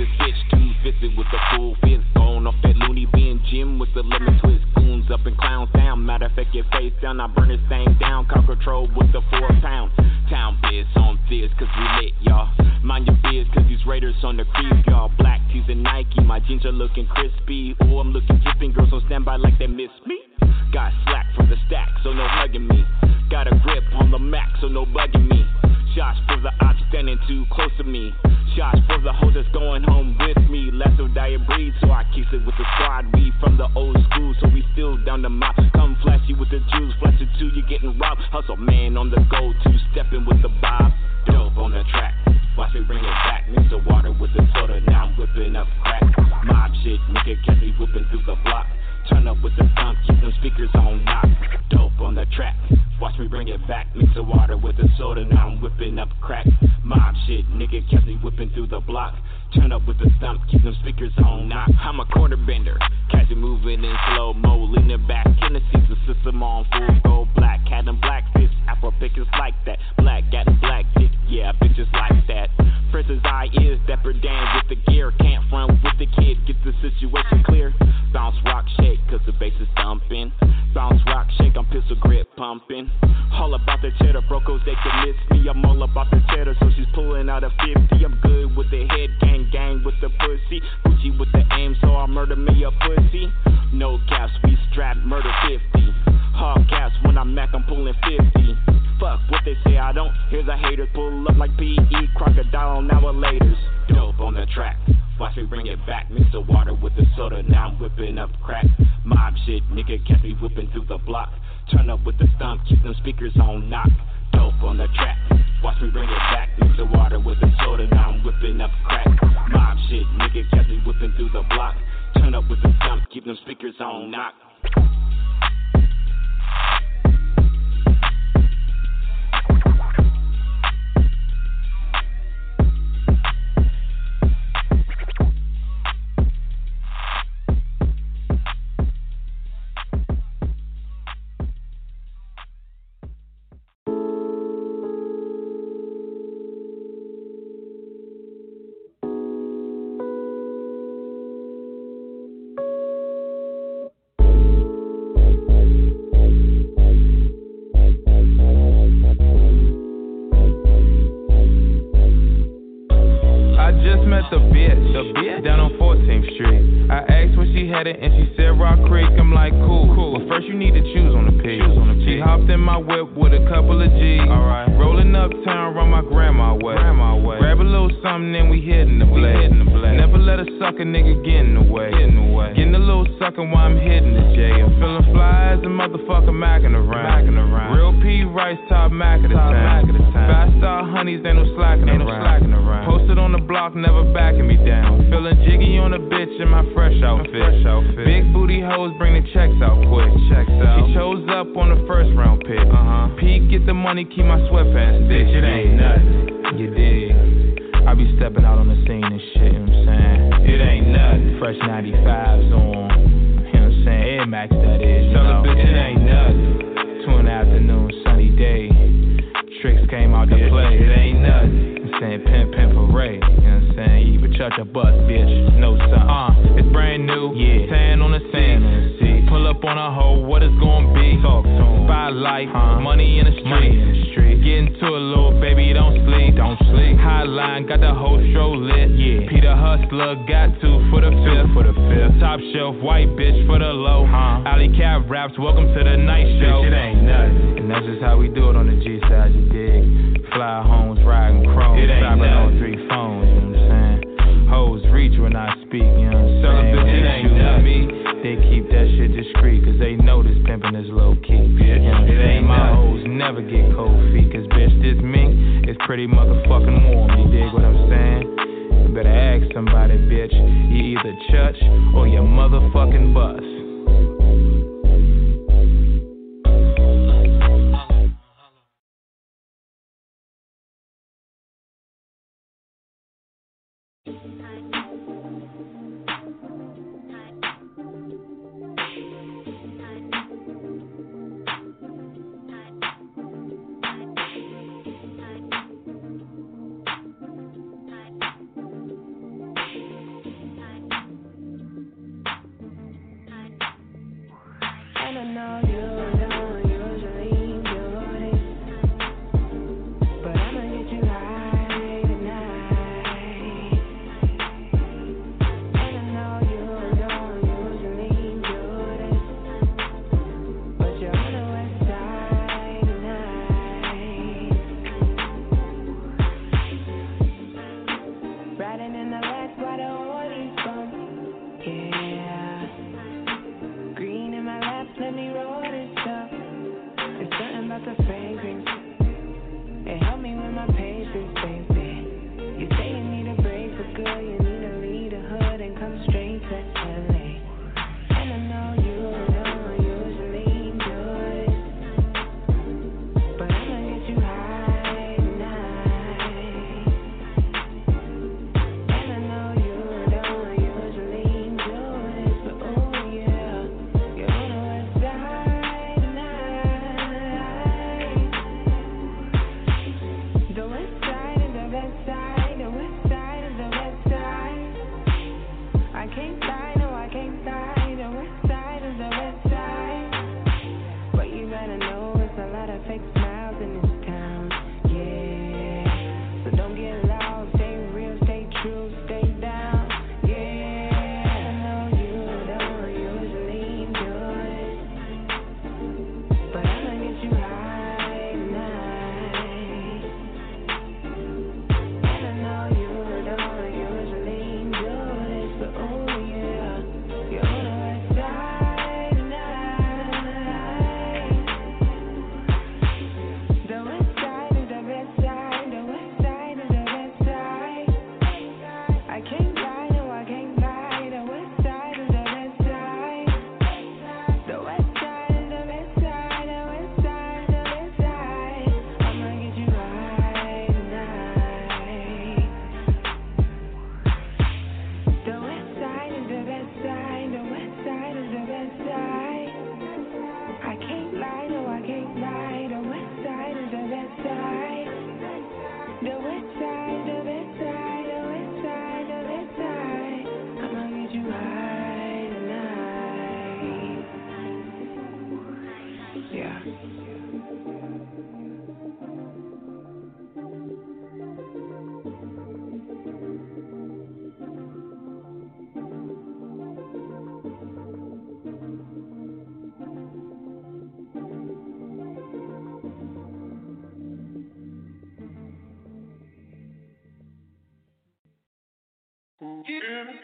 the sketch to visit with the full fist. Going off that loony bin gym with the lemon twist. Goons up and clowns down. Matter of fact, your face down. I burn this thing down. Car control with the four pound. Town biz on this, cause we lit, y'all. Mind your biz, cause these raiders on the creep, y'all. Black tees and Nike. My jeans are looking crispy. Oh, I'm looking dripping. Girls on standby like they miss me. Got slack from the stack, so no hugging me. Got a grip on the max, so no bugging me. Shots for the ops standing too close to me. Shots for the hoes that's going home with me. Less of diet breed, so I keep it with the squad. We from the old school, so we still down the mop. Come flashy with the juice, flash it too, you're getting robbed. Hustle man on the go to, stepping with the bob. Dope on the track. Watch me bring it back. Mix the water with the soda, now I'm whipping up crack. Mob shit, nigga catch me whipping through the block. Turn up with the thump, keep them speakers on knock. Dope on the track. Watch me bring it back. Mix the water with the soda, now I'm whipping up crack. Mob shit, nigga catch me whipping through the block. Turn up with the thump, keep them speakers on knock. I'm a quarter bender, catch it moving in slow mo, leaning back in the seats, the system on full go black. Cat and black fish, Afro pickers like that. Black cat and black dick, yeah, bitches like that. Princess eye is dapper Dan with the gear, can't front with the kid, get the situation clear. Bounce rock shake, cause the bass is thumping. Bounce rock shake, I'm pistol grip pumping. All about the cheddar, brocos, they can miss me. I'm all about the cheddar, so she's pulling out a 50. I'm good with the head, gang, gang with the pussy. Gucci with the aim, so I murder me a pussy. No caps, we strap, murder 50. Hard caps, when I'm Mac, I'm pulling 50. Fuck what they say, I don't. Here's a haters pull up like PE, crocodile, now a laters. Dope on the track. Watch me bring it back. Mix the water with the soda, now I'm whipping up crack. Mob shit, nigga catch me whipping through the block. Turn up with the stump, keep them speakers on knock. Dope on the track. Watch me bring it back. Mix the water with the soda, now I'm whipping up crack. Mob shit, nigga catch me whipping through the block. Turn up with the stump, keep them speakers on knock. On a hoe, what it's gonna be? Talk to 'em. Spotlight, money in the street. Money in the street. Get into a little baby, don't sleep. Don't sleep. Hotline, got the whole show lit. Yeah. Peter Hustler, got two for the fifth. For the fifth. Top shelf, white bitch for the low. Huh. Alley Cat raps, welcome to the night show. Bitch, it ain't nothing. And that's just how we do it on the G side, you dig? Fly homes, riding chrome, it ain't on three phones, you know what I'm saying? Hoes reach when I speak, you know never get cold feet, cause bitch, this me is pretty motherfucking warm, you dig what I'm saying? You better ask somebody, bitch. You either church or your motherfucking bus.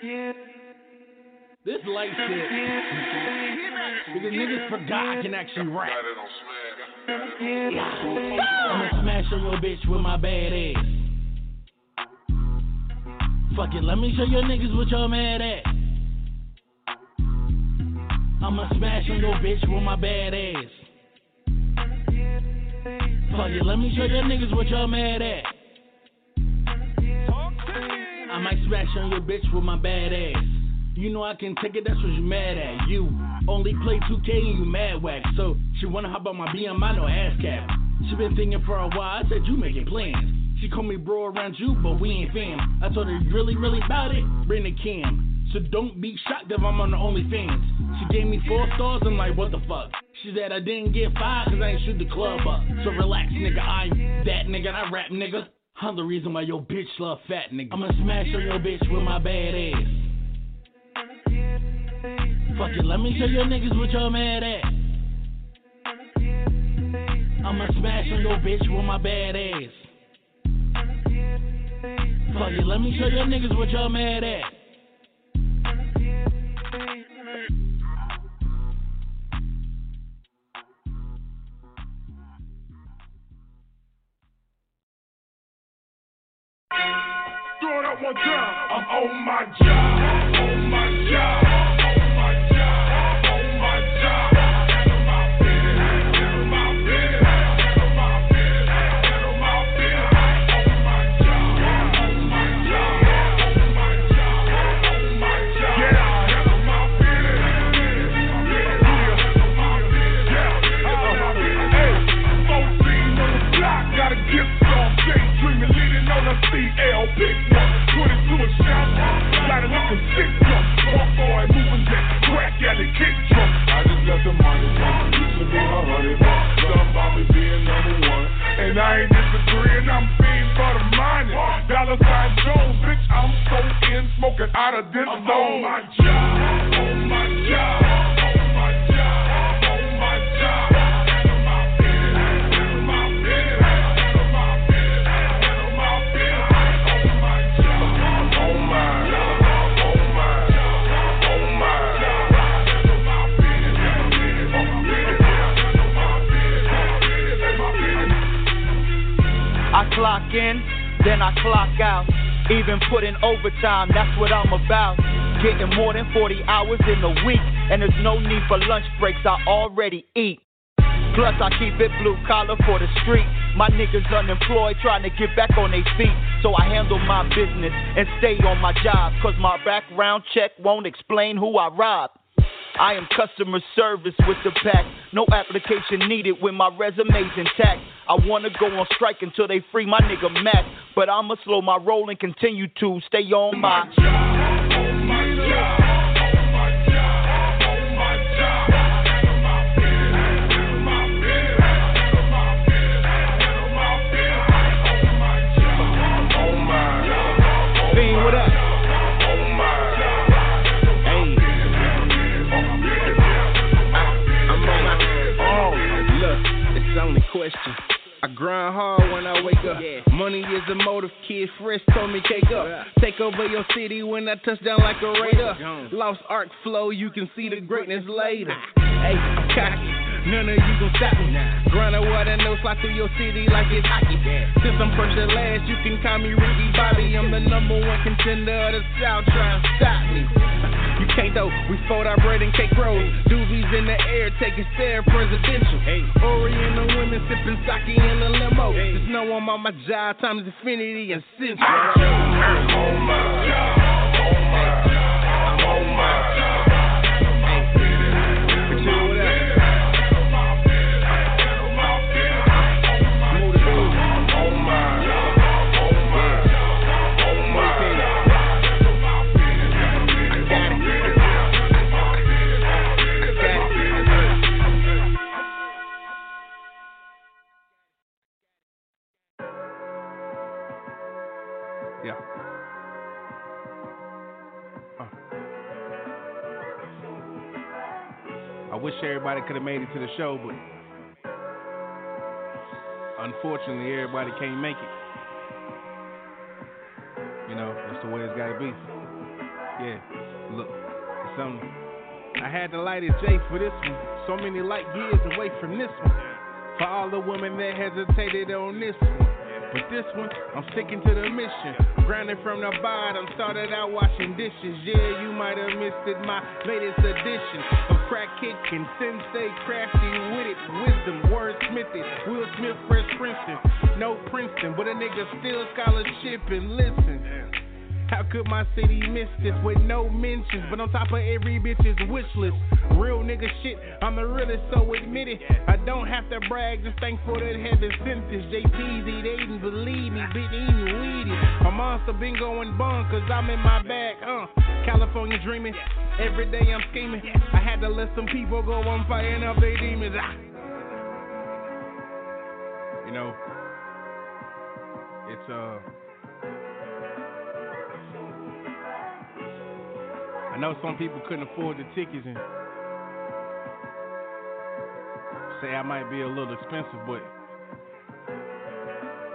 This light shit. Because niggas forgot I can actually rap. I'ma smash on your bitch with my bad ass. Fuck it, let me show your niggas what y'all mad at. I'ma smash on your bitch with my bad ass. Fuck it, let me show your niggas what y'all mad at. Smash on your bitch with my bad ass. You know I can take it, that's what you mad at. You only play 2K and you mad whack. So she wanna hop on my BMI, no ass cap. She been thinking for a while, I said you making plans. She called me bro around you, but we ain't fam. I told her really, really about it, bring the cam. So don't be shocked if I'm on the OnlyFans. She gave me four stars, I'm like, what the fuck? She said I didn't get five cause I ain't shoot the club up. So relax, nigga, I'm that nigga, I rap nigga. I'm the reason why your bitch love fat nigga. I'ma smash on your bitch with my bad ass. Fuck it, let me show your niggas what y'all mad at. I'ma smash on your bitch with my bad ass. Fuck it, let me show your niggas what y'all mad at. My job. A six jump. Walk boy moving that crack at the kick drum. I just left the money. see her honey bun. Something about me being number one. And I ain't disagreeing, I'm being for the money. Dollar sign Jones, bitch, I'm so in, smoking out of this zone. On my job, on my job. Clock in, then I clock out. Even put in overtime, that's what I'm about. Getting more than 40 hours in a week, and there's no need for lunch breaks, I already eat. Plus, I keep it blue collar for the street. My niggas unemployed, trying to get back on their feet. So I handle my business and stay on my job. Cause my background check won't explain who I rob. I am customer service with the pack. No application needed when my resume's intact. I wanna go on strike until they free my nigga Mac. But I'ma slow my roll and continue to stay on my job. Question. I grind hard when I wake up. Money is the motive, kid. Fresh told me cake up. Take over your city when I touch down like a raider. Lost arc flow, you can see the greatness later. Hey, I'm cocky. None of you gon' stop me. Grind a water, no slide through your city like it's hockey. Since I'm first and last, you can call me Ricky Bobby. I'm the number one contender of the South, try and stop me. You can't though, we fold our bread and cake rolls. Doobies in the air, take it there, presidential. Hey. Oriental women sipping sake in the limo. Hey. Just know I'm on my job, times infinity and. Oh my job, everybody could have made it to the show, but unfortunately, everybody can't make it. You know, that's the way it's gotta be. Yeah, look, something. I had to light it J for this one. So many light years away from this one. For all the women that hesitated on this one. But this one, I'm sticking to the mission. Grinding from the bottom, started out washing dishes. Yeah, you might have missed it, my latest edition of crack kicking. Sensei crafty with it, wisdom, wordsmithy. Will Smith, Fresh Princeton. No Princeton, but a nigga still scholarship and listen. How could my city miss this with no mentions? But on top of every bitch's wish list, real nigga shit, I'm the realest, so admit it. I don't have to brag, just thankful that heaven sent this. JPZ, they didn't believe me, been eating weedy. A monster been going bonkers, I'm in my bag, uh. California dreaming, every day I'm scheming. I had to let some people go on fighting up their demons. Ah. You know, it's uh. I know some people couldn't afford the tickets and say I might be a little expensive, but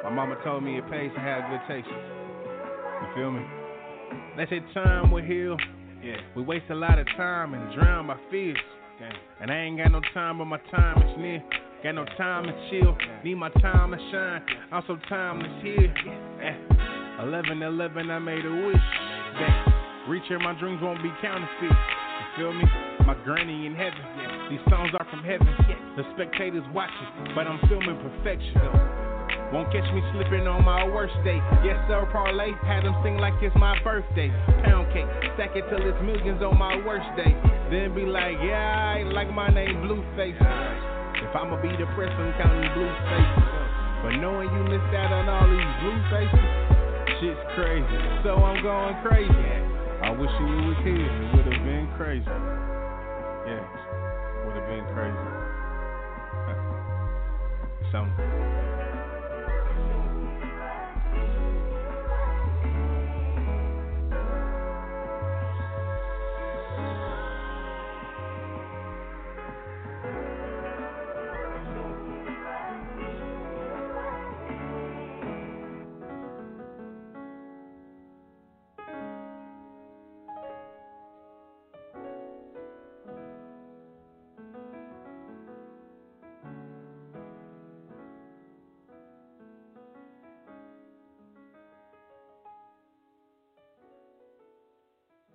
my mama told me it pays to have good taste. You feel me? They say time will heal. Yeah. We waste a lot of time and drown my fears. And I ain't got no time, but my time is near. Got no time to chill. Need my time to shine. Also time is here. Yeah. 11 11, I made a wish. That Reaching my dreams won't be counterfeit. You feel me? My granny in heaven. These songs are from heaven. The spectators watching, but I'm filming perfection. Won't catch me slipping on my worst day. Yes, sir, parlay. Had them sing like it's my birthday. Pound cake, stack it till it's millions on my worst day. Then be like, yeah, I like my name Blueface. If I'ma be depressed, I'm counting blue faces. But knowing you missed out on all these blue faces, shit's crazy. So I'm going crazy. I wish you was here. It would have been crazy. Yeah, would have been crazy. Something.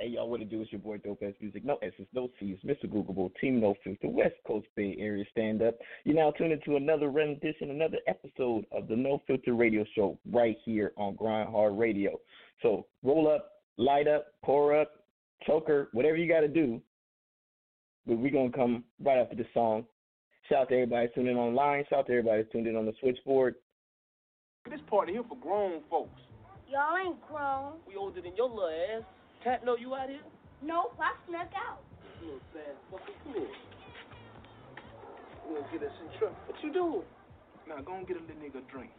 Hey, y'all, what it do? It's your boy Dope Ass Music. No S's, no C's, Mr. Googleable, Team No Filter, West Coast Bay Area Stand Up. You're now tuned into another rendition, another episode of the No Filter Radio Show right here on Grind Hard Radio. So roll up, light up, pour up, choker, whatever you got to do. But we're going to come right after the song. Shout out to everybody tuned in online. Shout out to everybody tuned in on the switchboard. This party here for grown folks. Y'all ain't grown. We older than your little ass. Cat know you out here? Nope, I snuck out. You little sad fucker, come here. Gonna get us in trouble. What you doing? Now go and get a little nigga a drink.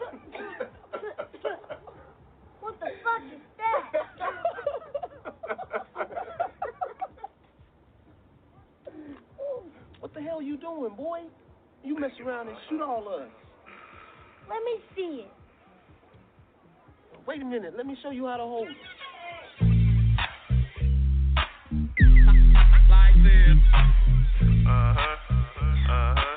what the fuck is that? what the hell you doing, boy? You mess around and shoot all of us. Let me see it. Wait a minute, let me show you how to hold it. Like this. Uh-huh. Uh-huh. Let's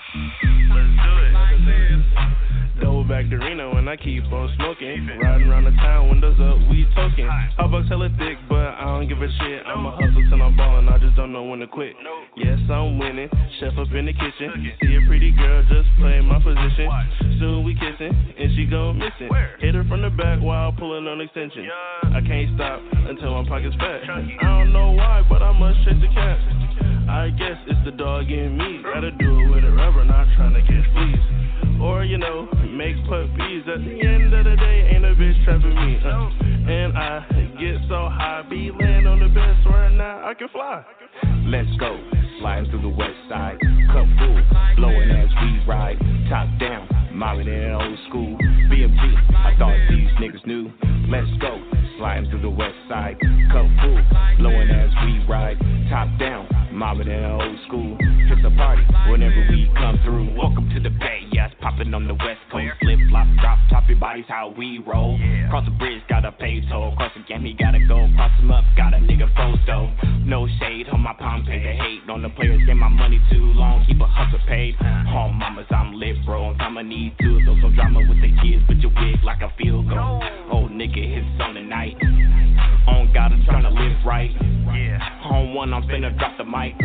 back to Reno and I keep on smoking. Riding around the town, windows up, we talking. Hot box hella thick, but I don't give a shit. I'ma hustle till I'm ballin', I just don't know when to quit. Yes, I'm winning. Chef up in the kitchen. See a pretty girl, just play my position. Soon we kissing, and she go missing. Hit her from the back while pulling on extension. I can't stop until my pocket's fat. I don't know why, but I must chase the cat. I guess it's the dog in me. Gotta do it with a rubber, not trying to get fleas. Or, you know, make puppies. At the end of the day, ain't a bitch trapping me. Uh, and I get so high, be laying on the bed, swearing now I can fly. Let's go, flying through the west side. Cup full, blowing as we ride. Top down, mobbing in old school. BMG, I thought these niggas knew. Let's go, sliding through the west side. Cup full, blowing as we ride. Top down, mobbing in old school. It's a party whenever we come through. Welcome to the Bay, yes, popping on the west coast. Flip, flop, drop, top your bodies how we roll. Cross the bridge, gotta pay toll. Cross the gammy, gotta go. Cross them up, got a nigga froze though. No shade on my palm pay the hate on the players. Get my money too long, keep a hustle paid. Uh-huh. Home mamas, I'm lit, bro. I'ma need to throw some drama with the kids, but your wig like a field goal. Old nigga hits on the night. On God, I'm tryna live right. On one, I'm finna drop the mic.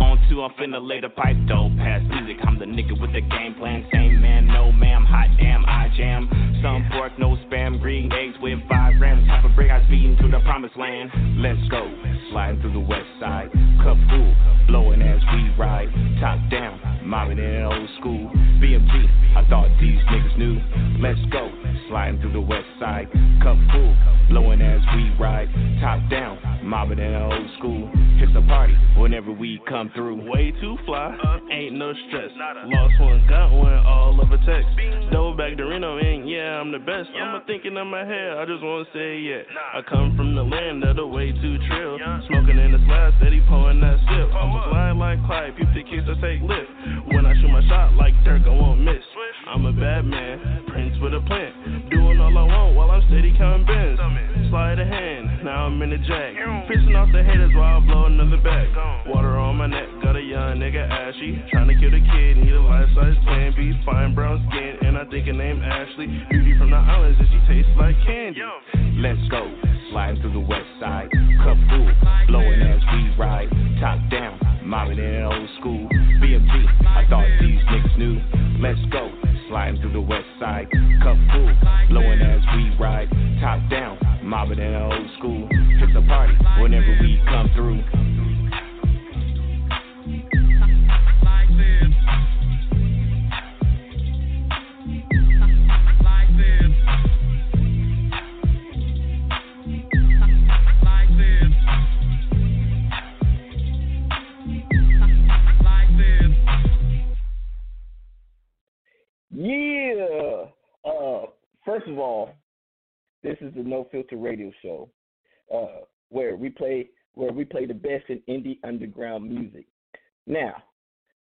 On two, I'm finna lay the pipe. Dope pass music, I'm the nigga with the game plan. Same man, no ma'am, hot damn, I jam. Some pork, no spam, green eggs with five grams. Half a brick, I speeding to the promised land. Let's go, sliding through the west side. Cup full, blowing as we ride. Top down, mobbing in old school. BMG, I thought these niggas knew. Let's go, sliding through the west side. Cup full, blowing as we ride. Top down, mobbing in old school. It's a party whenever we come through. Way too fly, ain't no stress. Lost one, got one, all of a text. Back to Reno, and yeah, I'm the best. I'm a thinking in my head, I just wanna say yeah. I come from the land of the way too trill. Smoking in the slab, steady pouring that sip. I'm a flying like Clyde, peep the kicks I take lift. When I shoot my shot like Dirk, I won't miss. I'm a bad man, prince with a plan. Doing all I want while I'm steady bins. Slide a hand, now I'm in the jack. Fishing off the haters while I blow another bag. Water on my neck, got a young nigga ashy. Trying to kill the kid, need a life size plan B. Fine brown skin, and I think her name Ashley. Beauty from the islands, and she tastes like candy. Let's go, sliding through the west side. Cup full, blowing as we ride. Top down, mobbing in old school. BMG, I thought these niggas knew. Let's go, sliding through the west side. Cup full, blowing as we ride. Top down, mobbing in an old school. It's a party whenever we come through. Filter Radio Show, uh, where we play where we play the best in indie underground music. Now,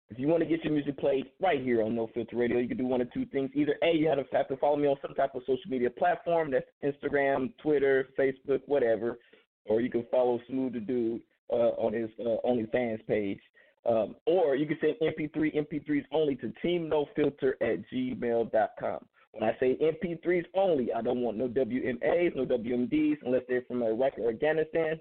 if you want to get your music played right here on No Filter Radio, you can do one of two things. Either A, you have to follow me on some type of social media platform, that's Instagram, Twitter, Facebook, whatever, or you can follow Smooth the Dude uh, on his uh, OnlyFans page. Um, or you can send MP3, MP3s only to teamnofilter at gmail.com. When I say MP3s only, I don't want no WMAs, no WMDs, unless they're from Iraq or Afghanistan.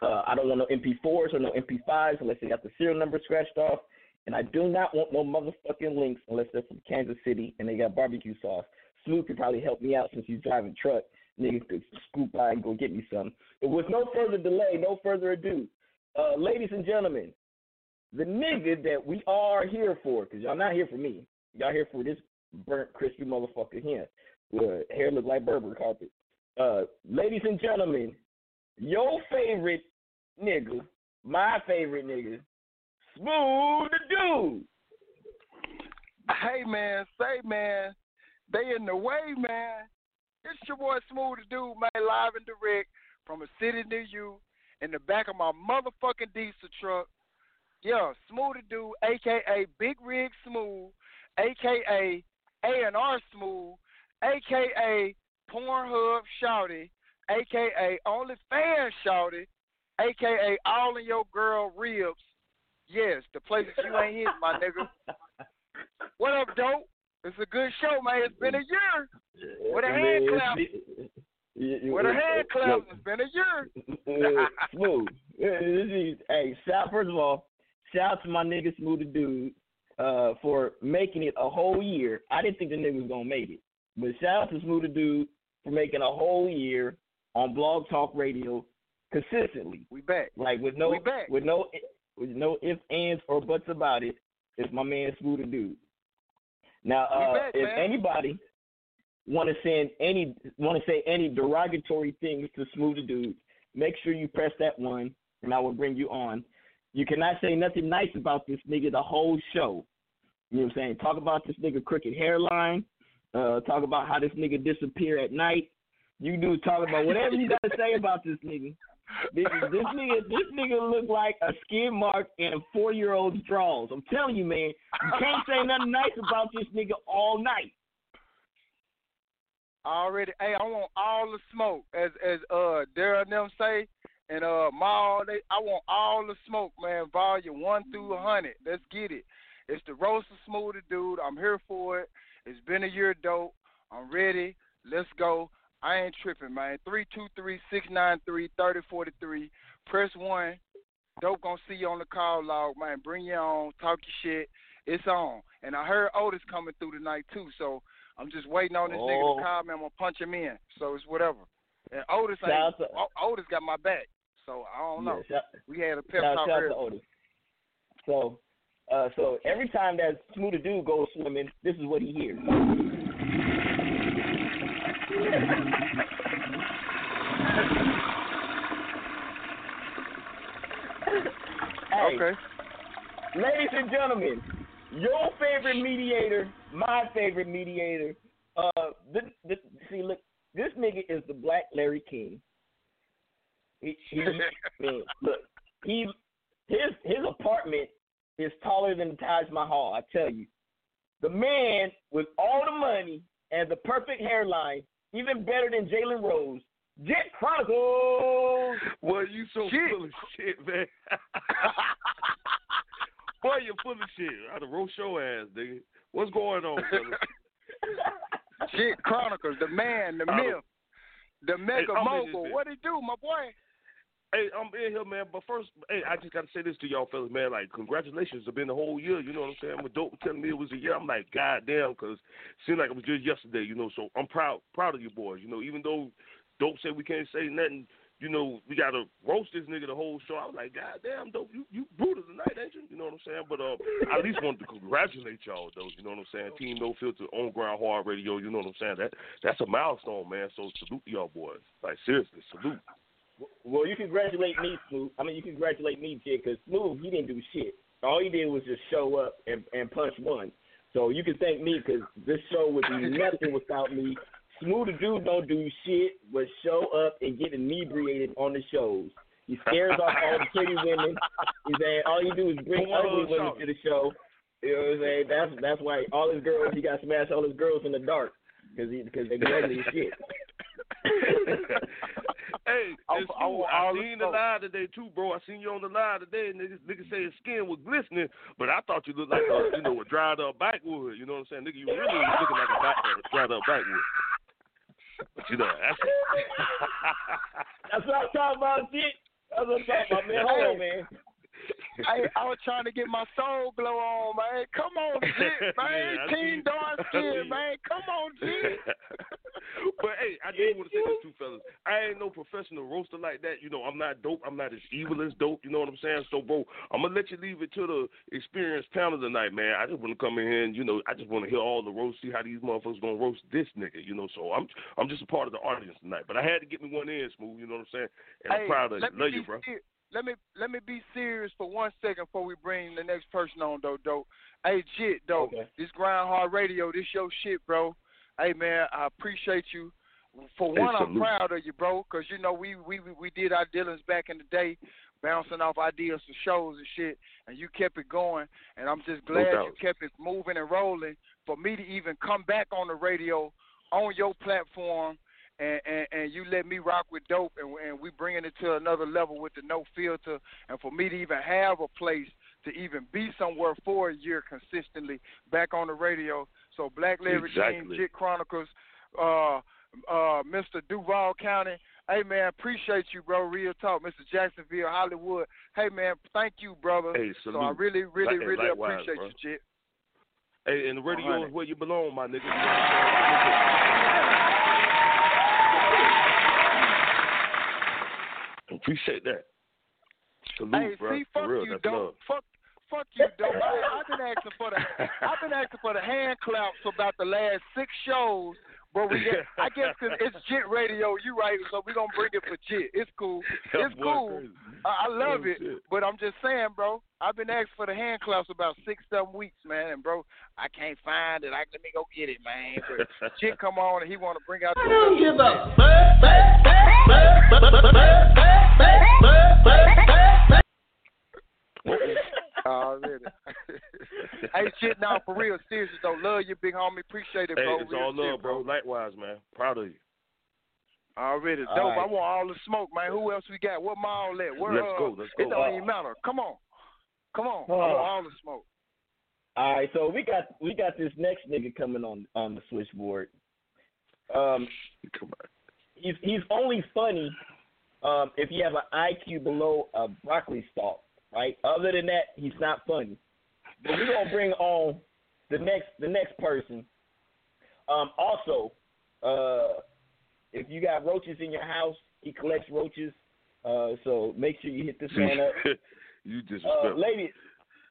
Uh, I don't want no MP4s or no MP5s unless they got the serial number scratched off. And I do not want no motherfucking links unless they're from Kansas City and they got barbecue sauce. Smooth could probably help me out since he's driving truck. Niggas could scoop by and go get me some. But with no further delay, no further ado, uh, ladies and gentlemen, the nigga that we are here for, because y'all not here for me. Y'all here for this burnt, crispy motherfucker here. With hair look like Berber carpet. Uh, ladies and gentlemen, your favorite nigga, my favorite nigga, Smooth the Dude. Hey man, say man, they in the way, man. It's your boy Smooth the Dude, man, live and direct from a city near you in the back of my motherfucking diesel truck. Yeah, Smooth the Dude, aka Big Rig Smooth, aka A and R Smooth, aka Pornhub Shouty, aka OnlyFans Shouty, aka All in Your Girl Ribs. Yes, the places you ain't hit, my nigga. What up, dope? It's a good show, man. It's been a year. With a hand clap. With a hand clap. It's been a year. Smooth. Hey, shout first of all, shout out to my nigga Smooth Dude uh, for making it a whole year. I didn't think the nigga was gonna make it, but shout out to Smooth the Dude for making a whole year on Blog Talk Radio consistently. We back. Like with no with no with no ifs, ands, or buts about it. It's my man Smooth the Dude. Now, uh, back, if man. anybody want to send any want to say any derogatory things to Smooth the Dude, make sure you press that one, and I will bring you on. You cannot say nothing nice about this nigga the whole show. You know what I'm saying? Talk about this nigga crooked hairline. Uh, talk about how this nigga disappear at night. You do talk about whatever you got to say about this nigga. This, this nigga, this nigga look like a skin mark in a four year old's drawers. I'm telling you, man, you can't say nothing nice about this nigga all night. Already, hey, I want all the smoke, as as uh Daryl and them say, and uh Maul. They, I want all the smoke, man. Volume one through a hundred. Let's get it. It's the roaster smoothie, dude. I'm here for it. It's been a year, dope. I'm ready. Let's go. I ain't tripping, man. Three two three six nine three thirty forty three. Press one. Dope gonna see you on the call log, man. Bring you on. Talk your shit. It's on. And I heard Otis coming through tonight too, so I'm just waiting on this nigga Oh. to call me. I'm gonna punch him in. So it's whatever. And Otis ain't. Otis got my back. So I don't know. Yeah, shout, we had a pep talk earlier. So, uh, so every time that Smooth Dude goes swimming, this is what he hears. Hey, Okay. ladies and gentlemen, your favorite mediator, my favorite mediator. Uh, this, this, see, look, this nigga is the Black Larry King. He, he, man, look, he, his his apartment is taller than the Taj Mahal. I tell you, the man with all the money and the perfect hairline, even better than Jalen Rose. Jet Chronicles. Well, you so Shit. full of shit, man. Boy, you're full of shit. I'd have roast your ass, nigga. What's going on, brother? Shit Chronicles, the man, the I myth, the mega I'm in this mogul. bitch. What he do, my boy? Hey, I'm in here, man. But first, hey, I just got to say this to y'all fellas, man. Like, congratulations. It's been a whole year. You know what I'm saying? With Dope telling me it was a year, I'm like, God damn, because seemed like it was just yesterday, you know. So I'm proud proud of you boys. You know, even though Dope said we can't say nothing, you know, we got to roast this nigga the whole show. I was like, God damn, Dope, you, you brutal tonight, ain't you? You know what I'm saying? But uh, I at least wanted to congratulate y'all, though. You know what I'm saying? Team No Filter, On Grind Hard Radio, you know what I'm saying? That That's a milestone, man. So salute y'all boys. Like, seriously, salute. Well, you congratulate me, Smooth. I mean, you congratulate me, Jay, because Smooth, he didn't do shit. All he did was just show up and, and punch one. So you can thank me because this show would be nothing without me. Smooth the dude don't do shit but show up and get inebriated on the shows. He scares off all the pretty women. He's saying all you do is bring ugly women to the show. You know what I'm saying? That's that's why all his girls he got smashed all his girls in the dark because he because they ugly as shit. hey, I- it's I cool. want I, all the seen the smoke. live today too, bro. I seen you on the live today, and niggas, niggas say his skin was glistening, but I thought you looked like a, you know, a dried up backwood. You know what I'm saying, nigga? You really was looking like a, back, a dried up backwood. But you know, that's That's what I'm talking about, shit. That's what I'm talking about, man. Hold on, man. I, I was trying to get my soul glow on, man. Come on, Jit, man. Yeah, Team dark skin, man. Come on, Jit. but hey, I do want to say this too, fellas. I ain't no professional roaster like that. You know, I'm not dope. I'm not as evil as dope. You know what I'm saying? So, bro, I'm gonna let you leave it to the experienced panel tonight, man. I just want to come in here and you know, I just want to hear all the roast, see how these motherfuckers gonna roast this nigga. You know, so I'm I'm just a part of the audience tonight. But I had to get me one in, smooth. You know what I'm saying? And I'm proud of you. Love you, bro. ser- let me let me be serious for one second before we bring the next person on, though. Dope. Hey, Jit, dope. Okay. This hard Radio, this your shit, bro. Hey, man, I appreciate you. For Hey, one, I'm proud of you, bro, because you know we we we- did our dealings back in the day, bouncing off ideas for shows and shit, and you kept it going. And I'm just No glad you kept it moving and rolling. For me to even come back on the radio on your platform and, and, and you let me rock with dope and, and we bringing it to another level with the no filter and for me to even have a place to even be somewhere for a year consistently back on the radio. So Black Leverage Team, Jit Chronicles, uh uh Mr. Duval County. Hey man, appreciate you, bro. Real talk. Mr. Jacksonville, Hollywood. Hey man, thank you, brother. Hey, so. I really, really, Like- really likewise, appreciate bro. you, Jit. Hey, and the radio 100. is where you belong, my nigga. Appreciate that. Salute, Hey, bro. see, For fuck real, you, that's dope. love. Fuck, fuck you, dope. I, I've been asking for the, I've been asking for the hand claps for about the last six shows. But we get, I guess 'cause it's Jit Radio, you right? So we gonna bring it for Jit. It's cool. It's cool. I, I love Oh, it. shit. But I'm just saying, bro. I've been asking for the hand claps about six, seven weeks, man. And bro, I can't find it. I let me go get it, man. But Jit come on and he want to bring out. I don't give a Already. Real, seriously though, love you, big homie. Appreciate it, Hey, bro. it's Real all shit, love, bro. Likewise, man. Proud of you. Already All dope. right. I want all the smoke, man. Who else we got? What mall at? Where, Let's uh, go, let's go. It don't even matter. Come on, come on. I want Uh. all the smoke. All right, so we got we got this next nigga coming on on the switchboard. Um, Come on. he's he's only funny um, if you have an IQ below a broccoli stalk, right? Other than that, he's not funny. But we're gonna bring on the next the next person. Um, also, uh, if you got roaches in your house, he collects roaches. Uh, so make sure you hit this man up. you Uh, ladies,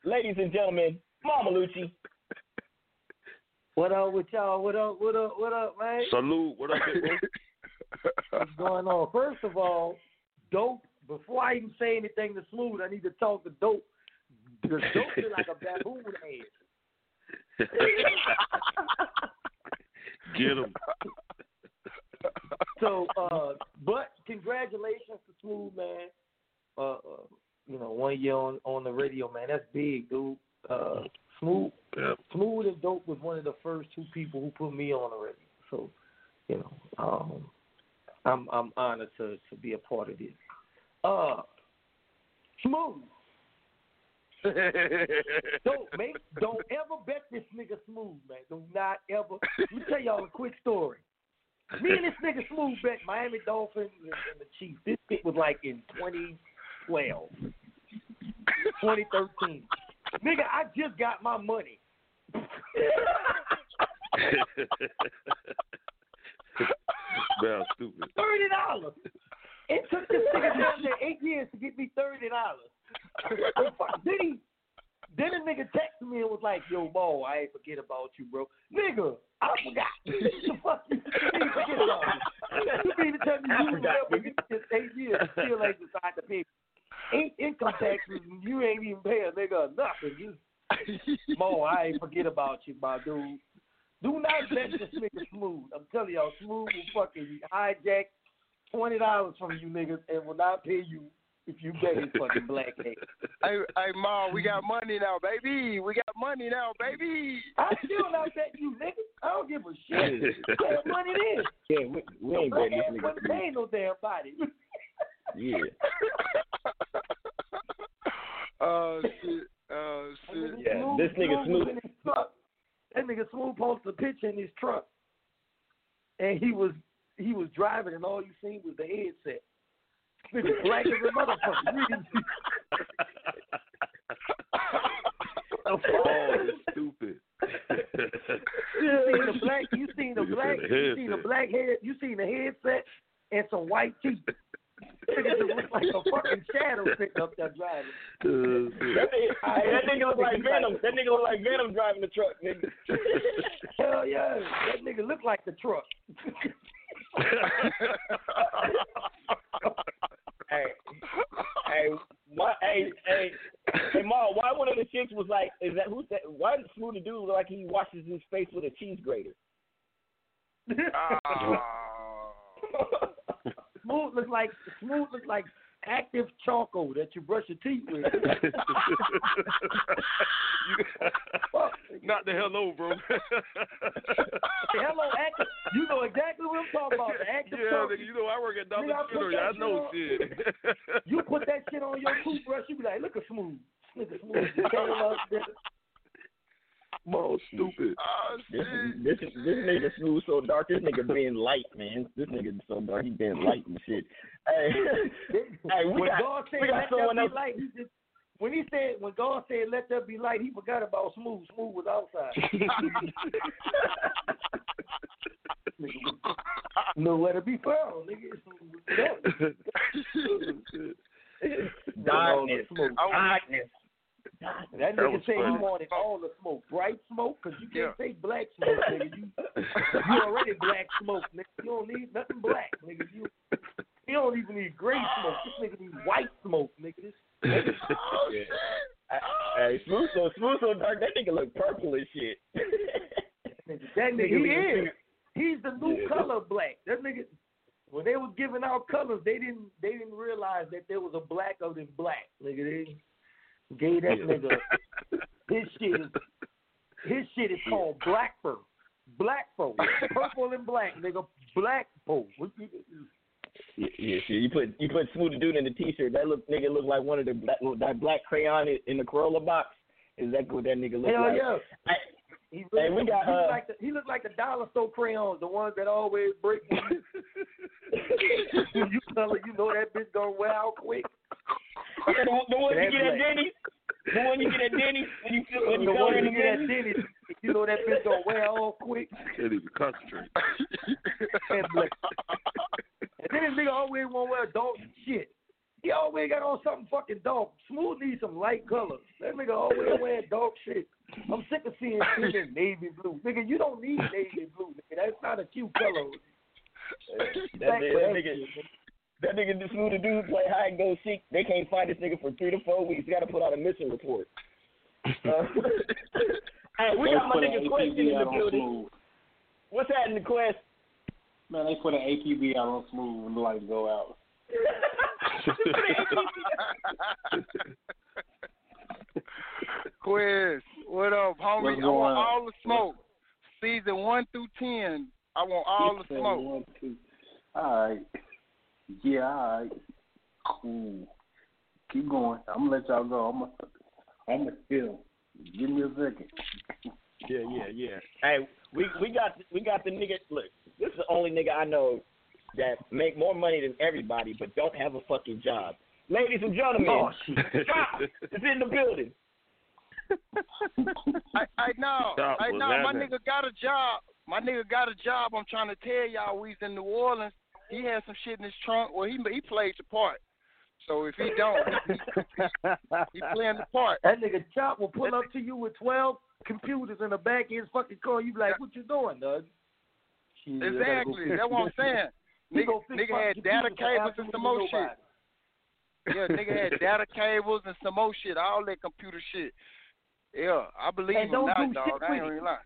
ladies and gentlemen, Mama Lucci. What up with y'all? What up? What up? What up, man? Salute. What up. What's going on? First of all, dope. Before I even say anything to Smooth, I need to talk to Dope. Because Dope is like a baboon head. Get him. So, uh, but congratulations to Smooth, man. Uh, uh, you know, one year on on the radio, man. That's big, dude. Uh, Smooth, Yeah. Smooth and Dope was one of the first two people who put me on the radio. So, you know, um, I'm I'm honored to to be a part of this. Uh, Smooth. Don't make don't ever bet this nigga smooth, man. Do not ever. Let me tell y'all a quick story. Me and this nigga smooth bet Miami Dolphins and, and the Chiefs. This shit was like in 2012, 2013. Nigga, I just got my money. Man, stupid. Thirty dollars. It took this nigga down there eight years to get me thirty dollars. then he, then a nigga texted me and was like, "Yo, Mo, I ain't forget about you, bro." Nigga, I forgot. the fuck you ain't forget about me? You mean to tell me you remember eight years still ain't decided to pay eight income taxes and you ain't even pay a nigga nothing? You, Mo, I ain't forget about you, my dude. Do not let this nigga smooth. I'm telling y'all, smooth will fucking hijack twenty dollars from you niggas and will not pay you if you get his fucking black hair. Hey, hey, Ma, we got money now, baby. We got money now, baby. I still not bet you niggas. I don't give a shit. What money it is? Yeah, we, we ain't Black betting ass this wouldn't nigga. pay no damn body. Yeah. Oh shit. Oh shit. Yeah, this nigga smooth. Snoop. in his truck. That nigga Smooth posted a picture in his truck, and he was he was driving, and all you seen was the headset. Nigga black as a motherfucker. You didn't oh, stupid. You seen the black, you seen the black, you seen the black head, you seen the headset and some white teeth. Nigga just look like a fucking shadow sitting up there driving. That nigga, that nigga look like Venom. That nigga look like Venom driving the truck, nigga. Hell yeah, that nigga look like the truck. hey, hey, my, hey, hey, hey, Ma, why one of the chicks was like, is that who's that? Why did Smooth the dude look like he washes his face with a cheese grater? Ah. Smooth look like smooth look like active charcoal that you brush your teeth with. Not the hello, bro. Hello, active. You know exactly what I'm talking about. The active yeah, charcoal. you know I work at Dollar I General. I know shit. You put that shit on your toothbrush, you be like, look at smooth. Look at smooth. Just came up there. Mo, stupid. Oh This, shit. this this nigga Smooth so dark. This nigga being light, man. This nigga so dark. He being light and shit. Hey, hey, we when got God said we got let someone there else. be light, he just when he said when God said let there be light, he forgot about smooth. Smooth was outside. Nowhere to be found, nigga. Darkness, Smoke. darkness. That That nigga was said he funny. wanted all the smoke, bright smoke, cause you can't Yeah. say black smoke, nigga. You you already black smoke, nigga. You don't need nothing black, nigga. You you don't even need gray smoke. This nigga need white smoke, nigga. This Yeah. Hey, Smooth so Smooth so dark. That nigga look purple as shit. nigga, that nigga, Nigga he be- is. He's the new Yeah. color black. That nigga. When they was giving out colors, they didn't they didn't realize that there was a black other than black, nigga. They gave that nigga his shit is his shit is called black fur. Black fur. Purple and black, nigga. Black you- Yeah, yeah. You put you put Smooth the dude in the t-shirt. That look nigga look like one of the black that black crayon in, the Crayola box. Is that what that nigga look Hell like? yeah. Hey, He, Hey, we got, he, uh, like the, he look like the dollar store crayons, the ones that always break. when you color, you know that bitch gonna wear out quick. yeah, the, the one you That get at. Denny's. The one you get at Denny's when you feel when you the one you get at Denny's. Denny's, you know that bitch gonna wear off quick. Can't even concentrate. And, then this nigga always wanna wear dark shit. He always got on something fucking dark. Smooth needs some light colors. That nigga always wearing dark shit. I'm sick of seeing shit in navy blue. Nigga, you don't need navy blue. Nigga. That's not a cute color. That, Back nigga, that that nigga, shit, that nigga, this Smooth the dude play hide and go seek. They can't find this nigga for three to four weeks. Got to put out a missing report. Uh, hey, we got my Put an nigga Quest in the building. Smooth. What's happening, Quest? Man, they put an APB out on Smooth when the lights go out. Quiz, what up, homie? What's I want on? all the smoke. Season one through ten. I want all the smoke. one, two. All right. Yeah, all right. Cool. Keep going. I'm gonna let y'all go. I'm gonna, I'm gonna feel. Give me a second. Yeah, yeah, yeah. Hey, we we got we got the nigga. Look, this is the only nigga I know that make more money than everybody, but don't have a fucking job. Ladies and gentlemen, Oh, shit. Chop in the building. I, I know. Stop, I know. My nigga got a job. My nigga got a job. I'm trying to tell y'all, we's in New Orleans. He had some shit in his trunk. Well, he he played the part. So if he don't, he playing the part. That nigga Chop will pull up to you with twelve computers in the back of his fucking car. You be like, "What you doing, Doug?" Shit, I gotta go Exactly. That's what I'm saying. He Nigga, nigga had data cables and some more absolutely shit. Yeah, nigga had data cables and some more shit, all that computer shit. Yeah, I believe And him don't now, do dog. shit I ain't with gonna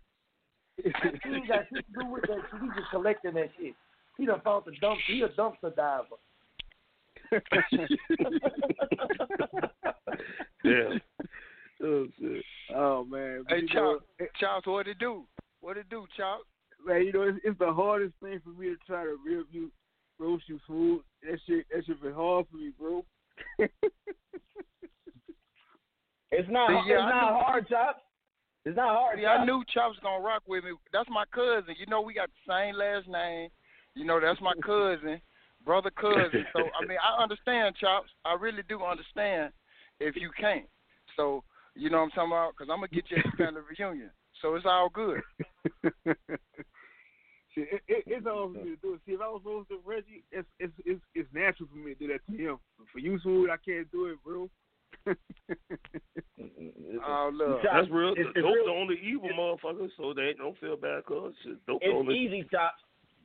he ain't got shit to do with that shit. He just collecting that shit. He done found the dump. He a dumpster diver. Yeah. Oh shit. Oh man. Hey, You Chop, know, Chops, what it do? What it do, Chop? Man, you know, it's, it's the hardest thing for me to try to rip you, roast you smooth. That shit, that shit been hard for me, bro. It's not. See, yeah, it's I not knew- hard, Chop. It's not hard. See, I knew Chops gonna rock with me. That's my cousin. You know, we got the same last name. You know, that's my cousin, brother cousin. So I mean, I understand Chops. I really do understand if you can't. So you know what I'm talking about? Because I'm gonna get you at the family reunion. So it's all good. Shit, it, it, it's all for me to do. See, if I was close to Reggie, it's it's it's it's natural for me to do that to him. For you, smooth, I can't do it, bro. Oh look, That's real. It's- it's Dope real- the only evil motherfucker, so they don't feel bad, cuz. Shit, Dope the It's only. easy, Chop.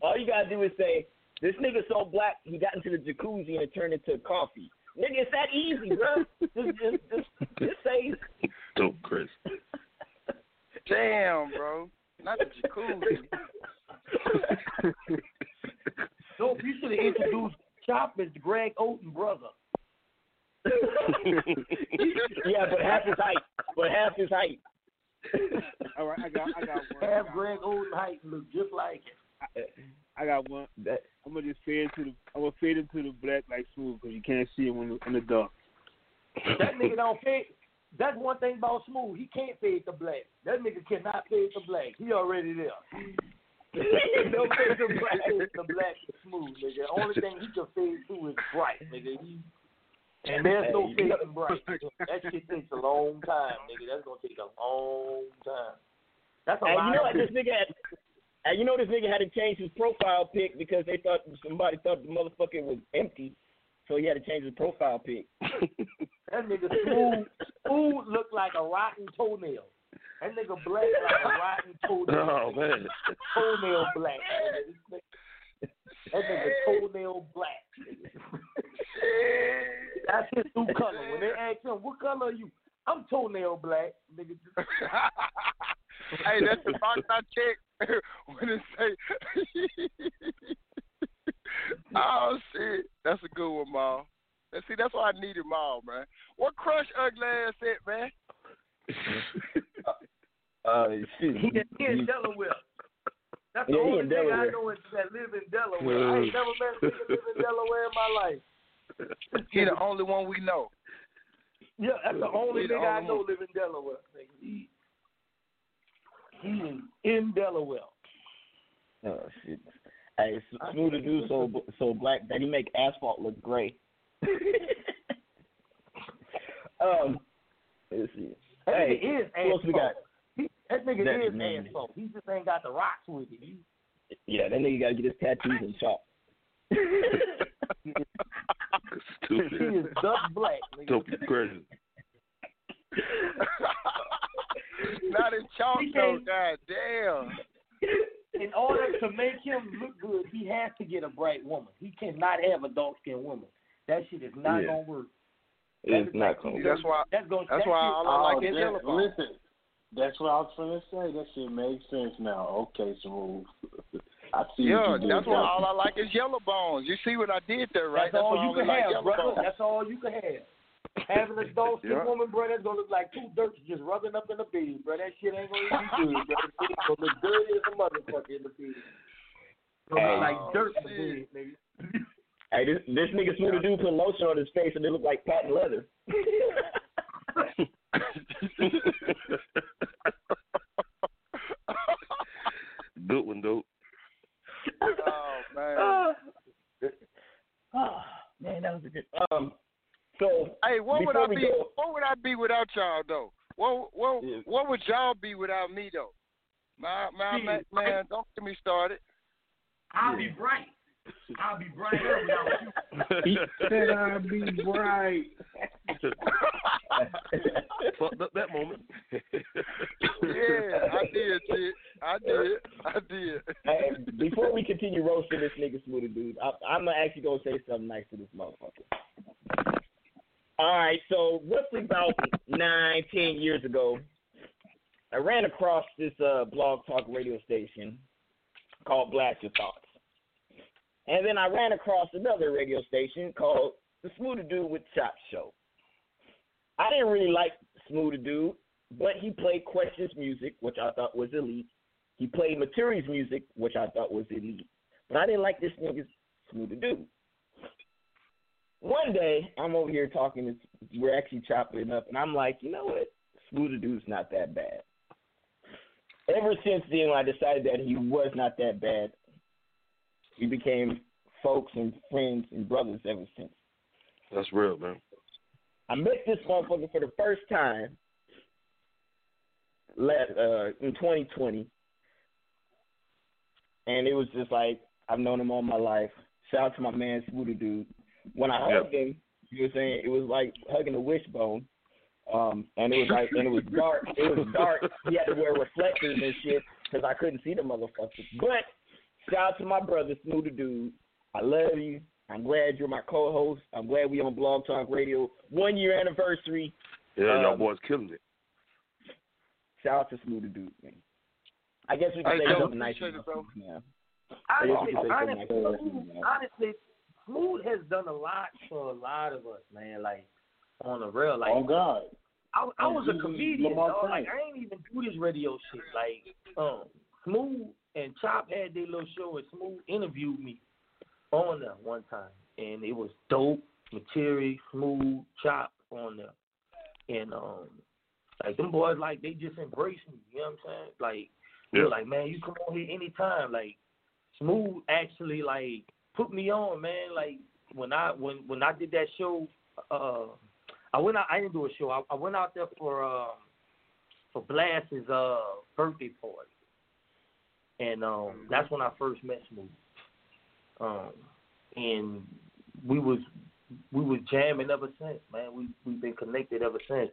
All you gotta do is say, "This nigga so black, he got into the jacuzzi and it turned into coffee." Nigga, it's that easy, bro. just, just, just, just say. Dope, Chris. Damn, bro. Not the jacuzzi. Dope, you should have introduced Chop as Greg Oden brother. yeah, but half his height. But half his height. All right, I got I got one. I Have got, Greg Oden height and look just like him. I got one. That I'm gonna just fade into the I'm gonna fade into the black like smooth because you can't see him in the, in the dark. That nigga don't fade. That's one thing about Smooth. He can't fade the black. That nigga cannot fade the black. He already there. no fade the black. The black is Smooth, nigga. The only thing he can fade to is bright, nigga. He, and there's no Hey, know- fading bright. That shit takes a long time, nigga. That's gonna take a long time. That's a And lot you know what this nigga had? And you know this nigga had to change his profile pic because they thought somebody thought the motherfucker was empty, so he had to change his profile pic. That nigga smooth, smooth look like a rotten toenail. That nigga black like a rotten toenail. Oh man. Toenail black. nigga. Nigga- That nigga toenail black. nigga. That's his new color. When they ask him, "What color are you?" I'm toenail black, nigga. hey, that's the box I check when it say. oh shit, that's a good one, Ma. And see, that's why I needed Ma, man. What crush ugly ass at, man? Uh, shit. He, he in Delaware. That's the Yeah, he only thing nigga I know in- that live in Delaware. I ain't never met a nigga live in Delaware in my life. He the only one we know. Yeah, that's the only He the nigga I know one. live in Delaware. He, he is in Delaware. Oh shit. Hey, S- smooth to do so so black that he make asphalt look gray. um, let's see. That Hey, nigga is who else we got? asphalt. He, that nigga That is name. asphalt. He just ain't got the rocks with it. He, Yeah, that nigga gotta get his tattoos and chalk. Stupid. He is dust black. Nigga. Dope, crazy. Not in chalk though, god damn. In order to make him look good, he has to get a bright woman. He cannot have a dark skinned woman. That shit is not Yeah. gonna work. It's not See, cool. that's why. That's gonna. That's that why shit- all I like Oh, is that- yellow. Listen, that's what I was trying to say. That shit makes sense now. Okay, smooth. I see Yeah, what you did that's why all I like is yellow bones. You see what I did there, right? That's all why I you only can have, brother. bones. That's all you can have. Having a dark skinned Yeah. woman, bro, that's gonna look like two dirts just rubbing up in the bed, bro. That shit ain't gonna be good, bro. It's gonna look dirty as a motherfucker in the bed. It's gonna Hey. look like dirt in the bed, nigga. Hey, this this nigga smooth to do put lotion on his face and it look like patent leather. Good one, dope. Oh man. oh, man, that was a good. Um, so Hey, what would I be? go- What would I be without y'all though? What what Yeah. what would y'all be without me though? My my See, man, man, don't get me started. I'll be bright. I'll be bright without you. He said I'll be bright. Fucked up that moment. Yeah, I did, shit. I did. I did. Hey, before we continue roasting this nigga Smoothie Dude, I, I'm actually gonna say something nice to this motherfucker. All right, so roughly about nine, ten years ago, I ran across this uh, blog talk radio station called Blast Your Thoughts. And then I ran across another radio station called The Smooth Dude with Chop Show. I didn't really like Smooth Dude, but he played Questions music, which I thought was elite. He played Materials music, which I thought was elite. But I didn't like this nigga's Smooth Dude. One day, I'm over here talking, to, we're actually chopping it up, and I'm like, you know what? Smooth Dude's not that bad. Ever since then, when I decided that he was not that bad, we became folks and friends and brothers ever since. That's real, man. I met this motherfucker for the first time last, uh, in 2020, and it was just like I've known him all my life. Shout out to my man Smoothie Dude. When I hugged him, you were saying it was like hugging a wishbone. Um, and it was like, and it was dark. It was dark. He had to wear reflectors and shit because I couldn't see the motherfuckers. But shout out to my brother Smoothie Dude. I love you. I'm glad you're my co-host. I'm glad we on Blog Talk Radio one year anniversary. Yeah, Um, y'all boys killing it. Shout out to Smoothie Dude, man. I guess we can Hey, say Joe, something nice appreciate it, about bro. Smooth now. I guess we Honestly, can say something honestly, nice about Smooth, Smooth now. honestly, Smooth has done a lot for a lot of us, man. Like on the real, like Oh God. I, I was a comedian, Lamar dog. Like Frank. I ain't even do this radio shit. Like um, Smooth and Chop had their little show, and Smooth interviewed me on there one time, and it was dope. Material, Smooth, Chop on there, and um, like them boys, like they just embraced me. You know what I'm saying? Like they were Yeah. like, man, you come on here anytime. Like Smooth actually like put me on, man. Like when I when when I did that show, uh, I went out. I didn't do a show. I, I went out there for um for Blast's uh birthday party, and um that's when I first met Smooth. Um, and we was we was jamming ever since, man. We we've been connected ever since.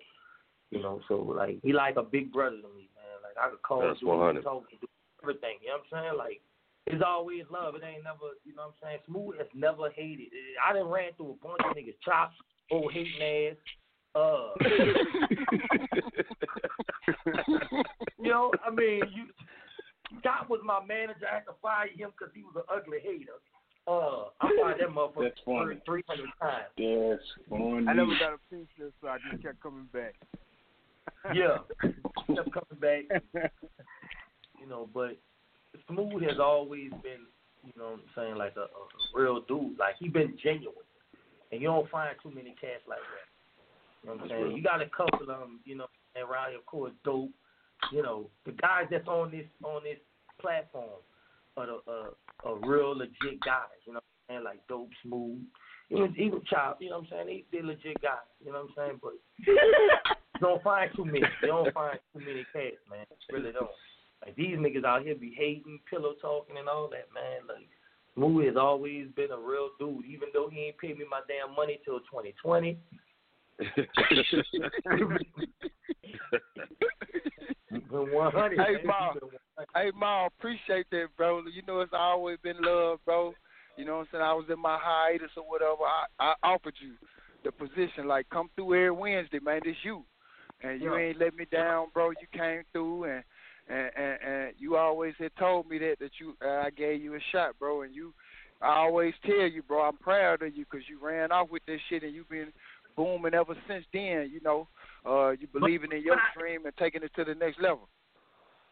You know, so like he like a big brother to me, man. Like I could call That's him, 100. talk, do everything. You know what I'm saying? Like it's always love. It ain't never, you know what I'm saying? Smooth has never hated. I done ran through a bunch of niggas, chops, old hating ass. Uh, you know, I mean, you. Chop was my manager. I had to fire him because he was an ugly hater. Uh, I fired that motherfucker That's funny. three hundred times. That's funny. I never got a picture, so I just kept coming back. Yeah, kept coming back. You know, but Smooth has always been, you know, what I'm saying like a, a real dude. Like he been genuine, and you don't find too many cats like that. You know what I'm saying? You got a couple of them, you know, around here, of course, dope. You know, the guys that's on this on this platform are the uh, are real legit guys. You know, what I'm saying like dope, smooth. Even even Chop, you know what I'm saying? They they legit guys. You know what I'm saying? But you don't find too many. You don't find too many cats, man. Really don't. Like these niggas out here be hating, pillow talking, and all that, man. Like Smooth has always been a real dude, even though he ain't paid me my damn money till 2020. Been 100. Hey. Ma. Hey, Ma, appreciate that, bro. You know, it's always been love, bro. You know what I'm saying? I was in my hiatus or whatever. I, I offered you the position, like, come through every Wednesday, man. It's you. And you Yeah. ain't let me down, bro. You came through, and and, and, and you always had told me that, that you uh, I gave you a shot, bro. And you, I always tell you, bro, I'm proud of you because you ran off with this shit, and you've been booming ever since then, you know. Uh, you believing in your dream and taking it to the next level.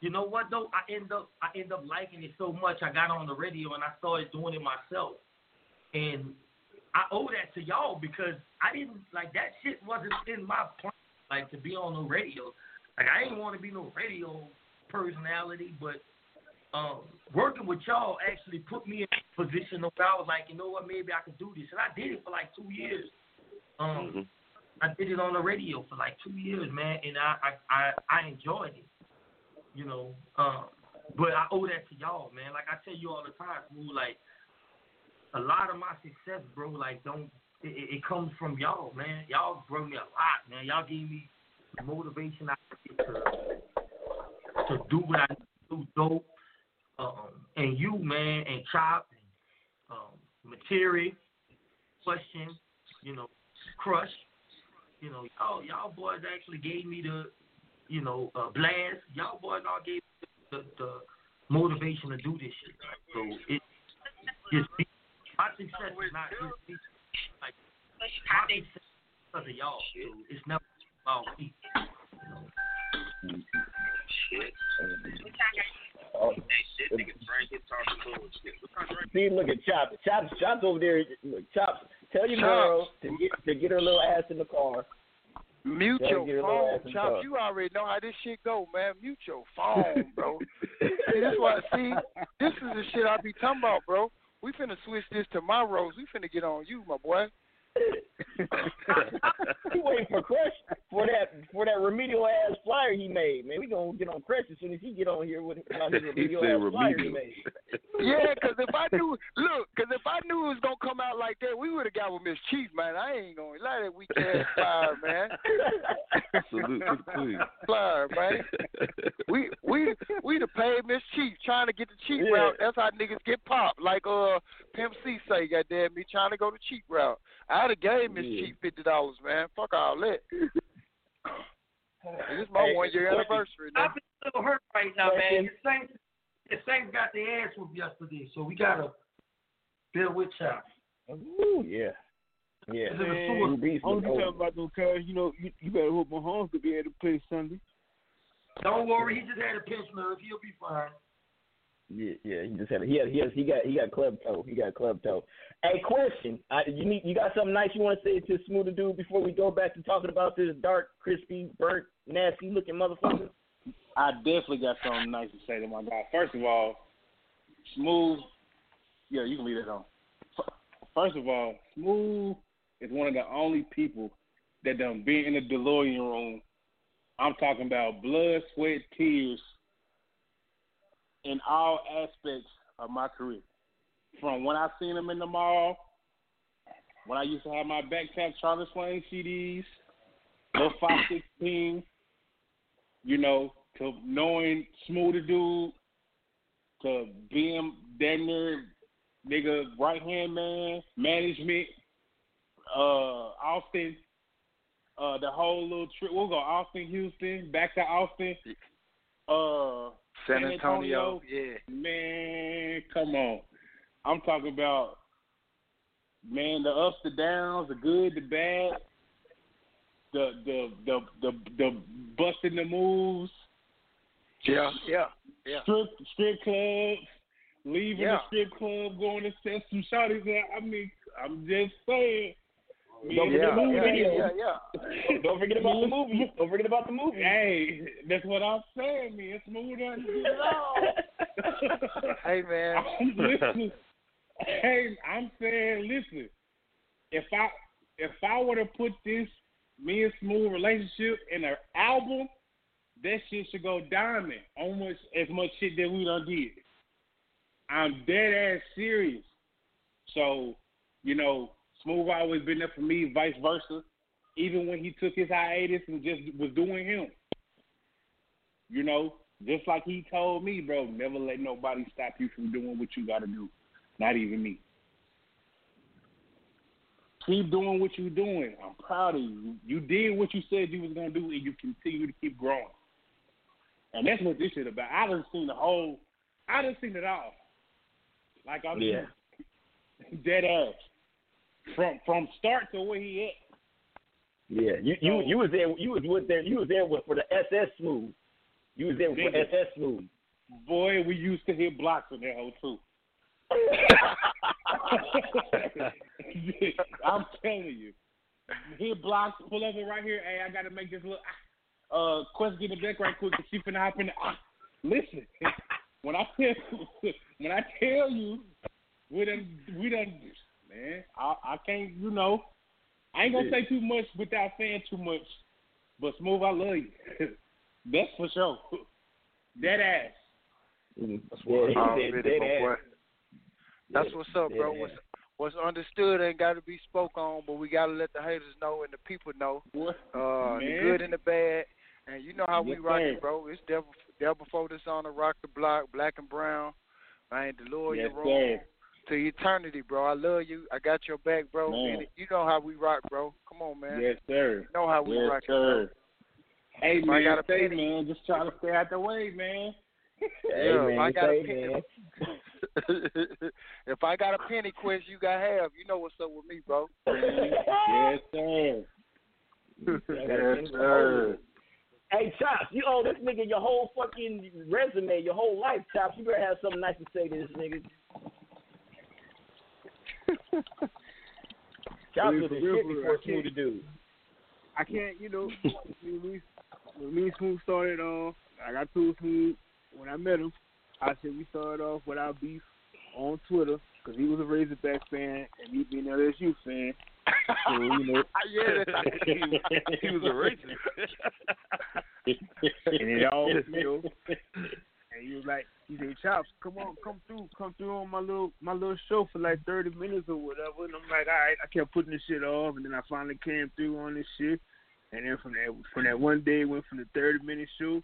You know what though? I end up I end up liking it so much. I got on the radio and I started doing it myself, and I owe that to y'all because I didn't like that shit wasn't in my plan. Like to be on the radio, like I didn't want to be no radio personality, but um, working with y'all actually put me in a position where I was like, you know what, maybe I could do this, and I did it for like two years. Um, I did it on the radio for like two years, man, and I I I, I enjoyed it you know. Um, but I owe that to y'all, man. Like I tell you all the time, Smooth, like a lot of my success, bro, like don't it, it it comes from y'all, man. Y'all brought me a lot, man. Y'all gave me the motivation I needed to to do what I do, dope. Um, and you, man, and Chop, and um, Material, Question, you know, Crush, you know, y'all, y'all boys actually gave me the you know, uh, Blast. Y'all boys all gave the, the motivation to do this shit. So it it's my success is not just like my success is because of y'all. So it's never about me. Shit. Oh. See, look at Chop. Chop, Chop's over there. Look, Chop, tell your Chop. girl to get to get her little ass in the car. Mute Gotta your get a little phone, ass in Chop. You already know how this shit go, man. Mute your phone, bro. see, this what see. This is the shit I be talking about, bro. We finna switch this to my rose. We finna get on you, my boy. He waiting for Crush for that for that remedial ass flyer he made. Man, we gonna get on Crush as soon as he get on here with about his He remedial said ass flyer he remedial. made. Yeah, 'cause if I knew, look, cause if I knew it was gonna come out like that, we would have got with Miss Chief, man. I ain't gonna lie, that weak ass flyer, man. Salute to the queen. Flyer, man. We we we the paid Miss Chief trying to get the cheap Yeah. route. That's how niggas get popped. Like uh Pimp C say, goddamn me, trying to go the cheap route. I'd have gave Miss Yeah. Chief fifty dollars, man. Fuck all that. This is my Hey, one year question. anniversary. I Now. feel a little hurt right now, man. Question. The Saints, the Saints got their ass whooped yesterday, so we gotta build with y'all. Ooh, yeah, yeah. Is it a Man, sewer? Drew Brees I'm was just over. talking about them cars. You know, you, you better hope Mahomes could be able to play Sunday. Don't worry, he just had a pinch nerve. He'll be fine. Yeah, yeah. He just had he had he has he got he got club toe. He got club toe. Hey, question. I, you need you got something nice you want to say to Smooth Dude before we go back to talking about this dark, crispy, burnt, nasty looking motherfucker? I definitely got something nice to say to my guy. First of all, Smooth. Yeah, you can leave it on. First of all, Smooth is one of the only people that done been in the DeLorean room. I'm talking about blood, sweat, tears in all aspects of my career. From when I seen him in the mall, when I used to have my backpack Charlie Swain CDs, little 516, you know, to knowing Smoother Dude, to being damn near nigga right hand man, management, uh, Austin, uh, the whole little trip. We'll go Austin, Houston, back to Austin, uh, San Antonio, yeah. Man, come on. I'm talking about man, the ups, the downs, the good, the bad, the the the the the busting the moves. Yeah, yeah, yeah. Strip strip clubs, leaving Yeah. the strip club, going to set some shawties. I mean, I'm just saying. Me Don't forget the about the movie. video. yeah, yeah. Don't forget about the movie. Don't forget about the movie. Hey, that's what I'm saying, man. It's smooth on it. Hey man. I'm listening. Hey, I'm saying, listen. If I if I were to put this me and Smooth relationship in an album, that shit should go diamond. Almost as much shit that we done did. I'm dead ass serious. So, you know, Smooth always been there for me, vice versa. Even when he took his hiatus and just was doing him. You know, just like he told me, bro, never let nobody stop you from doing what you gotta do. Not even me. Keep doing what you're doing. I'm proud of you. You did what you said you was gonna do and you continue to keep growing. And that's what this shit about. I done seen the whole I done seen it all. Like I'm Yeah. dead ass. From from start to where he at. Yeah, you you you was there. You was with there. You was there with, for the SS Smooth. You was there for Nigga. SS Smooth. Boy, we used to hit blocks in that hole too. I'm telling you. Hit blocks, pull over right here. Hey, I gotta make this look. uh quest get the deck right quick because she finna hop in the ah. Listen, when I tell when I tell you we done we done man, I I can't you know I ain't gonna say too much without saying too much. But smooth, I love you. That's for sure. Dead ass. That's yeah, really, dead, dead my boy. ass. That's what's up, bro. What's what's understood ain't got to be spoke on, but we got to let the haters know and the people know. What? Uh, the good and the bad. And you know how we rock it, bro. It's devil, devil before this on the rock the block, black and brown. I ain't the Lord Yes, you sir. To eternity, bro. I love you. I got your back, bro. Man. And you know how we rock, bro. Come on, man. Yes, sir. You know how we yes, rock it, sir. Hey If I man, got a stay, penny- man. Just try to stay out the way, man. Hey, Yeah, man, if I got a penny, man. if I got a penny quest, you got half. You know what's up with me, bro. yes, sir. Yes, sir. Hey, Chops, you owe this nigga your whole fucking resume, your whole life, Chops. You better have something nice to say to this nigga. Chops was the shit before I can't- Dude. I can't, you know, when we when me and Smooth started off, I told Smooth when I met him, I said we started off with our beef on Twitter because he was a Razorback fan and me being an LSU fan. So you know, yeah, he, he was a racist. and it all, you know, and he was like, said, "Chops, come on, come through, come through on my little my little show for like thirty minutes or whatever." And I'm like, "All right." I kept putting this shit off, and then I finally came through on this shit. And then from that from that one day, it went from the thirty minute show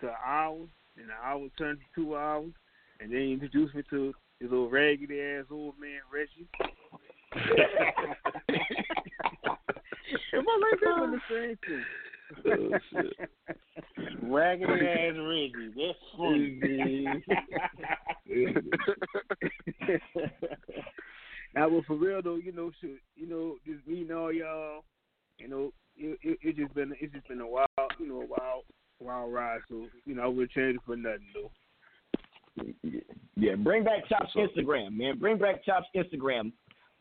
to an hour, and the hour turned to two hours, and then he introduced me to his little raggedy ass old man Reggie. Am I like that on the same thing? Oh, shit. Raggedy ass Reggie. That's funny. now, but for real though, you know, shit, you know, just meeting all y'all, you know, it, it, it just been it's just been a wild, you know, a wild, wild ride. So you know, I wouldn't change it for nothing though. Yeah, bring back Chops Instagram, man. Bring back Chops Instagram.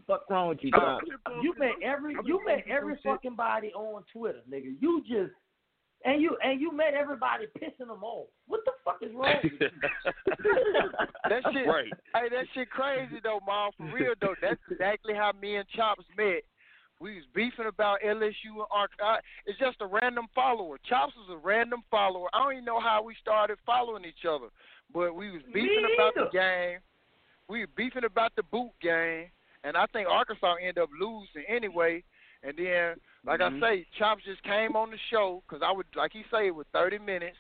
Fuck wrong with you, Uh, Chops? you met every you met every fucking body on Twitter, nigga. You just and you and you met everybody pissing them off. What the fuck is wrong with you? that shit, Right. Hey, that shit crazy though, Mom. For real though, that's exactly how me and Chops met. We was beefing about LSU and Ark. It's just a random follower. Chops was a random follower. I don't even know how we started following each other, but we was beefing about the game. We were beefing about the boot game, and I think Arkansas ended up losing anyway. And then, like Mhm. I say, Chops just came on the show because I would, like he say, it was 30 minutes,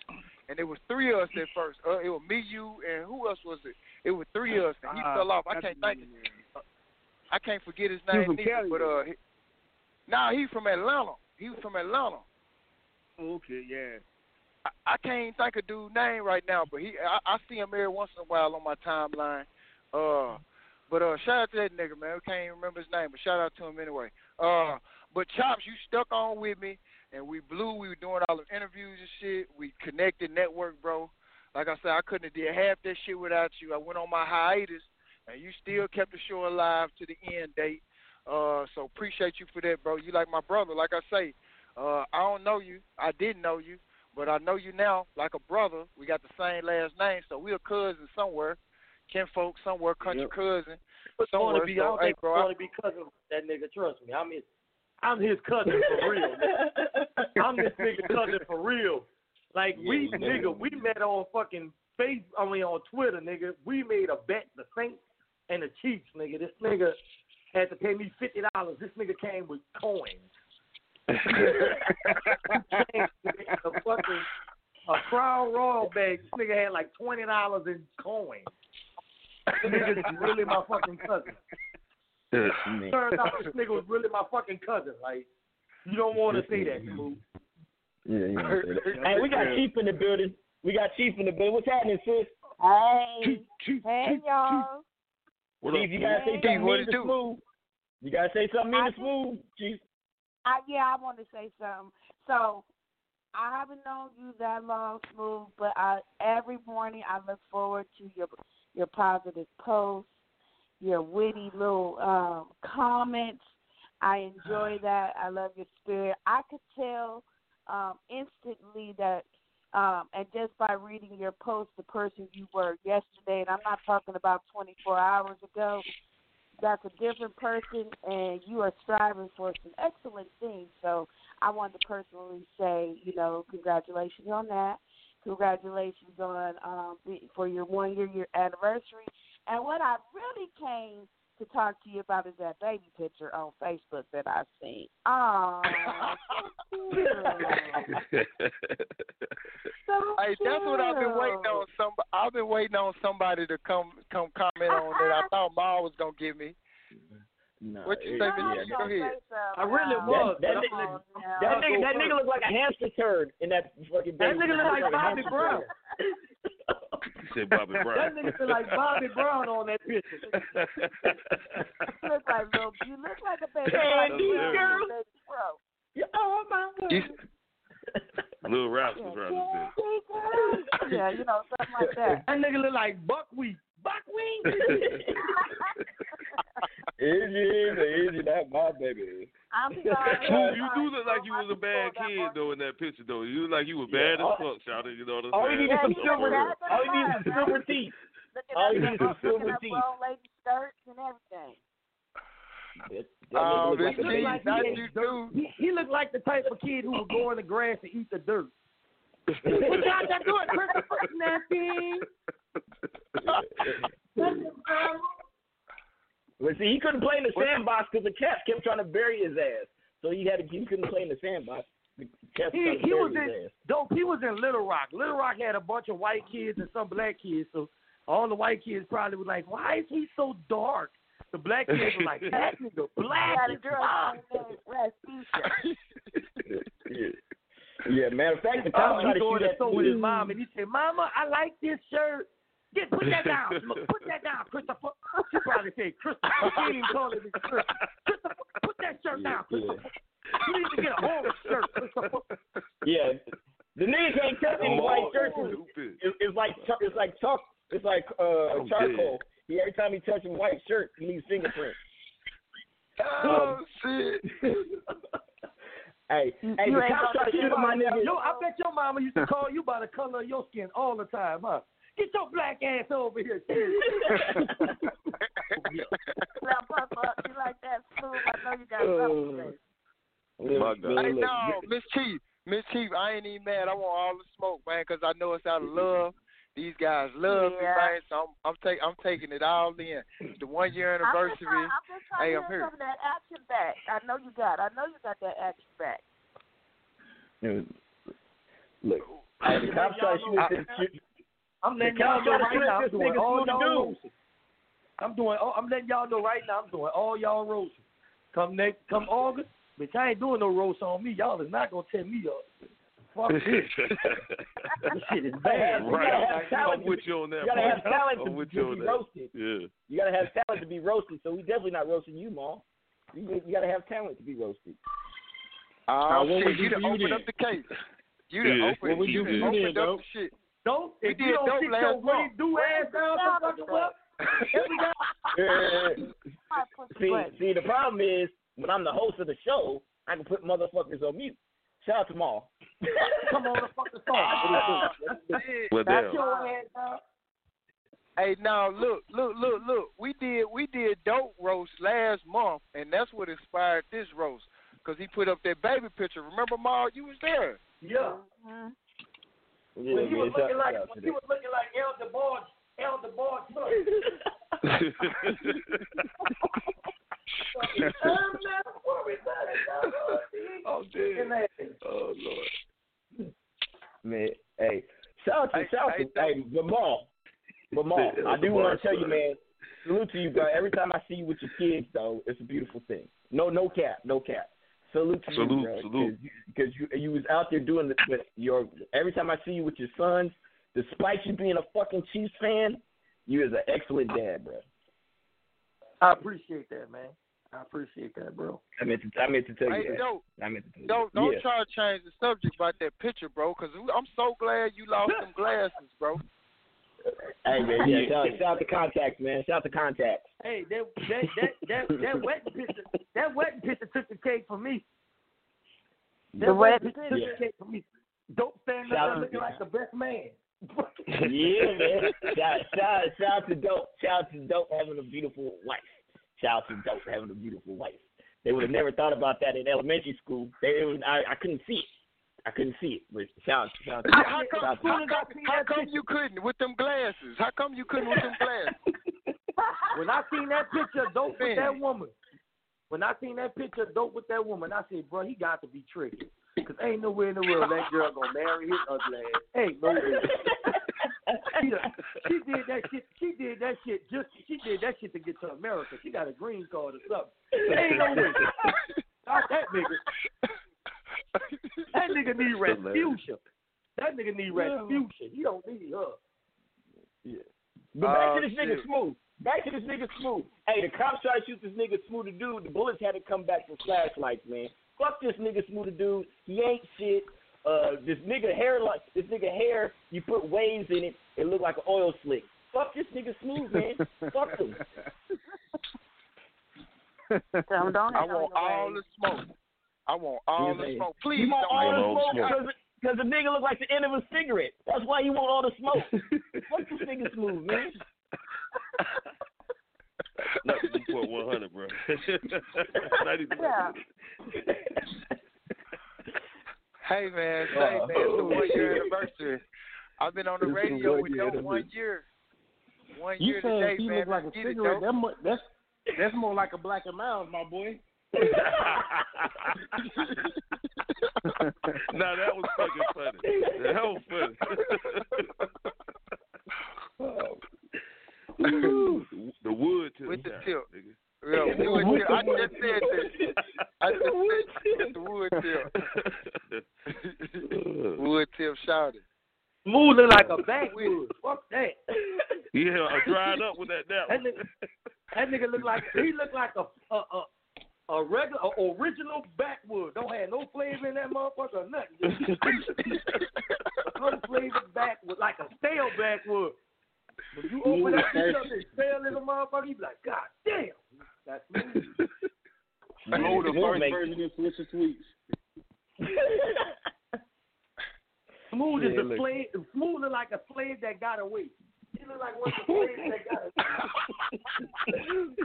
and it was three of us at first. Uh, it was me, you, and who else was it? It was three of us, and he Uh, fell off. I can't think. I can't forget his name Cali, but uh, he, nah, he from Atlanta. He was from Atlanta. Oh, okay, yeah. I, I can't think of dude's name right now, but he, I, I see him every once in a while on my timeline. Uh, but uh, shout out to that nigga, man. I can't even remember his name, but shout out to him anyway. Uh, but Chops, you stuck on with me, and we blew. We were doing all the interviews and shit. We connected, network, bro. Like I said, I couldn't have did half that shit without you. I went on my hiatus, and you still kept the show alive to the end date. Uh, so appreciate you for that, bro. You like my brother. Like I say, uh, I don't know you. I didn't know you, but I know you now like a brother. We got the same last name, so we're cousins somewhere, kinfolk somewhere, country Yep. cousin. But I want somewhere. to be, I So, don't hey, think bro, I I- want to be cousin with that nigga. Trust me, I'm his, I'm his cousin for real. I'm this nigga cousin for real. Like we, Yeah, nigga, we met on fucking face. I mean on Twitter, nigga. We made a bet, the Saints and the Chiefs, nigga. This nigga had to pay me fifty dollars. This nigga came with coins. a fucking a Crown Royal bag. This nigga had like twenty dollars in coins. This nigga's really my fucking cousin. Turns out this nigga was really my fucking cousin. Like, you don't want to say that, Smooth. Yeah, you know, hey, we got Chief in the building. We got Chief in the building. What's happening, sis? Hey, hey y'all. Chief, you gotta say something What mean to smooth. You gotta say something mean to smooth, Chief. I, yeah, I want to say something. So, I haven't known you that long, Smooth, but I every morning I look forward to your your positive posts, your witty little um, comments. I enjoy that. I love your spirit. I could tell um, instantly that, um, and just by reading your post, the person you were yesterday, and I'm not talking about 24 hours ago. That's a different person, and you are striving for some excellent things. So I want to personally say, you know, congratulations on that. Congratulations on um, for your one year your anniversary. And what I really came to talk to you about is that baby picture on Facebook that I've seen. Oh, Hey, that's what I've been waiting on. Some, I've been waiting on somebody to come come comment on that. I thought Ma was gonna give me. No, What you it- say, yeah, Miss Go ahead. I really That- was. that but nigga- I'm- that nigga nigga, that nigga look like a hamster turd in that fucking. That nigga look like Bobby Brown. You said Bobby Brown. That nigga look like Bobby Brown on that picture. You look like little. You look like a baby. Candy Brown, girl. baby Pro. Yeah, oh my You, Little Rascals around this Yeah, you know something like that. That nigga look like buckwheat. Buckwheat. Easy, easy, that my baby. I'm sorry. You do look like you was a bad kid though in that picture though. You look like you were bad Yeah, as fuck, shout You know what I'm All he saying? needs is some silver. he was All he needs is some silver teeth. All you them- need is silver teeth. grown lady skirts and everything. That, that Oh, nigga look like a Miss baby. G, like he that ate you dirt. do. He, he looked like the type of kid who would go in the grass and eat the dirt. What you out there doing, Christopher? Nasty. Well, see, he couldn't play in the sandbox because the cats kept trying to bury his ass. So he had to, he couldn't play in the sandbox. The He, he was in ass. dope. He was in Little Rock. Little Rock had a bunch of white kids and some black kids. So all the white kids probably were like, "Why is he so dark?" The black kids were like, "That nigga black Got a as girl fuck." Yeah. yeah, matter of fact, the Oh, cops tried he to going shoot to that store with his mom and he said, "Mama, I like this shirt." Get put that down. Put that down, Christopher. She probably said, "Christopher." She didn't even call it Christopher. Christopher, put that shirt down, Christopher. You need to get a orange shirt, Christopher. Yeah, the nigga can't touch any white shirts. It's, it's like it's like chalk. It's like uh, I'm charcoal. He, every time he touches white shirt, he needs fingerprints. Oh shit. Hey, hey, You the cops try to shoot my nigga. Yo, I bet your mama used to call you by the color of your skin all the time, huh? Get your black ass over here. Now, Papa, you like that smooth? I know you got something to uh, say. My God. Hey, no, Miss Chief, Miss Chief, I ain't even mad. I want all the smoke, man, 'cause I know it's out of love. These guys love me, man. So I'm, I'm taking, I'm taking it all in. The one year I'm just anniversary. trying, I'm just trying Hey, to I'm hear here. some of that action back. I know you got. I know you got that action back. Look, hey, the cops try to shoot at this. Shoot- I'm letting y'all know right now. I'm doing all y'all Dude. roasting. I'm doing. All, I'm letting y'all know right now. I'm doing all y'all roasting. Come next, come August, bitch. I ain't doing no roast on me. Y'all is not gonna tear me up. Fuck this. this shit is bad. Right, I'm, with you on that. You gotta have talent I'm to, to be roasted. Yeah. You gotta have talent to be roasted. So we definitely not roasting you, Ma. You, you gotta have talent to be roasted. Oh Now, what shit, would you you done do opened up the case. You done Yeah. opened, What would you you done do opened up the shit. Don't We if you don't dope sit your month. great do ass down for fucking well. Every guy. Yeah. see, see, the problem is when I'm the host of the show, I can put motherfuckers on mute. Shout out to Ma. Come on the fucking phone. Shit. Well, That's your ass down. Hey, now look, look, look, look. We did we did dope roast last month, and that's what inspired this roast. Cause he put up that baby picture. Remember, Ma? You was there. Yeah. Mhm. Yeah, When he was looking like shout out to when he was looking like Elder Barge, Elder Barge. oh, damn. Oh, Lord. Man, hey, shout out to shout out to hey, Lamar. Lamar, I do want to tell you, man. Salute to you, bro. Every time I see you with your kids, though, it's a beautiful thing. No, no cap, no cap. Salute to Salute, you, bro. salute. Because you, you was out there doing the, with your. Every time I see you with your sons, despite you being a fucking Chiefs fan, you is an excellent dad, bro. I appreciate that, man. I appreciate that, bro. I meant to, I meant to tell you Hey, that. dope. I meant to tell you Don't that. don't yeah. try to change the subject about that picture, bro. Cause I'm so glad you lost them glasses, bro. Hey man, yeah, shout, shout out to contacts, man. Shout out to contacts. Hey, that that that that, that wedding picture, that wedding picture took the cake for me. That The wedding wedding picture took picture? the cake for me. Dope standing Shout up out- there looking like the best man. yeah, man. Shout, shout, shout out to Dope. Shout out to Dope having a beautiful wife. Shout out to Dope having a beautiful wife. They would have never thought about that in elementary school. They, it was, I, I couldn't see it. I couldn't see it. But shout, shout out to How come, out to- how come, how come you couldn't with them glasses? How come you couldn't with them glasses? When I seen that picture, of dope with that woman. When I seen that picture, dope with that woman, I said, bro, he got to be tricky. Cause ain't nowhere in the world that girl gonna marry his ugly ass. Ain't no way. she, done- she did that shit. She did that shit. Just she did that shit to get to America. She got a green card or something. Ain't no way. Not that nigga. That nigga need Respucia. That nigga need Yeah. He don't need her. Yeah. But back Oh, to uh, this nigga shit. Smooth. Back to this nigga Smooth. Hey, the cops tried to shoot this nigga Smooth the dude. The bullets had to come back from flashlights, man. Fuck this nigga Smooth the dude. He ain't shit. Uh, this nigga hair like this nigga hair. You put waves in it. It look like an oil slick. Fuck this nigga Smooth, man. Fuck him. Don't, don't I hate on want all the smoke. I want all Yeah, the smoke. Please He want don't all the smoke smoke. because because the nigga look like the end of a cigarette. That's why he want all the smoke. Fuck this nigga Smooth, man. Not the Newport 100, bro. Not even. Yeah. Hey man, uh, say man, it's the one year anniversary. I've been on the It's the radio one with year Dope one year. One You year saying today, he man. like a get it, cigarette? Dope. That mo- that's that's more like a Black and Milds, my boy. nah, that was fucking funny. That was funny. Oh, the wood to With the top, tip. nigga. Yeah, wood tip. I just said that. I just said the wood tip. wood tip shouted. Smooth look like a backwood. Fuck that. Yeah, I dried up with that that That nigga, that nigga look like he look like a a a, a regular a original backwood. Don't have no flavor in that motherfucker or nothing. no flavor backwood, like a stale backwood. When you open that shit up and stale in the motherfucker, you be like, God damn. That's smooth. Blow the Smooth first version of Swisher Sweets. Smooth is Yeah, the look. slave. Smooth look like a slave that got away. He look like one of the slaves that got away.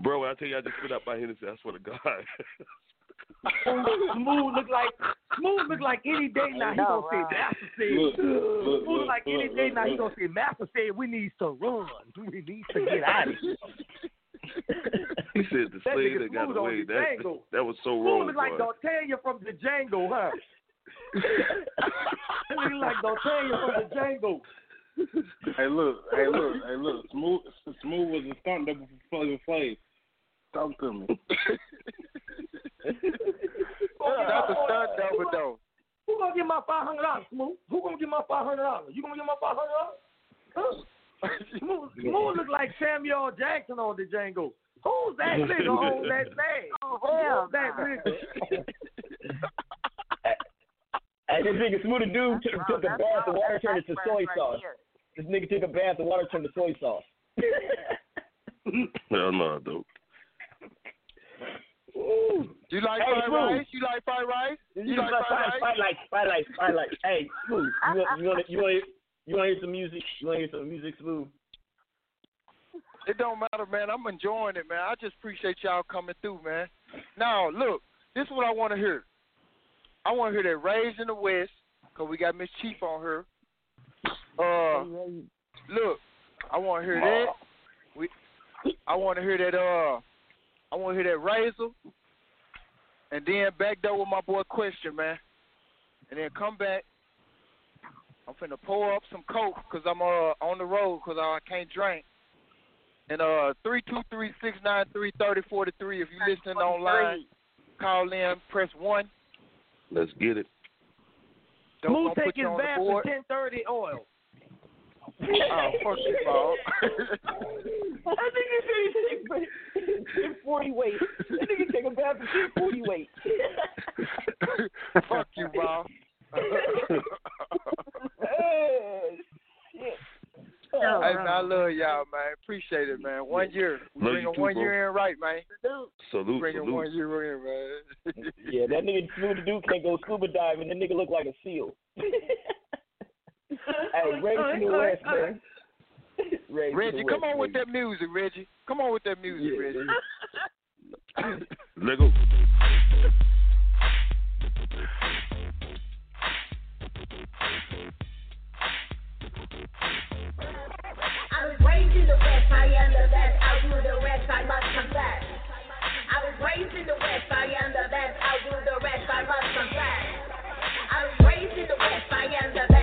Bro, I tell you, I just put up my Hennessy. I swear to God. Smooth look like Smooth look like any day now he gonna say Master said Look, look, Smooth look, like any day now he gonna say Master said we need to run. We need to get out of here. he said the slave nigga that got Smooth on away. the That Django. that was so wrong. Smooth wrong. look like. D'Artagnan from the Django, huh? He look like D'Artagnan from the Django. Hey, look, hey, look, hey, look. Smooth, smooth was a stunt double for Flavor Flav. Talk to me. Oh, That's a stunt double though. Who gonna get my five hundred dollars, Smooth? Who gonna get my five hundred dollars? You gonna get my five hundred dollars? Huh? Smooth, Smooth look like Samuel Jackson on the Django. Who's that nigga on that thing? Oh, hell Who's that nigga? Hey, this nigga Smooth the dude took, Bro, took a bath and wrong. water turned it That's to soy right sauce. here. This nigga took a bath and water turned to soy sauce. Hell no, dope. Ooh. You like Hey, fried Smooth. rice? You like fried rice? You, like like fried rice? spotlight, spotlight, spotlight. Hey, Smooth, you want you want you want you want to hear some music? You want to hear some music, Smooth? It don't matter, man. I'm enjoying it, man. I just appreciate y'all coming through, man. Now, look, this is what I want to hear. I want to hear that Raised in the West, because we got Miss Chief on her. Uh, look, I want to hear that. We, I want to hear that. Uh, I want to hear that Razor, and then back there with my boy Question, man, and then come back. I'm finna pour up some coke because I'm uh on the road because I can't drink. And uh three two three six nine three thirty forty three. If you're listening online, call in, press one. Let's get it. Don't, Smooth don't take his on the bath board. with ten thirty oil. Oh, fuck you, Bob. That nigga said he take forty weight. That nigga take a bath and forty weight. fuck you, Bob. Hey, shit. Hey, man, I love y'all, man. Appreciate it, man. One year. We Love bring a too, one bro. year in right, man. Salute, Bring a salute. one year in, man. Yeah, that nigga Smooth the dude can't go scuba diving. That nigga look like a seal. hey, Raised in the West, man. Raised in Reggie, come West, on with that music, Reggie. Come on with that music, Yeah, Reggie. Let go. I was raised in the West, I am the best. I'll do the rest, I must confess. I was raised in the West, I am the best. I'll do the rest, I must confess. I was raised in the West, I am the best.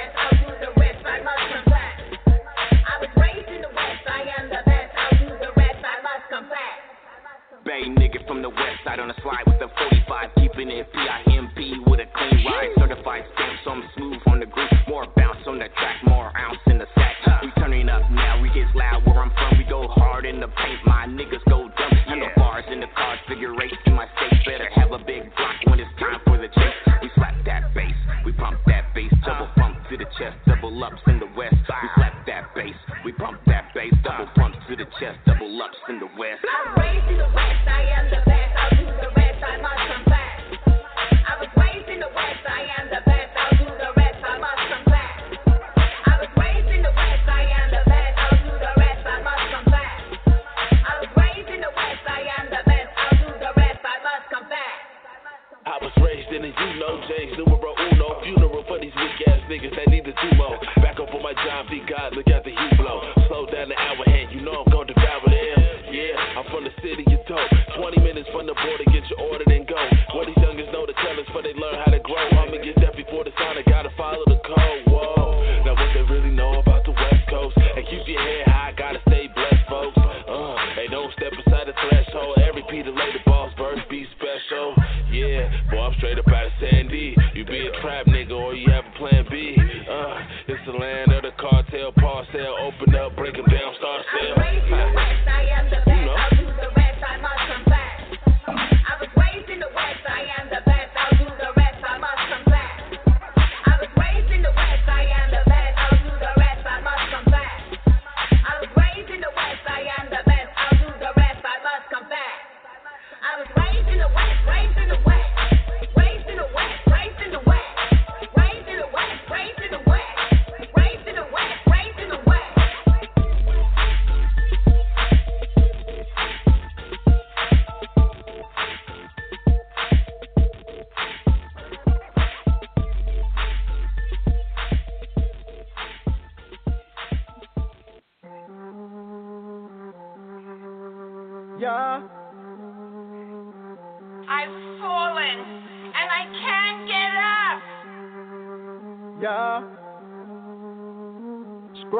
Bay nigga from the west side on a slide with a 45, keeping it PIMP with a clean ride. Certified stamp, so I'm smooth on the groove. More bounce on the track, more ounce in the sack. We turning up now, we get loud where I'm from. We go hard in the paint, my niggas go dumb. Handle bars in the cars, figure eight in my state. Better have a big block when it's time for the chase. We slap that bass, we pump that bass, double pump to the chest, double ups in the west. We slap that bass, we bump that bass, double pumps to the chest, double ups in the west. I'm raised in the west, I am the best. I'll do the rest, I must confess. I was raised in the west, I am the best. I'll do the rest, I must confess. I was raised in the west, I am the best. I'll do the rest, I must confess. I was raised in the west, I am the best. I'll do the rest, I must confess. I was raised in a you know James numero uno funeral for these weak ass niggas that need the tumo. Back on my John B. God, look at the heat blow. Slow down the hour hand, you know I'm gonna devour them. Yeah, I'm from the city you told. 20 minutes from the border, get your order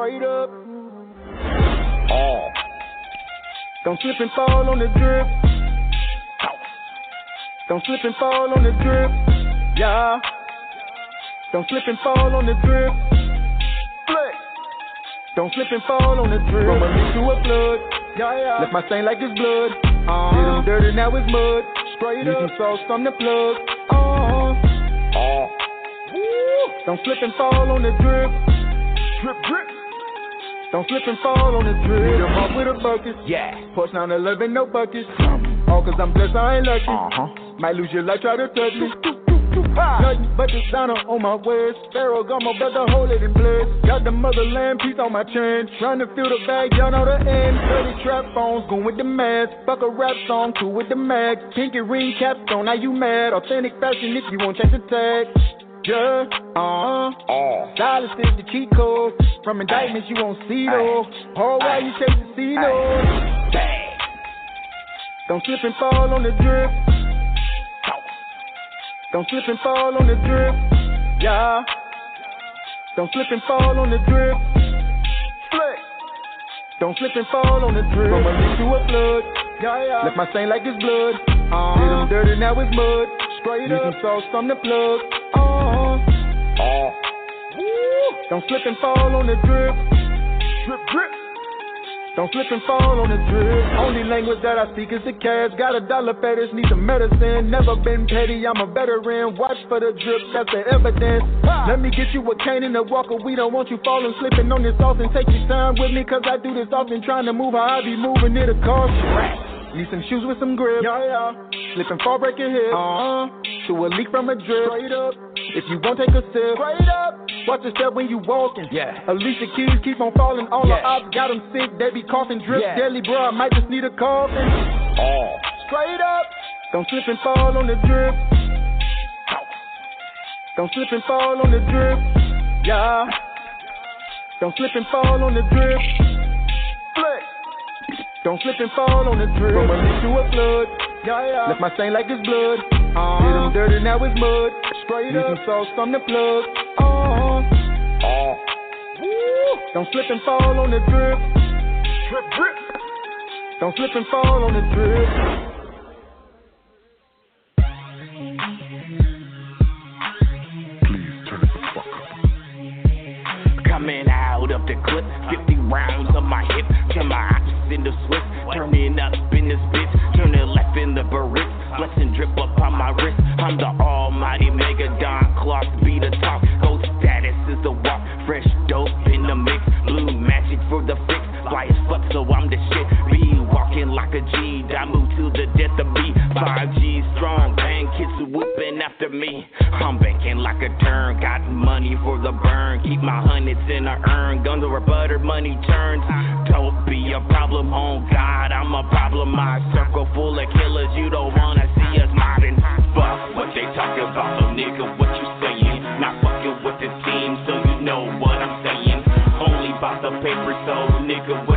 Straight up. Oh. Don't slip and fall on the drip. Don't slip and fall on the drip. Yeah. Don't slip and fall on the drip. Flex. Don't slip and fall on the drip. From a leak to a flood. Yeah, yeah. Left my stain like it's blood. Uh-huh. Did dirty, now it's mud. Straight Need up. some sauce from the plug. Uh-huh. Oh. Woo. Don't slip and fall on the drip. Drip, drip. Don't slip and fall on the drip. Beat up with a bucket. Yeah. Push down 11, no buckets. All cause I'm blessed, I ain't lucky. Uh-huh. Might lose your life, try to touch me. Nothing but designer on my waist. Pharaoh got my brother, hold it in place. Got the motherland piece on my chain. Trying to fill the bag, y'all know the end. 30 trap phones, going with the mask. Fuck a rap song, cool with the mag. Pinky ring capstone, now you mad. Authentic fashion if you won't check the tag. Yeah, uh huh. Oh. Silence is the cheat code. From indictments you won't see though. Hard while you chase the C notes. Don't slip and fall on the drip. Don't slip and fall on the drip. Yeah. Don't slip and fall on the drip. Flex. Don't slip and fall on the drip. From a leak to a flood. Yeah, yeah. Left my stain like it's blood. Uh-huh. Did 'em dirty, now it's mud. Straight Need up. some sauce from the plug. Don't slip and fall on the drip. Drip, drip. Don't slip and fall on the drip. Only language that I speak is the cash. Got a dollar fetish, need some medicine. Never been petty, I'm a veteran. Watch for the drip, that's the evidence. Let me get you a cane and a walker. We don't want you falling, slipping on this often. Take your time with me, cause I do this often. Trying to move how I be moving it a caution. Need some shoes with some grip. Yeah, yeah. Slip and fall, break your hip. Uh huh. To a leak from a drip. Straight up. If you won't take a sip. Straight up. Watch your step when you walking. Yeah. Alicia Keys keep on falling. All Yeah. the ops got them sick. They be coughing drip. Yeah. Deadly, bro. I might just need a coffin. Oh. Straight up. Don't slip and fall on the drip. Don't slip and fall on the drip. Yeah. Don't slip and fall on the drip. Flex. Don't slip and fall on the drip. From a leak to a flood. Yeah, yeah. Left my stain like it's blood. Uh-huh. Did 'em dirty, now it's mud. Straight Need up. some sauce from the plug. Oh. Woo. Don't slip and fall on the drip. Drip, drip. Don't slip and fall on the drip. Coming out of the clip, 50 rounds on my hip. Turn my options into Swiss. Turning up in this bitch, turning left in the barricks. Blessing drip up on my wrist. I'm the almighty mega Don cloth be the top. Gold status is the walk. Fresh dope in the mix. Blue magic for the fix. Fly as fuck, so I'm the shit. Be walking like a G. I move to the death of me. 5G strong, banking like a turn. Got money for the burn. Keep my hundreds in a urn. Guns over butter, money turns. Don't be a problem, on God. I'm a problem. My circle full of killers. You don't wanna see us mobbing. Fuck what they talking about, so nigga, what you saying? Not fucking with the team, so you know what I'm saying. Only about the paper, so nigga,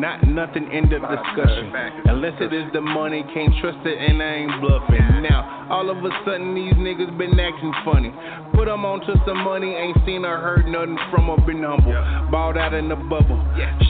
Not nothing end of discussion. Unless it is the money, can't trust it and I ain't bluffing. Now, all of a sudden these niggas been acting funny. Put them onto some money, ain't seen or heard nothing from or been humble. Balled out in the bubble,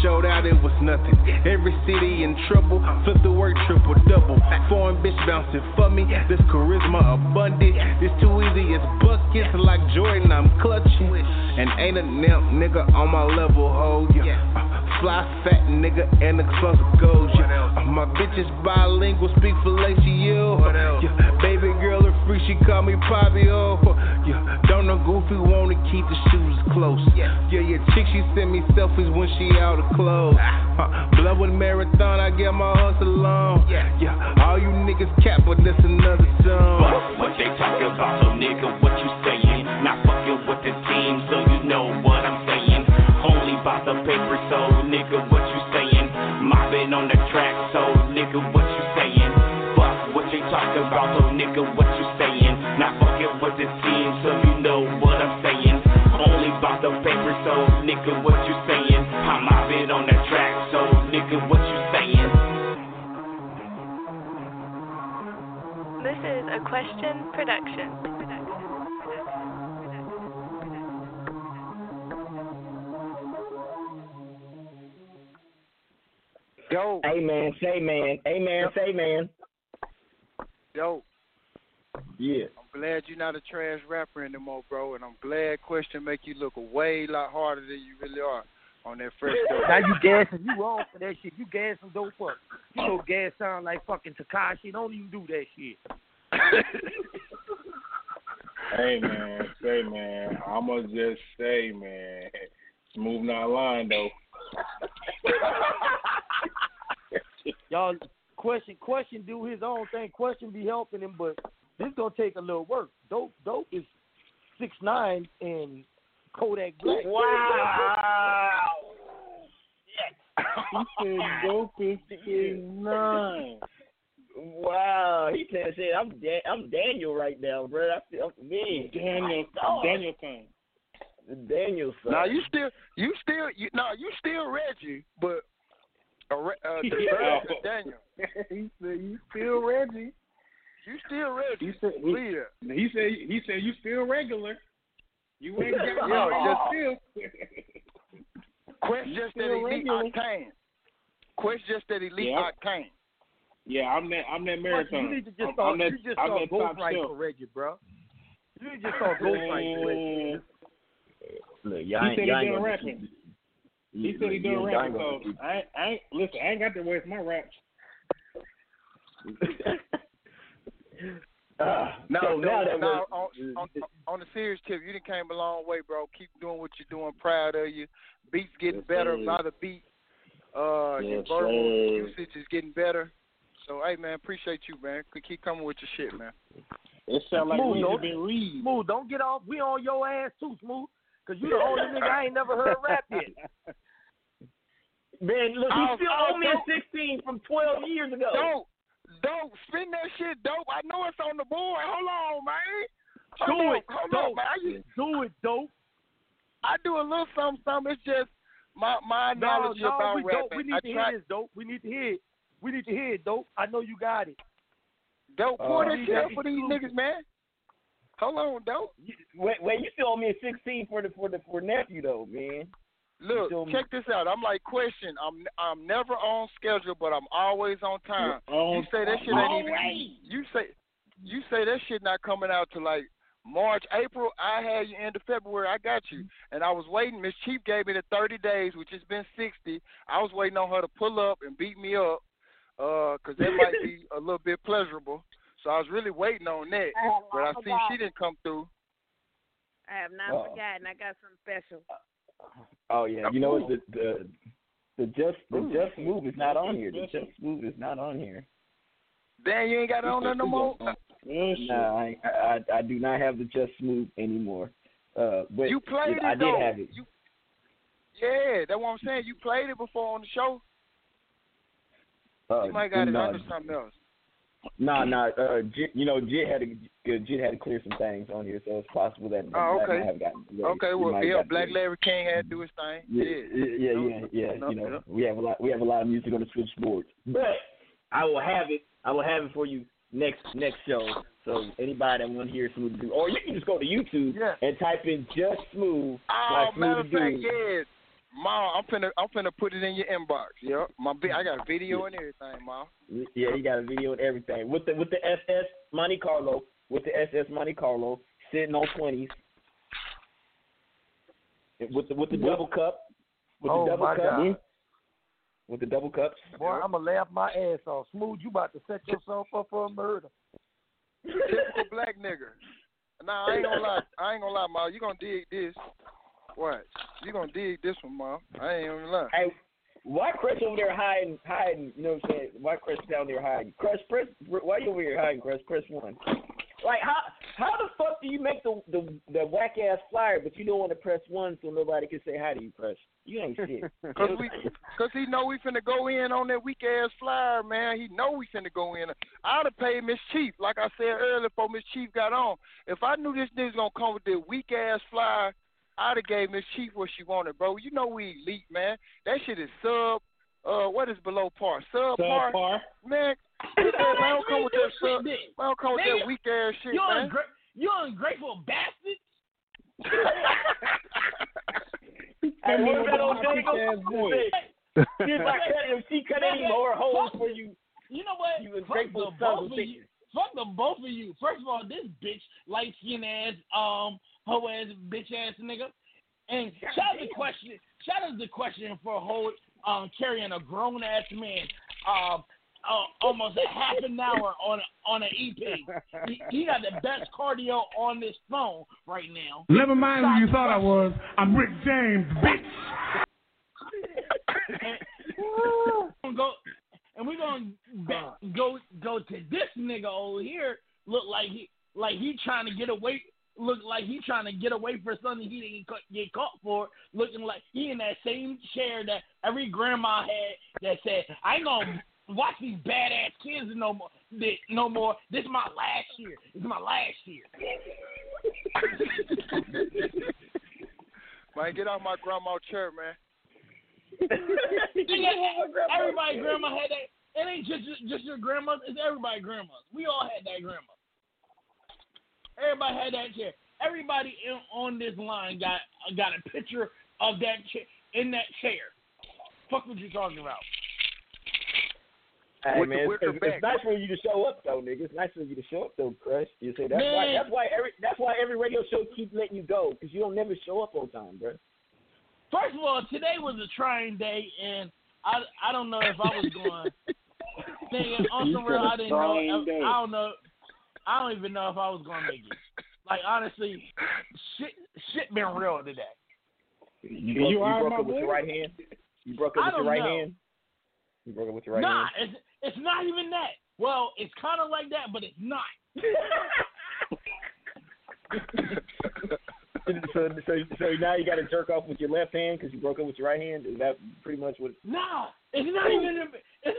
showed out it was nothing. Every city in trouble, flip the work triple double. Foreign bitch bouncing for me, this charisma abundant. It's too easy, it's buckets like Jordan, I'm clutching. And ain't a nigga on my level, ho, yeah. Uh, Fly fat nigga and the close goes, yeah. My bitch is bilingual, speak fellatio. Yeah, baby girl is free, she call me oh. Yeah, don't know goofy, wanna keep the shoes close. Yeah, yeah, yeah chick, she send me selfies when she out of clothes. Uh, blood with marathon, I get my hustle on. Yeah, yeah, all you niggas cap, but that's another song. What they talking about, so nigga, what you saying? Not fucking with the team, so you know what I'm saying. Only about the paper, so nigga, what you? Mobbing on the track, so nigga, what you saying? Fuck what they talking about, so nigga, what you saying? Not fucking with the team, so you know what I'm saying. Only about the paper, so nigga, what you saying? I'm mobbing on the track, so nigga, what you saying? This is a question production. Yo. Amen. Say man. Amen. Say man. Yo, Yeah. I'm glad you're not a trash rapper anymore, bro, and I'm glad Question make you look a way lot harder than you really are on that fresh dope. Now you gassing, you wrong for that shit. You gassing dope up. You know gas sound like fucking Tekashi. Don't even do that shit. Hey man, say man, I'ma just say man, smooth not lying though. Y'all question question do his own thing. Question be helping him, but this gonna take a little work. Dope dope is six nine and Kodak Black. Wow. he said dope is six nine. Wow, he said, "Shit, I'm da- I'm Daniel right now, bro. I feel me. Daniel Oh, Daniel Kane. Daniel, son. Now you still, you still, you no, you still Reggie, but uh, uh, the Yeah. Daniel. he said you still Reggie. You still Reggie. He said he, Believe he said he said you still regular. You ain't got Yeah, you just- still. Quest You just that elite regular. octane. Quest just that elite Yeah. octane. Yeah, I'm that I'm that marathon. You need to just I'm, start. I'm that, you just I'm start that top for Reggie, bro. You need to just start ghostwriting for Reggie. Look, He y'all ain't, said he y'all ain't done gonna rapping. keep- He said he look, rapping, so I ain't, I ain't listen. I ain't got to waste my raps. Ah, No, so no, now that no, we're- on, on, on the serious tip, you done came a long way, bro. Keep doing what you're doing. Proud of you. Beats getting Yes, better sir. by the beat. Uh, your verbal sir. usage is getting better. So, hey, man, appreciate you, man. Keep coming with your shit, man. It sound like Smooth, we don't- been read. Smooth, don't get off. We on your ass too, Smooth. Cause you the only nigga I ain't never heard rap yet. Man, look, I'll- he still owe me a 16 from 12 years ago. Dope, dope, spin that shit, dope. I know it's on the board. Hold on, man. Hold Do on, it, hold dope. on, man. I, used, Do it, dope. I do a little something, something. It's just my my No, knowledge no, about we, rapping. dope. we need I to try, hear this, dope. We need to hear it. We need to hear it, dope. I know you got it. Dope, pour Uh, that shit up for these niggas, man. Hold on, dope. Wait, wait, you still owe me a 16 for the for the for nephew though, man. Look, still- check this out. I'm like, question. I'm I'm never on schedule, but I'm always on time. On- you say that shit ain't even. always. You say you say that shit not coming out to like March, April. I had you end of February. I got you, and I was waiting. Miss Chief gave me the 30 days, which has been 60. I was waiting on her to pull up and beat me up, uh, cause that might be a little bit pleasurable. So I was really waiting on that, I but I see she didn't come through. I have not Oh. forgotten. I got something special. Oh yeah, you know what the the the just the Ooh. just move is not on here. The just move is not on here. Damn, you ain't got it on there no more. Nah, I, I I do not have the just move anymore. Uh, but You played I it did though. have it. You, yeah, that's what I'm saying. You played it before on the show. Uh, you might got it no, under something else. Nah, nah. Uh, Jit, you know, Jit had to uh, Jit had to clear some things on here, so it's possible that Oh, okay. have gotten. Okay, well, yeah, Black Larry King had to do his thing. Yeah, Yeah. yeah, yeah, yeah. No, You know, no. we have a lot. We have a lot of music on the switchboard, but I will have it. I will have it for you next next show. So anybody that want to hear Smooth do, or you can just go to YouTube and type in just Smooth. Oh, by matter of fact, Dude. Yeah. Ma, I'm finna, I'm finna put it in your inbox. Yep, my, I got a video and everything, Ma. Yeah, you got a video and everything with the with the SS Monte Carlo with the SS Monte Carlo sitting on twenties with the with the double cup with Oh, the double my cup God. with the double cups. Boy, I'm gonna laugh my ass off. Smooth, you about to set yourself up for a murder. Typical black nigga. Nah, I ain't gonna lie. I ain't gonna lie, Ma. You gonna dig this? What? You gonna dig this one, Ma? I ain't gonna lie. Hey, why Chris over there hiding hiding? You know what I'm saying? Why Chris down there hiding? Chris, press. Why you over here hiding, Chris? Press one. Like how how the fuck do you make the the, the whack ass flyer, but you don't want to press one so nobody can say hi to you, Chris? You ain't shit. Cause we, cause he know we finna go in on that weak ass flyer, man. He know we finna go in. I'd have paid Miss Chief, like I said earlier, before Miss Chief got on. If I knew this nigga's gonna come with that weak ass flyer, I'd have gave Miss Chief what she wanted, bro. You know we elite, man. That shit is sub. Uh, what is below par? Sub par. Subpar. Man, man, I don't come with that sub. Shit, I don't come with that weak ass shit, you man. ungra- you ungrateful bastard. Hey, what about old Fuck Dago? See if I cut if she cut any more holes for you. You know what? You Fuck ungrateful the both of of you. Fuck the both of you. First of all, this bitch, light skin ass, um, hoe ass, bitch ass nigga. And shout out the question. Shout out the question for a whole um carrying a grown ass man, um, uh, almost a half an hour on a, on an EP. He, he got the best cardio on this phone right now. Never mind who you thought I was. I'm Rick James, bitch. and go and we're gonna ba- go go to this nigga over here. Look like he like he trying to get away. Look like he trying to get away for something he didn't get caught for. Looking like he in that same chair that every grandma had that said, "I ain't gonna watch these badass kids no more. No more. This is my last year. This is my last year." Man, get off my grandma chair, man. Everybody grandma had that. It ain't just just your grandma. It's everybody grandmas. We all had that grandma. Everybody had that chair. Everybody in, on this line got got a picture of that chair in that chair. Fuck what you talking about? Hey man, it's, it's, it's nice for you to show up though, nigga. It's nice for you to show up though, Crush. You say that's why that's why every that's why every radio show keep letting you go because you don't never show up on time, bro. First of all, today was a trying day, and I I don't know if I was going. Nigga, on You some real, I didn't know. trying day. I don't know. I don't even know if I was gonna make it. Like honestly, shit shit been real today. You, You broke, you are broke my up with your right hand. You broke up I with your right know. hand. You broke up with your right nah, hand. it's it's not even that. Well, it's kind of like that, but it's not. so, so, so now you got to jerk off with your left hand because you broke up with your right hand. Is that pretty much what? Nah, it's not even. It's,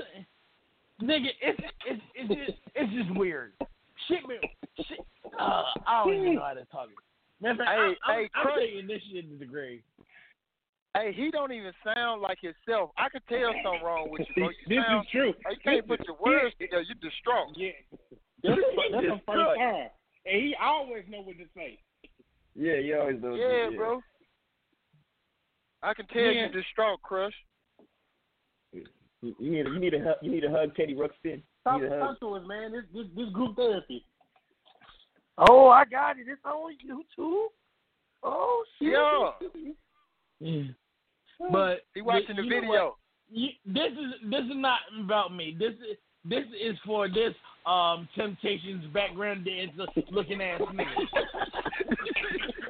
nigga, it's it's it's just, it's just weird. Shit, been, shit. Uh, I don't even know how to talk. Man, Hey, I'm, I'm, hey, I'm Chris. taking this shit to the grave. Hey, he don't even sound like himself. I could tell something wrong with you, bro. You This is sound, true. You can't put your words together. You're distraught. Yeah. That's, that's the first time. And he always know what to say. Yeah, he always know. Yeah, bro. I can tell Yeah. you're distraught, Crush. You you need you need a hug- you need to hug Teddy Ruxpin. You Talk, need talk to us, man. This, this this group therapy. Oh, I got it. It's on YouTube. Oh shit. Yeah. But He watching the you know video. You, this is this is not about me. This is this is for this um Temptations background dancer looking ass nigga.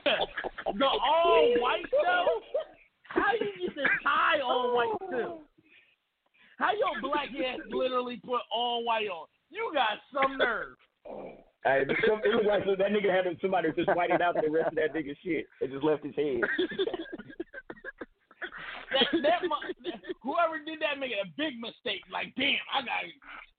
the all white though. How you get the tie all white too? How your black ass literally put all white on? You got some nerve. Hey, some, it was like that nigga had somebody just whited out the rest of that nigga shit and just left his head. That, that, that whoever did that made a big mistake. Like, damn, I gotta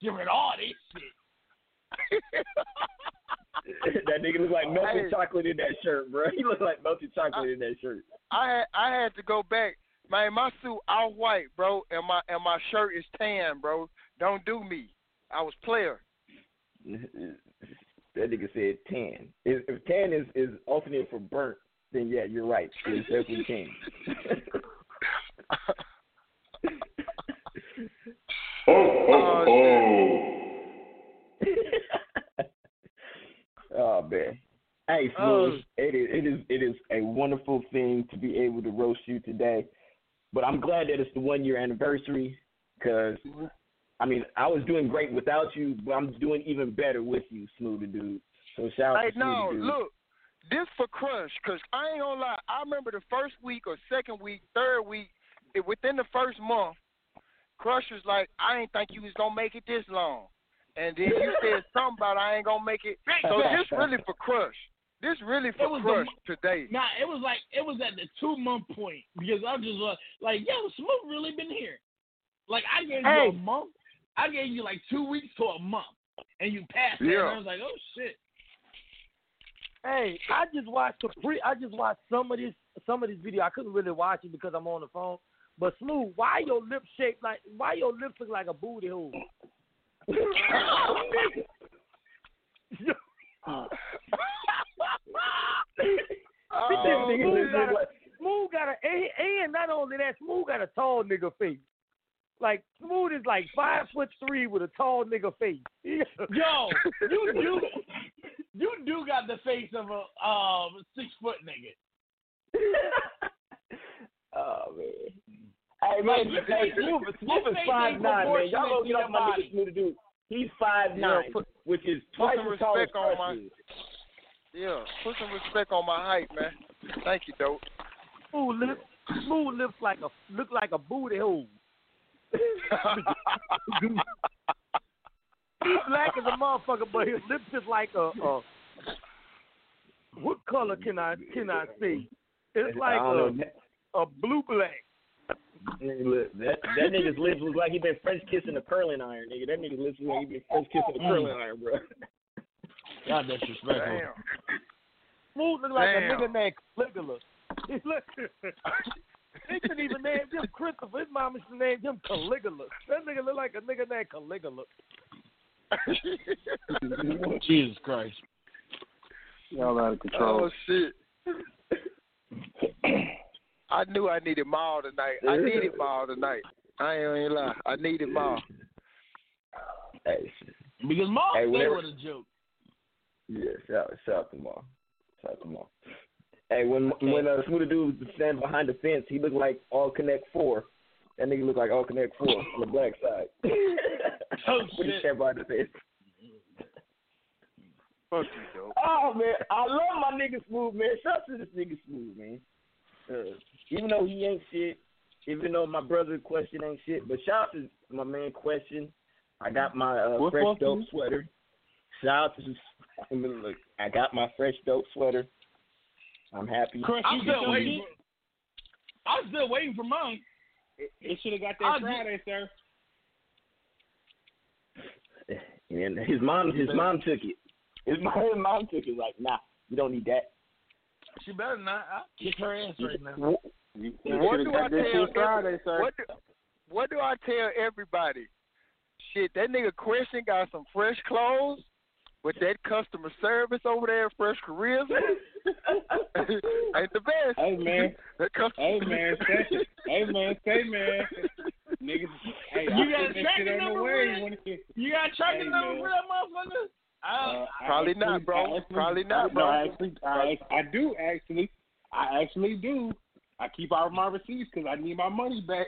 get rid of all this shit. that nigga look like melted chocolate in that shirt, bro. He look like melted chocolate in that shirt. I had I had to go back. Man, my suit all white, bro, and my and my shirt is tan, bro. Don't do me. I was player. That nigga said tan. If, if tan is is alternate for burnt, then yeah, you're right. It's definitely tan. Oh, oh oh. oh man. Hey, Oh. Smooth, it is it is it is a wonderful thing to be able to roast you today. But I'm glad that it's the one year anniversary because mm-hmm. I mean I was doing great without you, but I'm doing even better with you, Smooth the dude. So shout out Hey, to no, dude. look, this for Crush, cause I ain't gonna lie. I remember the first week or second week, third week, it, within the first month, Crush was like, "I ain't think you was gonna make it this long," and then you said something about I ain't gonna make it. So this really for Crush. This really It for was Crush the- today. Nah, it was like it was at the two month point because I'm just uh, like, yo, Smooth really been here. Like I gave you a month, I gave you like two weeks to a month, and you passed it. And Yeah. I was like, oh shit. Hey, I just watched the pre. I just watched some of this some of this video. I couldn't really watch it because I'm on the phone. But smooth, why your lips shaped like? Why your lips look like a booty hole? Oh, smooth, got a, smooth got a and, and not only that, smooth got a tall nigga face. Like smooth is like five foot three with a tall nigga face. Yo, you do, you do got the face of a um six foot nigga. Oh man. Hey man, Like, hey, his- Smooth, Smooth is five nine, man. Y'all proportionate gonna get off my body. nigga Smooth to do. He's five nine, Yeah, put- which is twice as tall as respect on my- is. Yeah, put some respect on my height, man. Thank you, dope. Smooth lips, smooth lips like a look like a booty hole. He's black as a motherfucker, but his lips is like a, a what color can I can I see? It's like I don't know. a a blue black. Look, that that nigga's lips look like he been French kissing a curling iron, nigga. That nigga's lips look like he been French kissing a curling mm. iron, bro. God disrespectful. Smooth look like Damn. a nigga named Caligula. He look. They should even name him Christopher. His mama should name him Caligula. That nigga look like a nigga named Caligula. Jesus Christ. Y'all out of control. Oh shit. I knew I needed Maul tonight. I needed Maul tonight. I ain't gonna lie. I needed Maul. Hey. Because Maul Hey, stay with a joke. Yeah, shout, shout out to Maul. Shout out to Maul. Hey, when when uh, Smooth Dude was standing behind the fence, he looked like All Connect Four. That nigga looked like All Connect Four on the black side. Oh when he shit. standing behind the fence. Fuck you, dope. Oh man, I love my nigga Smooth, man. Shout out to this nigga Smooth, man. Uh, even though he ain't shit, even though my brother Question ain't shit, but shout out to my man Question. I got my uh, What fresh fuck dope you? sweater. Shout out to I mean, look, I got my fresh dope sweater. I'm happy. Chris, I'm you still get your waiting. For, I'm still waiting for mine. It, it should have got I'll that get- Friday, sir. And his mom, his mom took it. His mom, his mom took it. Like, nah, you don't need that. She better not. I'll kick her ass right now. You, you What do I tell Friday, sir. what do, what do I tell everybody? Shit, that nigga Question got some fresh clothes with that customer service over there at Fresh Careers. Ain't the best. Hey man, That customer hey man, say, hey man, say man, niggas. Hey, You got a tracking shit on number way. with it? You got a tracking Hey, number man. for that motherfucker? uh, I Probably actually- not, bro. I actually- Probably not, bro. No, I actually, I, I do actually. I actually do. I keep all of my receipts because I need my money back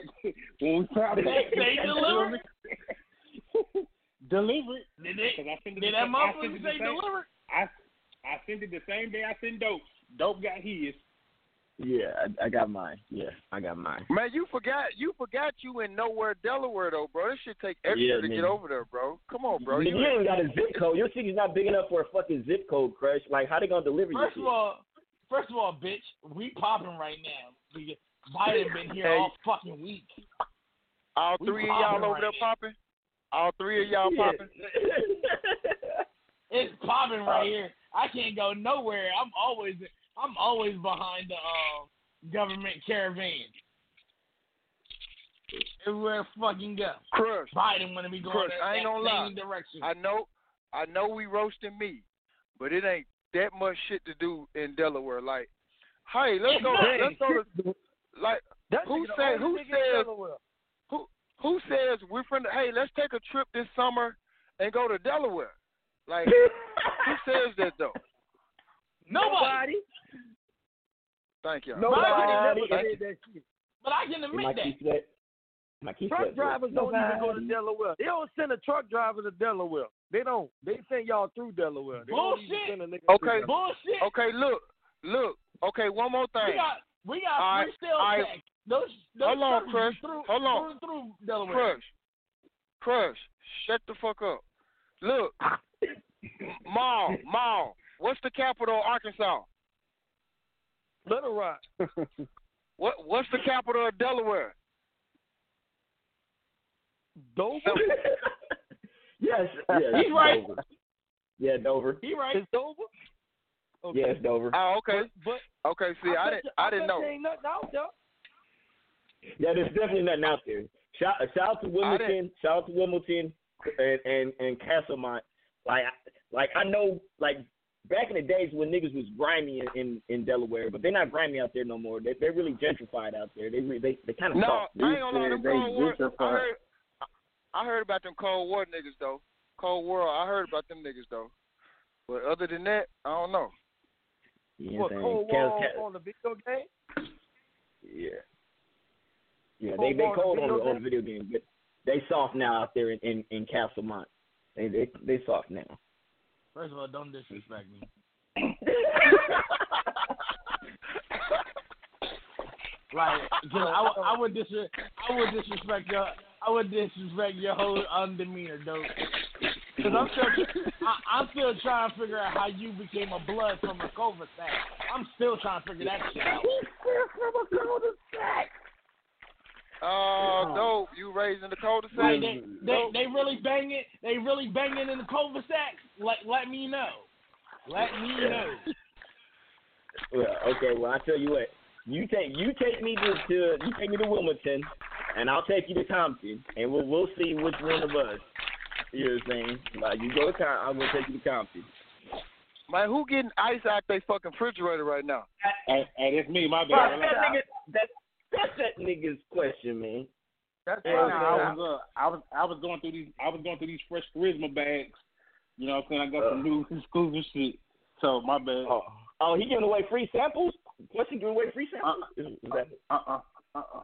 when we try to They- they deliver? Delivered. Did, it, I sent it did the that same- I sent motherfucker it say same- delivered? I I sent it the same day I sent dope. Dope got his. Yeah, I, I got mine. Yeah, I got mine. Man, you forgot you forgot you in nowhere Delaware though, bro. This should take extra Yeah, to man. get over there, bro. Come on, bro. you, You ain't got a zip code. Your city's not big enough for a fucking zip code, Crush. Like, how they gonna deliver you? First of all, first of all, bitch, we popping right now. We- Biden been here Hey. all fucking week. all we three of y'all over right there now. popping? All three of y'all Yeah. popping? It's popping right here. I can't go nowhere. I'm always I'm always behind the um, government caravan. Everywhere I fucking go. Crush. Biden wanna be going Crush, that, I ain't that gonna lie. direction. I know I know we roasting meat, but it ain't that much shit to do in Delaware. Like, hey, let's go let's go to like That who nigga the said who nigga in says Delaware. Who who says we're from hey, let's take a trip this summer and go to Delaware? Like who says that though? Nobody. Thank you. Nobody Nobody. never Thank that shit. But I can It admit might that. keep sweat. Might keep Truck sweat. drivers don't even go to Delaware. They don't send a truck driver to Delaware. They don't. They send y'all through Delaware. They don't Bullshit. send a nigga Okay. Bullshit. Okay, look, look. Okay, one more thing. We got we got All right, free sales all right. Tax. Those those Hold on, Crush. Through, Hold on. Through, through Delaware. Crush. Crush. Shut the fuck up. Look. Maul, Maul. What's the capital of Arkansas? Little Rock. What what's the capital of Delaware? Dover. yes, yes. He's right. Dover. Yeah, Dover. He right. It's Dover. Okay. Yes, Dover. Oh, okay. But Okay, see, I, bet didn't you- I bet didn't know. Ain't nothing out there. Yeah, there's definitely nothing out there. Shout, shout out to Wilmington. Shout out to Wilmington and and, and Castlemont. Like, I- like I know, like back in the days when niggas was grimy in, in, in Delaware, but they're not grimy out there no more. They they're really gentrified out there. They they they kind of No, soft. I ain't gonna lie. Them Cold War. I heard, I heard about them Cold War niggas though. Cold War. I heard about them niggas though. But other than that, I don't know. Know What Cold? War on the video game? Yeah. Yeah, they they War on the cold on the, video on the video game, but they soft now out there in in, in Castlemont. They they they soft now. First of all, don't disrespect me. Like, I, would- I would dis I would disrespect your I would disrespect your whole um, demeanor, though. Cause I'm still I, I'm still trying to figure out how you became a blood from a cul-de-sac. I'm still trying to figure that shit out. Uh, dope. You raising the cul-de-sac? Like they, they they really banging it. they really banging it in the cul-de-sac. Let let me know. Let me know. Well, okay. Well, I tell you what. You take you take me to, to you take me to Wilmington, and I'll take you to Compton, and we'll we'll see which one of us. You know what I'm saying? Like you go to Com- I'm gonna take you to Compton. Man, who getting ice out they fucking refrigerator right now? Hey, hey, that's me. My Bro, that nigga, that that's that nigga's question, man. That's Yeah, I, was uh, I was I was going through these I was going through these fresh charisma bags. You know what I'm saying? I got some new exclusive shit. So my bad. Oh, oh, he giving away free samples? What's he giving away free samples? Is that Uh uh uh uh.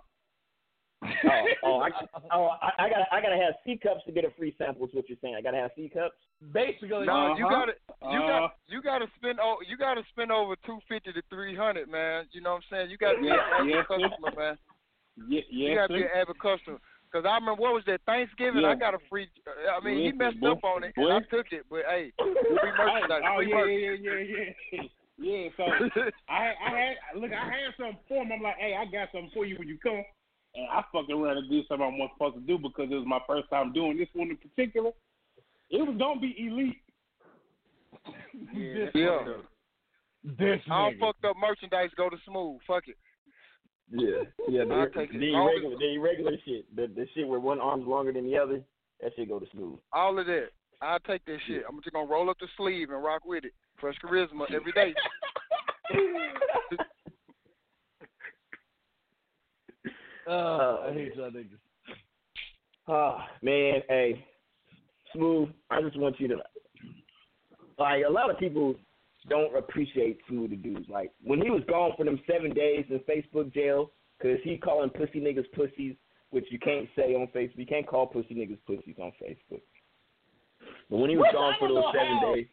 Oh, oh, I, oh, I, I gotta, I gotta have C cups to get a free sample. Is what you're saying? I gotta have C cups. Basically, No, you Uh-huh. gotta, you Uh, got, you gotta spend, oh, you gotta spend over two fifty to three hundred, man. You know what I'm saying? You gotta be Yeah, an avid yes, sir. customer, man. Yeah, yeah, you gotta be sir. an avid customer. Cause I remember what was that Thanksgiving? Yeah. I got a free. uh, I mean, he messed boy, up on it, boy. and I took it. But hey, free merchandise, oh free yeah, merch. yeah, yeah, yeah, yeah. So I, I had look, I had something for him. I'm like, hey, I got something for you when you come. And I fucking around and did something I wasn't supposed to do because it was my first time doing this one in particular. It was gonna be elite. Yeah. This yeah. This All nigga. fucked up merchandise go to smooth. Fuck it. Yeah, yeah. I'll The, take it. the Long as- irregular, the irregular shit, the the shit where one arm's longer than the other, that shit go to smooth. All of that. I'll take that shit. I'm just gonna roll up the sleeve and rock with it. Fresh charisma every day. Uh, I hate y'all niggas. Oh man, hey, smooth. I just want you to like a lot of people don't appreciate Smooth the dudes. Like when he was gone for them seven days in Facebook jail, cause he calling pussy niggas pussies, which you can't say on Facebook. You can't call pussy niggas pussies on Facebook. But when he was Which gone for those seven how. days,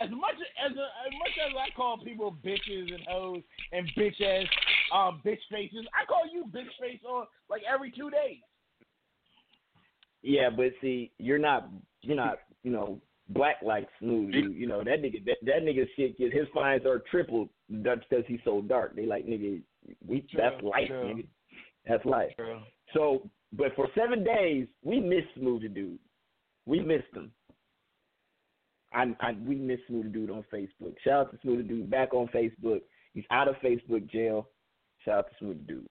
As much as as much as I call people bitches and hoes and bitch ass um bitch faces, I call you bitch face on like every two days. yeah, but see, you're not, you're not, you know, black like Smooth. You, you know that nigga, that, that nigga shit, get his fines are tripled because he's so dark. They like nigga, we that's life, true. nigga. That's life. So, but for seven days, we missed Smooth the Dude. We missed him. I, I we missed Smooth Dude on Facebook. Shout out to Smooth Dude back on Facebook. He's out of Facebook jail. Shout out to Smooth Dude.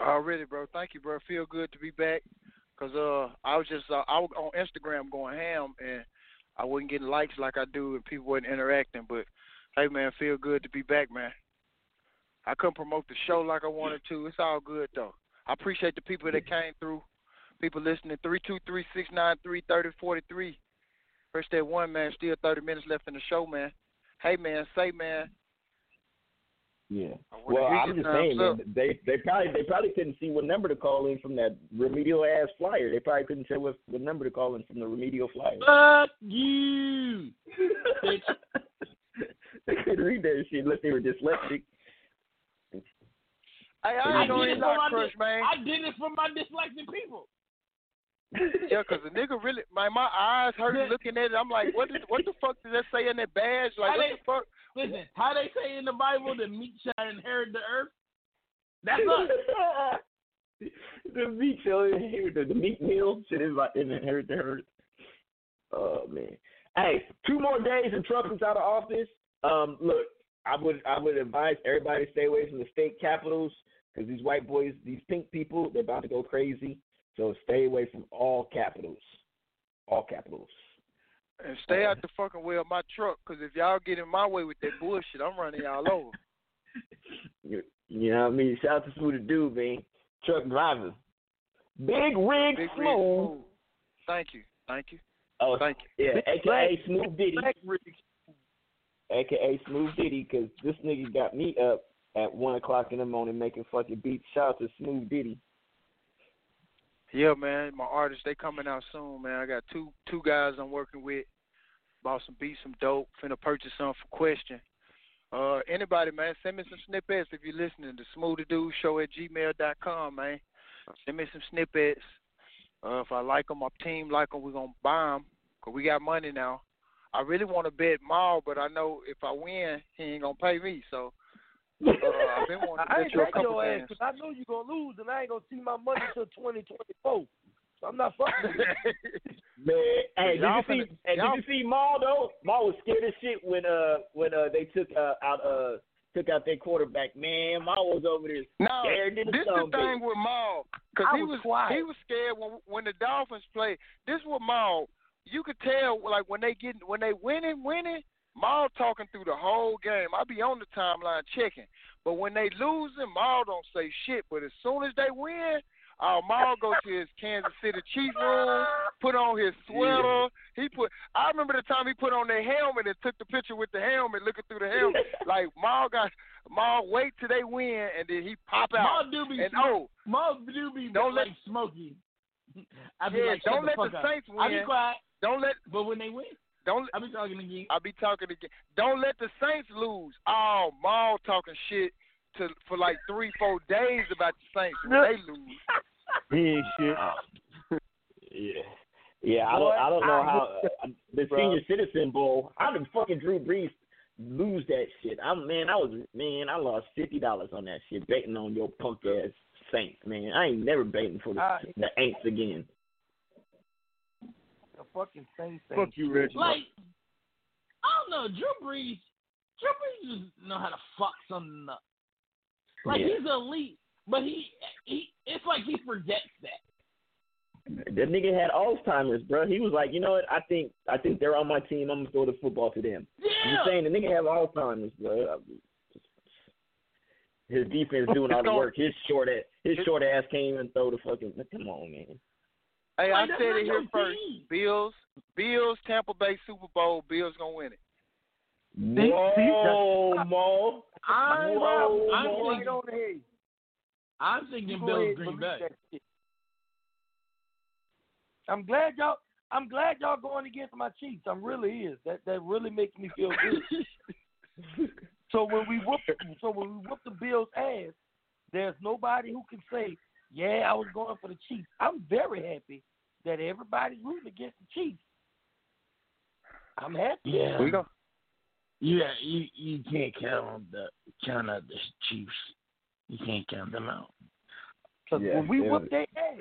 Already, bro. Thank you, bro. Feel good to be back. Cause uh, I was just uh, I was on Instagram going ham, and I wasn't getting likes like I do, and people wasn't interacting. But hey, man, feel good to be back, man. I couldn't promote the show like I wanted to. It's all good though. I appreciate the people that came through. People listening. Three two three six nine three thirty forty three. First that one man. Still thirty minutes left in the show, man. Hey, man. Say, man. Yeah. Well, I'm just saying, up. man, they they probably they probably couldn't see what number to call in from that remedial ass flyer. They probably couldn't tell what, what number to call in from the remedial flyer. Fuck you, bitch. they couldn't read that shit unless they were dyslexic. Hey, I I ain't gonna did, it for my crush, man. I did it for my dyslexic people. Yeah, 'cause the nigga really, my my eyes hurt looking at it. I'm like, what did, what the fuck does that say in that badge? Like, How what they- the fuck? Listen, how they say in the Bible, the meek shall inherit the earth. That's us. the meat shall inherit the, the meat meal should invi- inherit the earth. Oh man. Hey, two more days and Trump is out of office. Um, look, I would I would advise everybody to stay away from the state capitals because these white boys, these pink people, they're about to go crazy. So stay away from all capitals. All capitals. And stay out the fucking way of my truck, because if y'all get in my way with that bullshit, I'm running y'all over. You, you know what I mean? Shout out to Smooth the Dude, man. Truck driver. Big rig Big smooth. Smooth. Thank you, thank you. Oh, thank you. Yeah, aka Black- Smooth Diddy. Black Rig. aka Smooth Diddy, because this nigga got me up at one o'clock in the morning making fucking beats. Shout out to Smooth Diddy. Yeah, man, my artists they coming out soon, man. I got two two guys I'm working with. Bought some beats, some dope. Finna purchase some for question. Uh, anybody, man, send me some snippets if you're listening. The Smooth the Dude Show at gmail.com, man. Send me some snippets. Uh, if I like them, my team like them, we're gonna buy them. Cause we got money now. I really want to bet Maul, but I know if I win, he ain't gonna pay me. So uh, I've been wanting to I ain't you a couple your ass because I know you're gonna lose, and I ain't gonna see my money till 2024. So I'm not fucking. with you. Man, hey, did Y'all you see? finna- Hey, y'all- did you see Maul though? Maul was scared as shit when uh when uh they took uh, out uh took out their quarterback. Man, Maul was over there No, scared this some the thing with Maul, cause he was was quiet. he was scared when when the Dolphins play. This was Maul. You could tell like when they get when they winning winning. Maul talking through the whole game. I be on the timeline checking, but when they losing, Maul don't say shit. But as soon as they win, uh, Maul go to his Kansas City Chief room, put on his sweater. He put. I remember the time he put on their helmet and took the picture with the helmet, looking through the helmet. like Maul got Maul wait till they win and then he pop out. Maul do be and oh, Maul do be Don't like let- Smokey. I be yeah, like, don't the let the up. Saints I be win. quiet, Don't let but when they win, don't. I be talking again. I be talking again. Don't let the Saints lose. Oh, Maul talking shit to for like three, four days about the Saints when they lose. He ain't shit. Yeah. Yeah, I don't. I don't know I how uh, the Bro. senior citizen bowl. How did fucking Drew Brees lose that shit? I'm man. I was man. I lost fifty dollars on that shit betting on your punk ass Saints. Man, I ain't never betting for the, Ah, the Aints again. The fucking same thing. Fuck you, Reggie. Like, I don't know, Drew Brees. Drew Brees just know how to fuck something up. Like Yeah. he's elite, but he he it's like he forgets that. That nigga had Alzheimer's, bro. He was like, you know what? I think I think they're on my team. I'm gonna throw the football to them. I'm Yeah. saying the nigga have Alzheimer's, bro. His defense doing all the work. His short ass, his short ass can't even throw the fucking. Come on, man. Hey, I Like, that's said it here first. team. Bills, Bills, Tampa Bay Super Bowl. Bills gonna win it. See- Whoa, see, Mo. I'm, Whoa, I'm, Mo. Right thinking, on the head. I'm thinking Bills ahead and Green believe Bay. that. I'm glad y'all. I'm glad y'all going against my Chiefs. I'm really is. That that really makes me feel good. so when we whoop so when we whoop the Bills ass, there's nobody who can say, Yeah, I was going for the Chiefs. I'm very happy that everybody's rooting against the Chiefs. I'm happy. Yeah. We go. Yeah, you you can't count on the count out the Chiefs. You can't count them out. Because when we whoop their ass,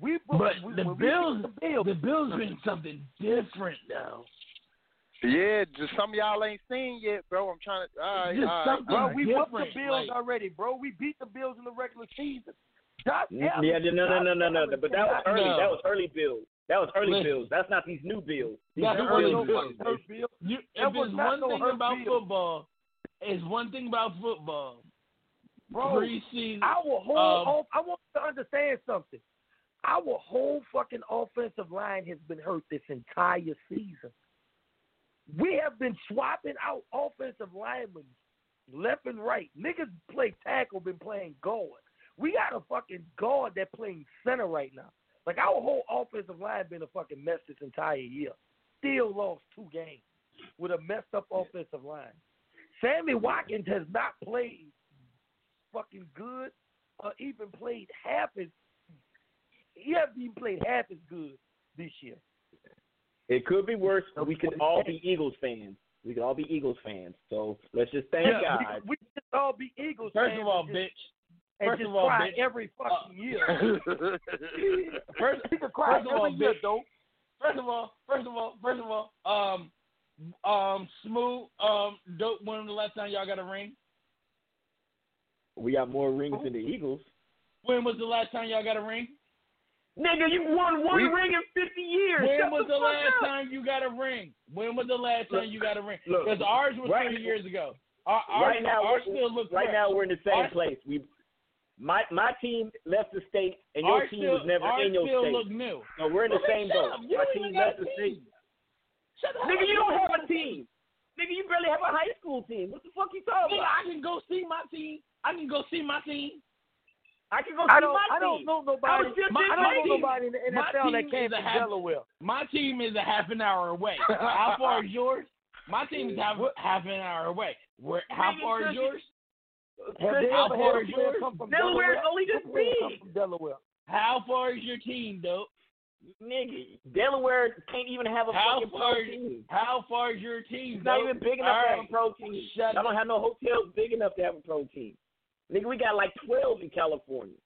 we whoop, But we, the when we Bills, beat the Bills, the Bills been something different though. Yeah, just some of y'all ain't seen yet, bro. I'm trying to. All right, Just all right. Bro, we whooped the Bills like- already, bro. We beat the Bills in the regular season. Josh Yeah, Allen- no, no, no, no, no, no. But that was early. No. That was early bills. That was early Listen. bills. That's not these new bills. These That's new early bills. bills. Hurt You, if was there's one no thing about Bill. football, it's one thing about football. Bro, Preseason. our whole um, off, I want you to understand something. Our whole fucking offensive line has been hurt this entire season. We have been swapping out offensive linemen left and right. Niggas play tackle, been playing guard. We got a fucking guard that playing center right now. Like our whole offensive line been a fucking mess this entire year. Still lost two games with a messed up offensive line. Sammy Watkins has not played fucking good or even played half as he hasn't even played half as good this year. It could be worse. But we could all be Eagles fans. We could all be Eagles fans. So let's just thank Yeah, God. we, we should all be Eagles First fans of all, bitch. And First just of all, cry bitch. every fucking year. First, we can cry first of all, every year, bitch. though. First of all, first of all, first of all, um, um, smooth, um, dope. When was the last time y'all got a ring? We got more rings than the Eagles. When was the last time y'all got a ring? Nigga, you won one We- ring in 50 years. When Shut was the the last up. time you got a ring? When was the last time you got a ring? Because ours was right- three years ago. Our, ours, right now, ours we're, still look right fresh. now we're in the same Ours- place. We, my my team left the state, and your ours team still, was never ours in your still state. look new. So we're in the Okay, same shut boat. You My team left the state. Shut up. Nigga, you don't have a team. Nigga, you barely have a high school team. What the fuck you talking Nigga, about? I can go see my team. I can go see my team. I can go I see don't, my I don't team. know I nobody. was just I don't my know nobody in the My NFL that team came is a from half- Delaware. My team is a half an hour away. How far is yours? My team is half half an hour away. Where? How Nigga, far is yours? Have they How ever far had is a player come from Delaware's Delaware? only What come from Delaware? How far is your team, dope? Nigga, Delaware can't even have a How fucking far? pro team. How far is your team? It's not even big enough All to have a pro team. Shut I don't have no hotels big enough to have a pro team. Nigga, we got like twelve in California.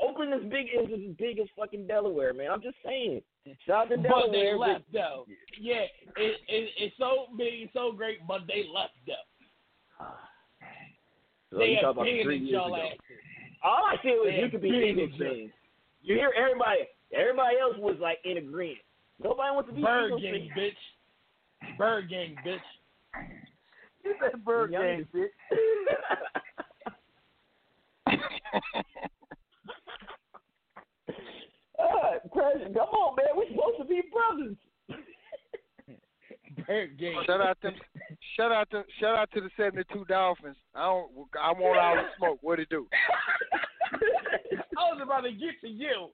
Oakland is big is as big as fucking Delaware, man. I'm just saying. Shout out to But they Delaware. left though. Yeah, it, it it's so big, it's so great, but they left though. Ah. So they you talk about three years y'all ago. asses. All I said was They you could be big Eagles in y'all- You hear everybody everybody else was like in agreement. Nobody wants to be Bird gang, fans. bitch. Bird gang, bitch. You said bird Y'all bitch. Uh, President, come on, man. We're supposed to be brothers. Bird gang. Shout out to shout out to shout out to the seventy two Dolphins. I don't I want all the smoke. What it do? I was about to get to you.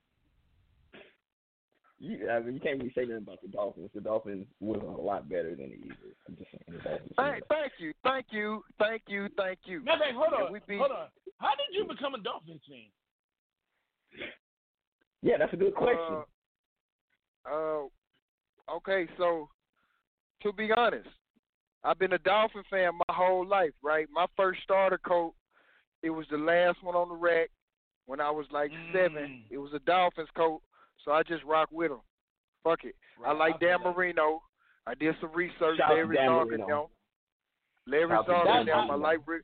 You, I mean, you can't really say nothing about the Dolphins. The Dolphins was a lot better than the Eagles. I'm just saying. The Thank, thank you, thank you, thank you, thank you. Now, babe, hold on, we beat- hold on. How did you become a Dolphins fan? Yeah, that's a good question. Uh, uh, okay, so to be honest, I've been a Dolphin fan my whole life, right? My first starter coat, it was the last one on the rack when I was like seven. Mm. It was a Dolphins coat, so I just rock with them. Fuck it. I like Dan Marino. I did some research. Shout Larry Marino. Larry Shout out to Dan I like Rick,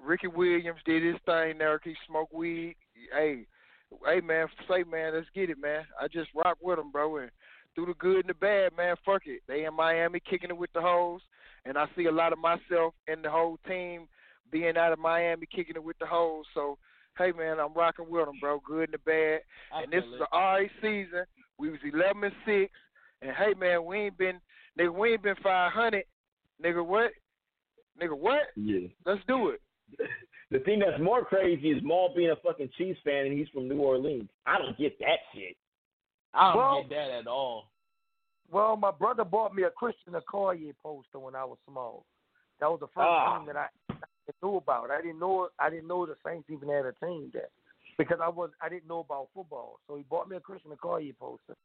Ricky Williams did his thing there. He smoked weed. Hey, hey man, say man, let's get it, man. I just rock with them, bro. And through the good and the bad, man, fuck it. They in Miami kicking it with the hoes, and I see a lot of myself and the whole team being out of Miami kicking it with the hoes. So, hey man, I'm rocking with them, bro. Good and the bad. I and this is it. an alright season. We was eleven and six, and hey man, we ain't been nigga, we ain't been five hundred. Nigga, what? Nigga, what? Yeah. Let's do it. The thing that's more crazy is Maul being a fucking Chiefs fan and he's from New Orleans. I don't get that shit. I don't Well- get that at all. Well, my brother bought me a Christian Okoye poster when I was small. That was the first Ah. team that I, I knew about. I didn't know I didn't know the Saints even had a team there because I was I didn't know about football. So he bought me a Christian Okoye poster,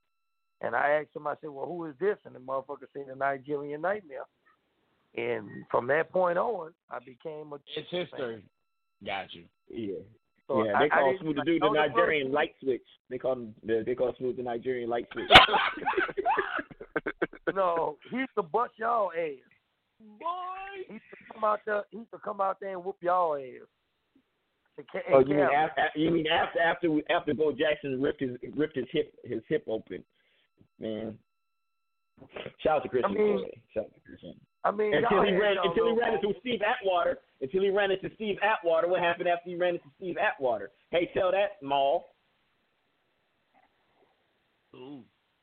and I asked him. I said, "Well, who is this?" And the motherfucker said, "The Nigerian Nightmare." And from that point on, I became a. It's history. Got you. Yeah. So yeah, I- they I call didn't- Smooth the dude the know the Nigerian light switch. They call him they call Smooth the Nigerian light switch. no, he used to bust y'all ass. Boy. He used to come out there. He used to come out there and whoop y'all ass. The ca- oh, you mean after, you mean after after after Bo Jackson ripped his ripped his hip his hip open, man. Shout out to Christian. I mean- Shout out to Christian. I mean, until he ran until he ran into Steve Atwater. Until he ran into Steve Atwater. What happened after he ran into Steve Atwater? Hey, tell that Maul. Ooh.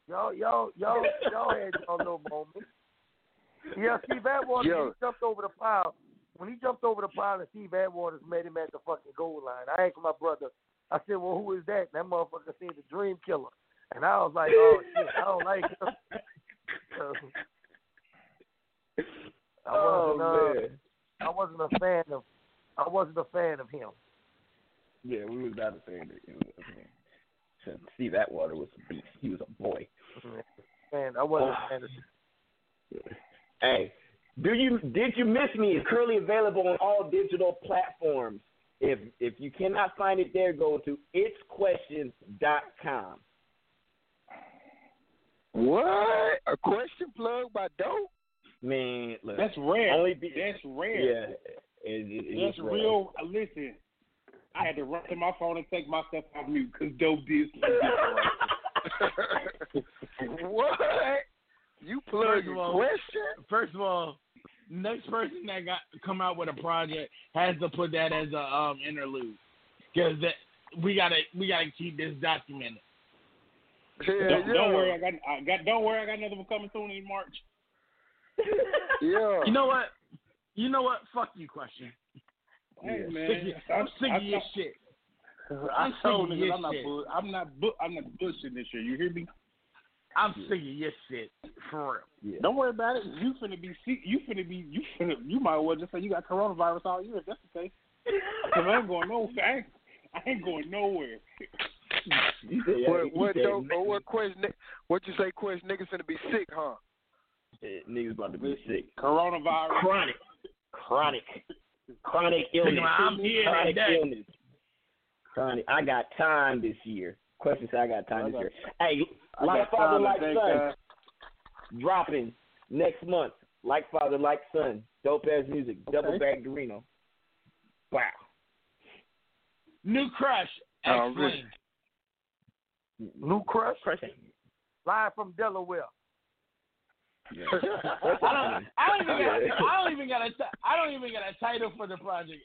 Y'all, y'all, y'all, y'all had y'all little moments. Yeah, Steve Atwater Yo. he jumped over the pile. When he jumped over the pile and Steve Atwater met him at the fucking goal line, I asked my brother. I said, "Well, who is that?" And that motherfucker said, "The Dream Killer." And I was like, "Oh shit, I don't like him." I Oh wasn't, uh, man. I wasn't a fan of. I wasn't a fan of him. Yeah, we was not a fan of him. So Steve Atwater was a beast. He was a boy. Man, I wasn't Oh. a fan. Hey, do you did you miss me? It's currently available on all digital platforms. If if you cannot find it there, go to itsquestions.com. What? A question plug by Dope? Man, look, That's rare. Only be, That's rare. Yeah, it, it, That's rare. real. uh, Listen, I had to run to my phone and take myself off mute because Dope did something what? You plug First your of all, question? First of all, next person that got come out with a project has to put that as a um interlude because that we gotta we gotta keep this documented. don't, don't worry, I got, I got. Don't worry, I got another one coming soon in March. Yeah. You know what? You know what? Fuck you, question. Hey I'm man, I'm sick of your shit. I I'm sick told of niggas your I'm not. shit. I'm not. Bu- I'm not bullshitting this year. You hear me? I'm sick of your shit for real. Yeah. Don't worry about it. You finna be. sick- You finna be. You finna. You might as well just say you got coronavirus all year if that's the case. Cause I ain't going nowhere. I ain't, I ain't going nowhere. What, what, dope, or what question? What you say? Question? Niggas finna be sick, huh? Yeah, niggas about to be sick. Coronavirus. Chronic, chronic, chronic illness. I'm here chronic illness. Chronic. I got time this year. Question said I got time I this got- year. Hey, like father, like son, God. dropping next month. Like father, like son. Dope ass music. Double Okay. back Dorino. Wow. New crush. Uh, oh, Explain. New Crush, Crush. live from Delaware. I don't. I don't even got. I don't even got a. don't even got a title for the project.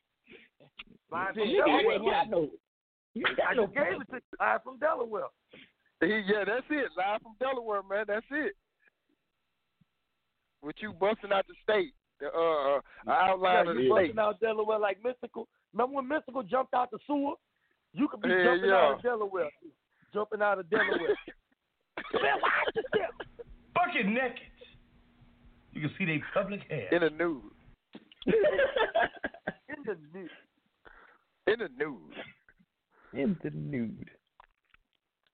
Live See, from you Delaware. Ain't got. You I got no just gave it to you. Live from Delaware. Yeah, that's it. Live from Delaware, man. That's it. With you busting out the state, the uh, uh outline yeah, of the you state. busting out Delaware like Mystikal. Remember when Mystikal jumped out the sewer? You could be Yeah, jumping yeah. out of Delaware. Jumping out of Delaware. Bucket naked. You can see their public hair. In the nude. In the nude. In the nude. In the nude.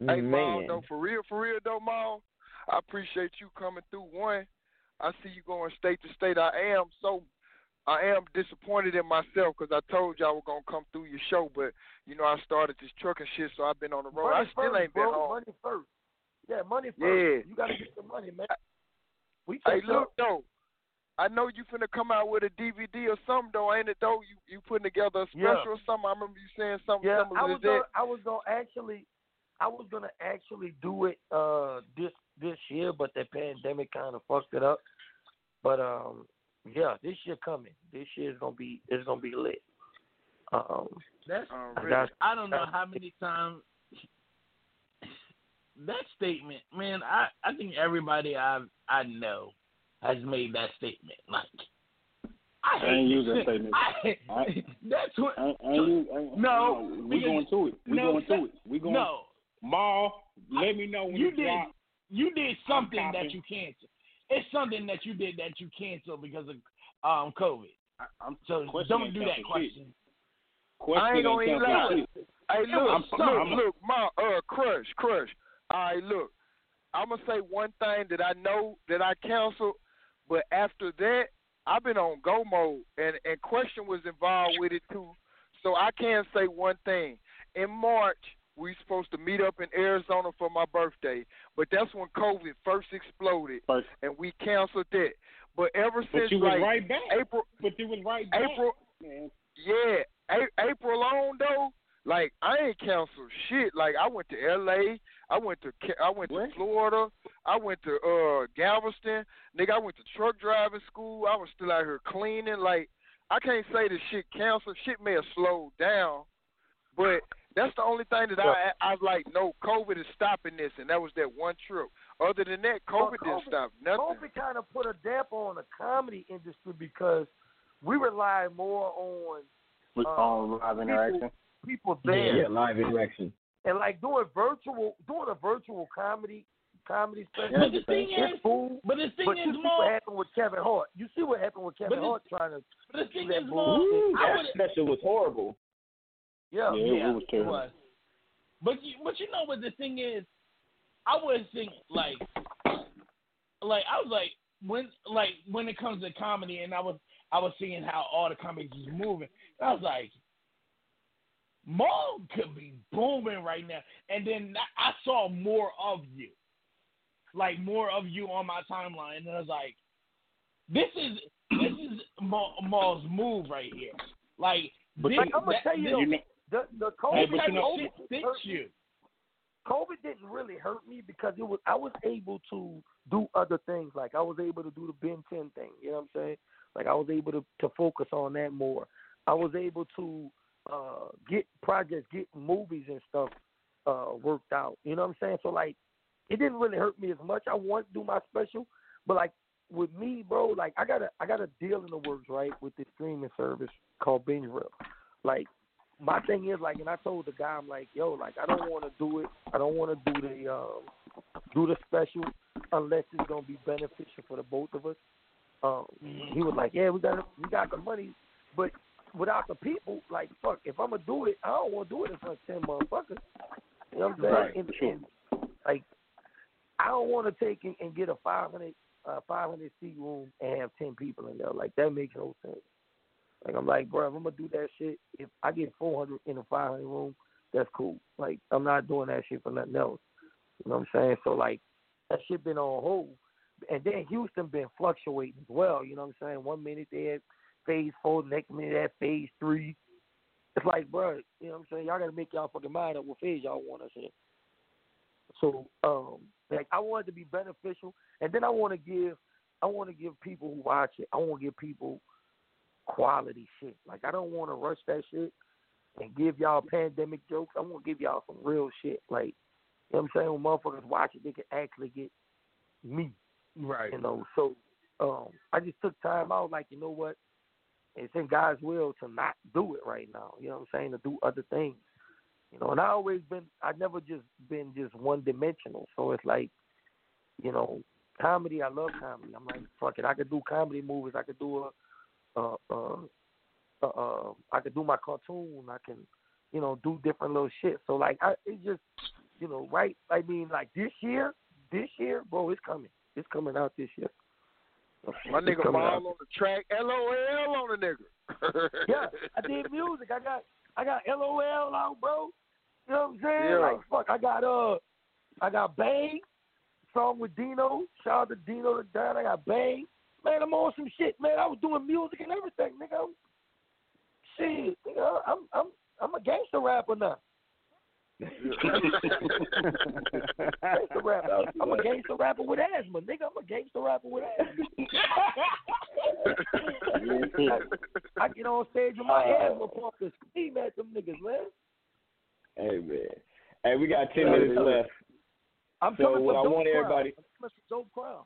Hey, Maul, Man. though, for real, for real, though, Maul, I appreciate you coming through. One, I see you going state to state. I am so, I am disappointed in myself because I told y'all I was gonna come through your show, but you know I started this trucking shit, so I've been on the road. Money I still first, ain't been bro. home. Money first. Yeah, money first. Yeah. You gotta get the money, man. We Hey, look up. though, I know you finna come out with a DVD or something though, ain't it? Though you you putting together a Yeah. special or something. I remember you saying something Yeah, similar I to was that. gonna, I was gonna actually, I was gonna actually do it uh this this year, but the pandemic kind of fucked it up. But um, yeah, this year coming. This year is gonna be it's gonna be lit. Um, That's. I got I don't know how many times that statement, man. I I think everybody I I know has made that statement. Like I I ain't use that statement. I, I- that's what. I, I ain't, use- I ain't, No, we because- going to it. We no, going to it. We going. no, Ma, let me know when you it did drop. you did something that you canceled. It's something that you did that you canceled because of um COVID. I'm so don't do that cancel question. I ain't gonna even lie. Hey, It look, was look, something. look, my uh, crush, crush. All right, look. I'm gonna say one thing that I know that I canceled, but after that, I've been on go mode, and and question was involved with it too. So I can say one thing. In March, we supposed to meet up in Arizona for my birthday, but that's when COVID first exploded, and we canceled that. But ever But since like right back. April, but you was right back. April, man. yeah, A- April on though. Like I ain't canceled shit. Like I went to L.A. I went to I went to Florida. I went to uh Galveston. Nigga, I went to truck driving school. I was still out here cleaning. Like I can't say the shit canceled. Shit may have slowed down, but that's the only thing that I I was like. No, COVID is stopping this, and that was that one trip. Other than that, COVID, didn't stop nothing. COVID kind of put a damper on the comedy industry because we rely more on With uh, on live people- interaction. people there. Yeah, live interaction. And like doing virtual doing a virtual comedy comedy special. But the thing it's is- cool. but the thing but is, you see Mo- what happened with Kevin Hart. You see what happened with Kevin But Hart trying to. But the do thing that is, Mo, bullshit. I That special was horrible. Yeah, yeah, it was. But you, but you know what the thing is, I was think like, like I was like when like when it comes to comedy, and I was I was seeing how all the comedies was moving. I was like, Mo could be booming right now, and then I saw more of you, like more of you on my timeline, and I was like, this is this is Mo, Mo's move right here, like. But this, I'm gonna that- tell you, the the Hey, COVID, but you know- COVID hurt you. COVID didn't really hurt me because it was I was able to do other things. Like I was able to do the Ben Ten thing. You know what I'm saying? Like I was able to to focus on that more. I was able to uh get projects, get movies and stuff uh worked out. You know what I'm saying? So like it didn't really hurt me as much. I want to do my special, but like with me, bro, like I got a I got a deal in the works, right, with this streaming service called Binge Rip. Like my thing is like, and I told the guy, I'm like, yo, like I don't want to do it. I don't want to do the um, do the special unless it's gonna be beneficial for the both of us. Um, he was like, yeah, we got we got the money, but without the people, like, fuck, if I'm gonna do it, I don't want to do it in front of ten motherfuckers. You know what I'm saying? Right, and, sure. and, like, I don't want to take and, and get a 500 uh, 500 seat room and have ten people in there. Like that makes no sense. Like I'm like, bro, if I'm gonna do that shit, if I get 400 in a 500 room, that's cool. Like I'm not doing that shit for nothing else. You know what I'm saying? So like that shit been on hold, and then Houston been fluctuating as well. You know what I'm saying? One minute they had phase four, the next minute had phase three. It's like, bro, you know what I'm saying? Y'all gotta make y'all fucking mind up what phase y'all want us in. So, um, like I want it to be beneficial, and then I want to give, I want to give people who watch it, I want to give people quality shit. Like I don't want to rush that shit and give y'all pandemic jokes. I want to give y'all some real shit. Like, you know what I'm saying? When motherfuckers watch it, they can actually get me. Right. You know, so um, I just took time out. Like, you know what? It's in God's will to not do it right now. You know what I'm saying? To do other things. You know, and I always been. I never just been just one dimensional. So it's like, you know, comedy. I love comedy. I'm like, fuck it. I could do comedy movies. I could do a, uh, uh, uh, I could do my cartoon. I can, you know, do different little shit. So like, I it's just, you know, right? I mean, like this year, this year, bro, it's coming. It's coming out this year. My nigga ball on the track. LOL on the nigga. yeah, I did music. I got I got LOL out, bro. You know what I'm saying? Yeah. Like fuck, I got uh, I got Bang, song with Dino. Shout out to Dino the Don. I got Bang. Man, I'm on some shit, man. I was doing music and everything, nigga. I'm- Shit, nigga, I'm I'm I'm a gangster rapper now. Gangster rapper. I'm a gangster rapper with asthma, nigga. I'm a gangster rapper with asthma. I, I get on stage with my uh, asthma pump and scream at them niggas, man. Hey man. Hey, we got ten minutes left. I'm So what I want crowd. everybody- I'm coming for dope crowd.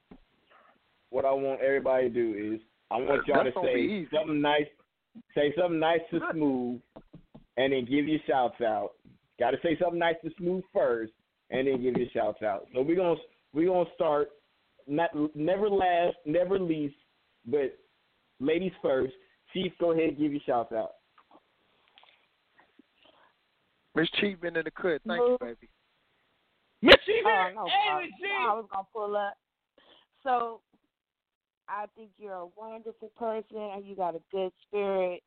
What I want everybody to do is I want y'all That's to say something nice, say something nice to Smooth, and then give your shouts out. Got to say something nice to Smooth first, and then give your shouts out. So we're gonna we're gonna start not never last, never least, but ladies first. Chief, go ahead and give your shouts out. Miss Chief been in the cut. Thank you, baby. Miss Chief, Oh, no hey, problem. Miss Chief. I was gonna pull up. So, I think you're a wonderful person, and you got a good spirit.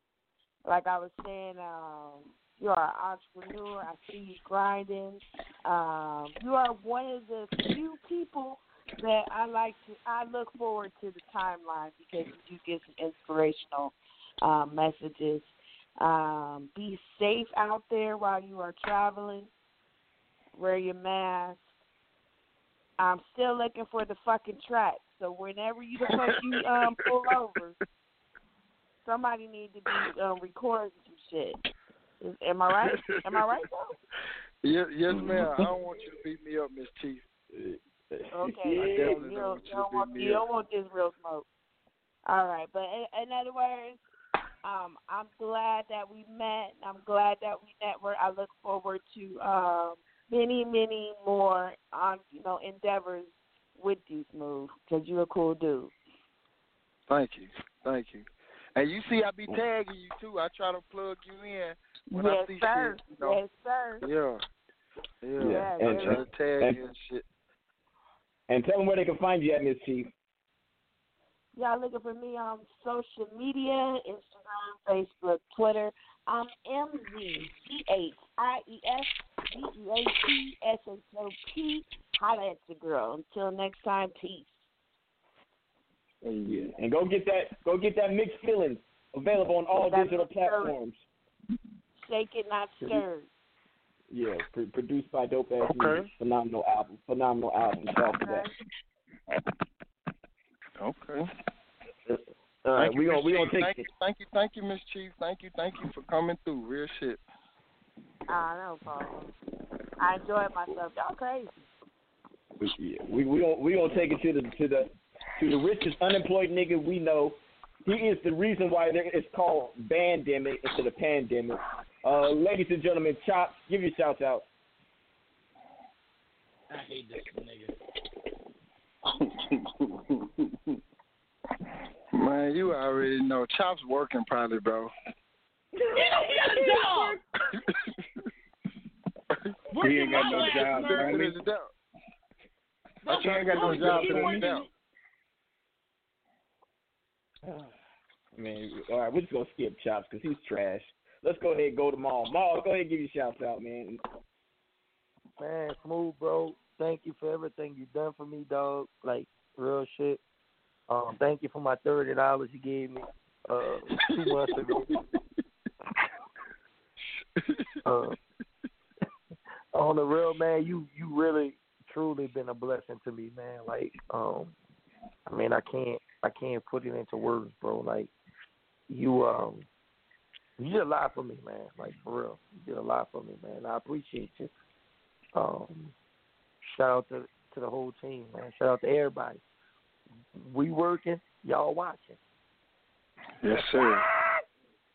Like I was saying, um, you are an entrepreneur. I see you grinding. Um, you are one of the few people that I like to. I look forward to the timeline because you do get some inspirational uh, messages. Um, be safe out there while you are traveling. Wear your mask. I'm still looking for the fucking track. So whenever you the fuck you um pull over, somebody need to be um recording some shit. Is, am I right? Am I right though? Yes, yes, ma'am. I don't want you to beat me up, Miss Chief. Okay. You, don't don't, want you you don't want you don't want this real smoke. All right, but in, in other words, um, I'm glad that we met. I'm glad that we networked. I look forward to um, many, many more on you know endeavors with you, Smooth, because you're a cool dude. Thank you. Thank you. And you see, I be oh. tagging you too. I try to plug you in when I see sir. shit. You know? Yes, sir. Yeah. Yeah. Yeah, I and- try to tag and- you and shit. And tell them where they can find you at, Miss Chief. Y'all looking for me on social media, Instagram, Facebook, Twitter. I'm M Z C H I E S D E A T S H O P. Holla at the girl. Until next time, peace. Yeah. And go get that go get that mixed feelings available on all That digital platforms. Shake it, not stirred. Yeah, pr- produced by Dope Ass Okay. Music. Phenomenal album. Phenomenal album. Shout out to that. Okay. All right, thank we you, gonna we gonna take thank you, thank you, thank you, Miss Chief. Thank you, thank you for coming through. Real shit. Ah, no problem. I enjoyed myself. Y'all crazy. we, yeah, we we gonna we gonna take it to the to the to the richest unemployed nigga we know. He is the reason why there, it's called bandemic instead of pandemic. Uh, ladies and gentlemen, Chop, give your shouts out. I hate this nigga. Man, you already know. Chop's working probably, bro. He don't got a job. He ain't got no job, my I He ain't got no job He to working- the Man, all right, we're just gonna skip Chops because he's trash. Let's go ahead and go to Maul. Maul, go ahead and give your shouts out, man. Man, smooth, bro. Thank you for everything you've done for me, dog. Like real shit. Um, thank you for my thirty dollars you gave me uh two months ago. uh, on the real man, you you really truly been a blessing to me, man. Like, um, I mean, I can't I can't put it into words, bro. Like, you um, you did a lot for me, man. Like for real, you did a lot for me, man. I appreciate you. Um, shout out to to the whole team, man. Shout out to everybody. We working, y'all watching. Yes, sir.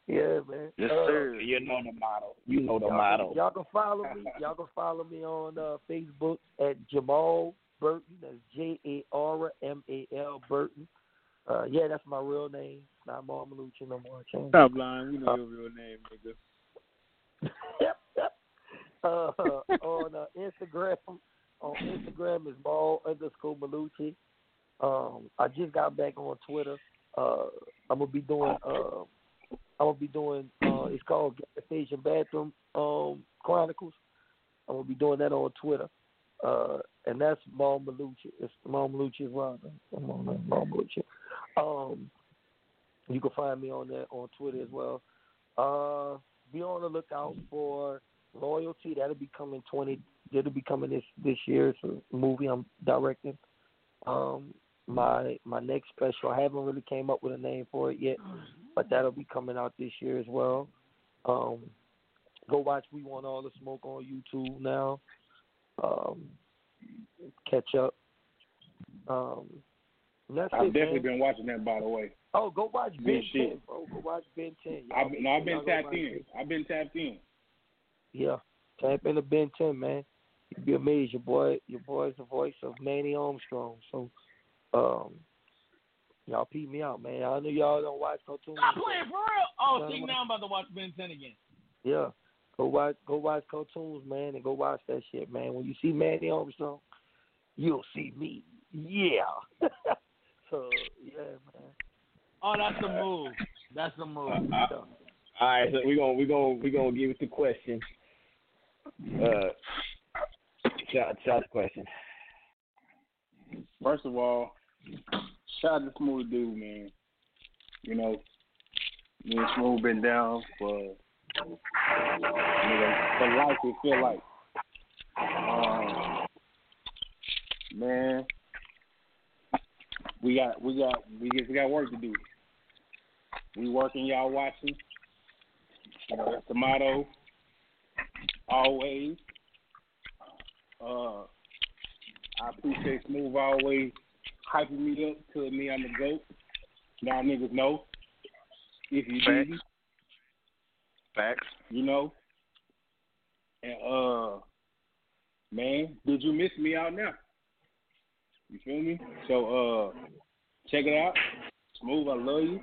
Yeah, man. Yes, Uh, sir. You know the motto. You know the y'all motto. Y'all can follow me. Y'all can follow me on uh, Facebook at Jarmal Burton. That's J A R M A L Burton. Uh, yeah, that's my real name. Not Mar Malucci no more. I. Stop lying. We know your real name, nigga. Yep, uh, on uh, Instagram. On Instagram is ball underscore Malucci. Um, I just got back on Twitter. Uh, I'm gonna be doing. Uh, I'm gonna be doing. Uh, it's called Station Bathroom um, Chronicles. I'm gonna be doing that on Twitter. Uh, and that's Mal Malucci. It's Mal Malucci as well. I'm on Mal Malucci. Um, you can find me on that on Twitter as well. Uh, be on the lookout for Loyalty. That'll be coming twenty. That'll be coming this this year. It's a movie I'm directing. Um, my my next special. I haven't really came up with a name for it yet, but that'll be coming out this year as well. Um, go watch We Want All the Smoke on YouTube now. Um, catch up. Um, that's I've it, definitely man. been watching that, by the way. Oh, go watch Good Ben shit. 10, bro. Go watch Ben 10. I've, no, I've been tapped in. it. I've been tapped in. Yeah, tap into Ben 10, man. you'd be amazed. Your boy, your boy's the voice of Manny Armstrong. So, um, y'all peep me out, man. I know y'all don't watch cartoons. Stop playing for real. Oh, Yeah, see man. now I'm about to watch Ben 10 again. Yeah. Go watch go watch cartoons, man, and go watch that shit, man. When you see Manny Armstrong, you'll see me. Yeah. so yeah, man. Oh, that's the move. That's the move. All right, so we're gonna we're gonna we're gonna give it the question. Uh, shot shot question. First of all, shout out to Smooth Dude, man. You know, me and Smooth been down for nigga, for life. It feel like, um, man, we got we got we got, we got work to do. We working, y'all watching. You know, that's the motto. Always. Uh, I appreciate Smooth always hyping me up, telling me I'm the GOAT. Y'all niggas know. If you Facts. didn't, Facts. you know. And uh man, did you miss me out now? You feel me? So uh check it out. Smooth, I love you.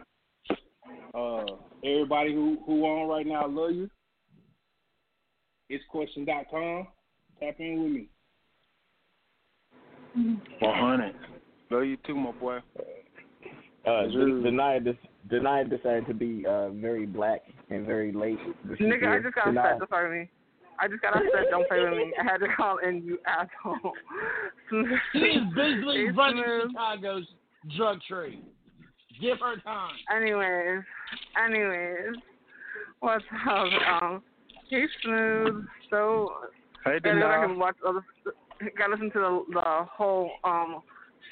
Uh everybody who who on right now, I love you. It's question.com. Tap in with me. One hundred. Love you too, my boy. Uh, Den- Danaya des- Danaya decided to be uh very black and very late. this Nigga, I just got Danaya- upset. Don't fuck me. I just got upset. Don't play with me. I had to call in, you asshole. She is basically It's running smooth. Chicago's drug trade. Give her time. Anyways, anyways, what's up? Um, he's smooth. So Hey, gotta go back Danaya. and watch other. Gotta listen to the the whole um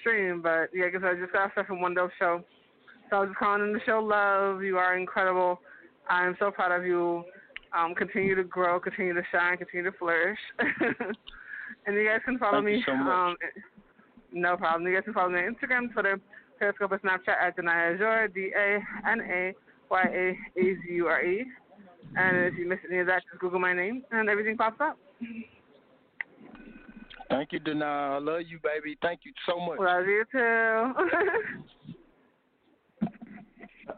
stream, but yeah, because I just got stuff from one dope show. So I was just calling in to show love. You are incredible. I'm so proud of you. Um, continue to grow, continue to shine, continue to flourish. and you guys can follow Thank you me. so much. Um, no problem. You guys can follow me on Instagram, Twitter, Periscope, and Snapchat at Danaya Azure, D A N A Y A A Z U R E. And if you miss any of that, just Google my name and everything pops up. Thank you, Danaya. I love you, baby. Thank you so much. Love you too.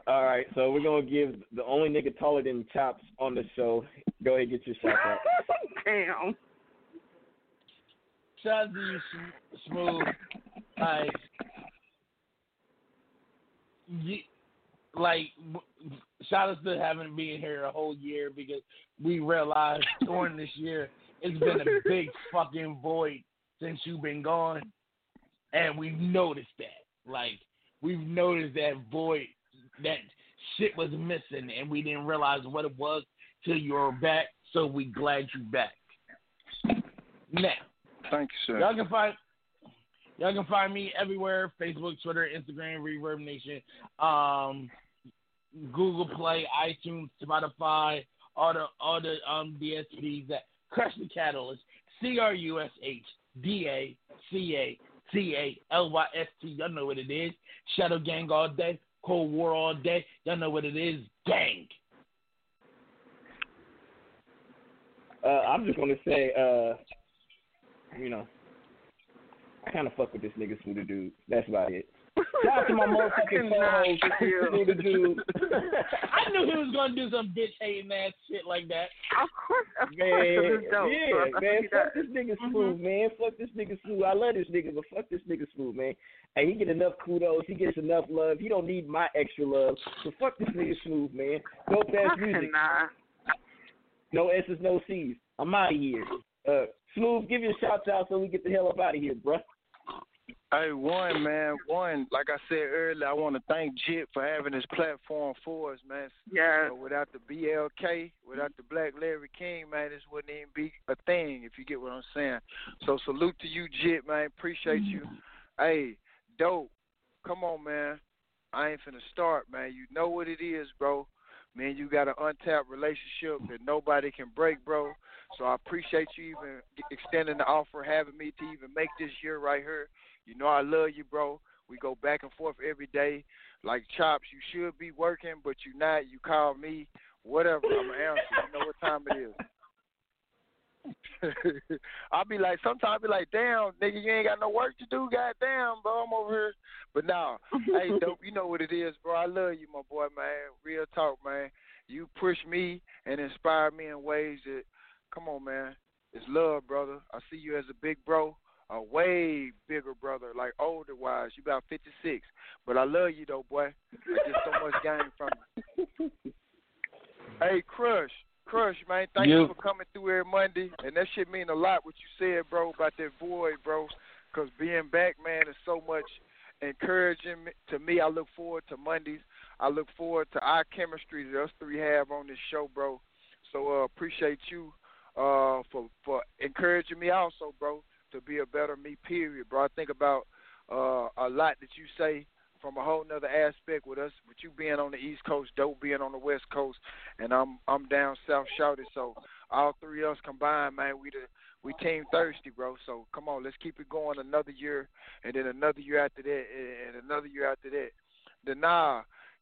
All right, so we're gonna give the only nigga taller than Chops on the show. Go ahead, get your shot out. Damn. Shout out to you, Smooth. Like, ye- like, w- shout out to having been here a whole year because we realized during this year it's been a big fucking void since you've been gone, and we've noticed that. Like, we've noticed that void, that shit was missing, and we didn't realize what it was till you were back. So we glad you back. Now. Thank you, sir. Y'all can find y'all can find me everywhere: Facebook, Twitter, Instagram, Reverb Nation, um, Google Play, iTunes, Spotify, all the all the um DSPs that Crush Da Catalyst, C R U S H D A C A T A L Y S T. Y'all know what it is. Shadow Gang all day, Cold War all day. Y'all know what it is. Gang. Uh, I'm just gonna say, uh, you know, I kind of fuck with this nigga Scooter dude. That's about it. Shout out to my motherfucking cannot co-host, with you. Scooter dude. I knew he was gonna do some bitch hating ass shit like that. Of course, of Man, course, it is dope. yeah, So man, fuck does. this nigga smooth, man. Fuck this nigga smooth. I love this nigga, but fuck this nigga smooth, man. Hey, he get enough kudos. He gets enough love. He don't need my extra love. So fuck this nigga smooth, man. Dope ass I music. cannot. No S's, no C's. I'm out of here. Uh, smooth, give your shout out so we get the hell up out of here, bruh. Hey, one man, one. Like I said earlier, I want to thank Jit for having this platform for us, man. Yeah. Without the BLK, without the Black Larry King, man, this wouldn't even be a thing. If you get what I'm saying. So salute to you, Jit, man. Appreciate you. Hey, dope. Come on, man. I ain't finna start, man. You know what it is, bro. Man, you got an untapped relationship that nobody can break, bro. So I appreciate you even extending the offer, having me to even make this year right here. You know I love you, bro. We go back and forth every day. Like Chops, you should be working, but you not. You call me, whatever. I'm gonna answer. You know what time it is. I'll be like, sometimes I'll be like, damn, nigga, you ain't got no work to do, goddamn, bro. I'm over here. But nah, hey, dope, you know what it is, bro. I love you, my boy, man. Real talk, man. You push me and inspire me in ways that, come on, man. It's love, brother. I see you as a big bro, a way bigger brother, like older wise. You about 56. But I love you, though, boy. I get so much game from you. Hey, Crush. Crush, man, thank you You- for coming through every Monday. And that shit mean a lot what you said, bro, about that void, bro. Because being back, man, is so much encouraging to me. I look forward to Mondays. I look forward to our chemistry that us three have on this show, bro. So uh, appreciate you uh, for for encouraging me also, bro, to be a better me. Period, bro. I think about uh, a lot that you say from a whole nother aspect with us, with you being on the East Coast, dope being on the West Coast, and I'm I'm down south shouted. So all three of us combined, man, we the we team thirsty, bro. So come on, let's keep it going another year, and then another year after that, and another year after that. Then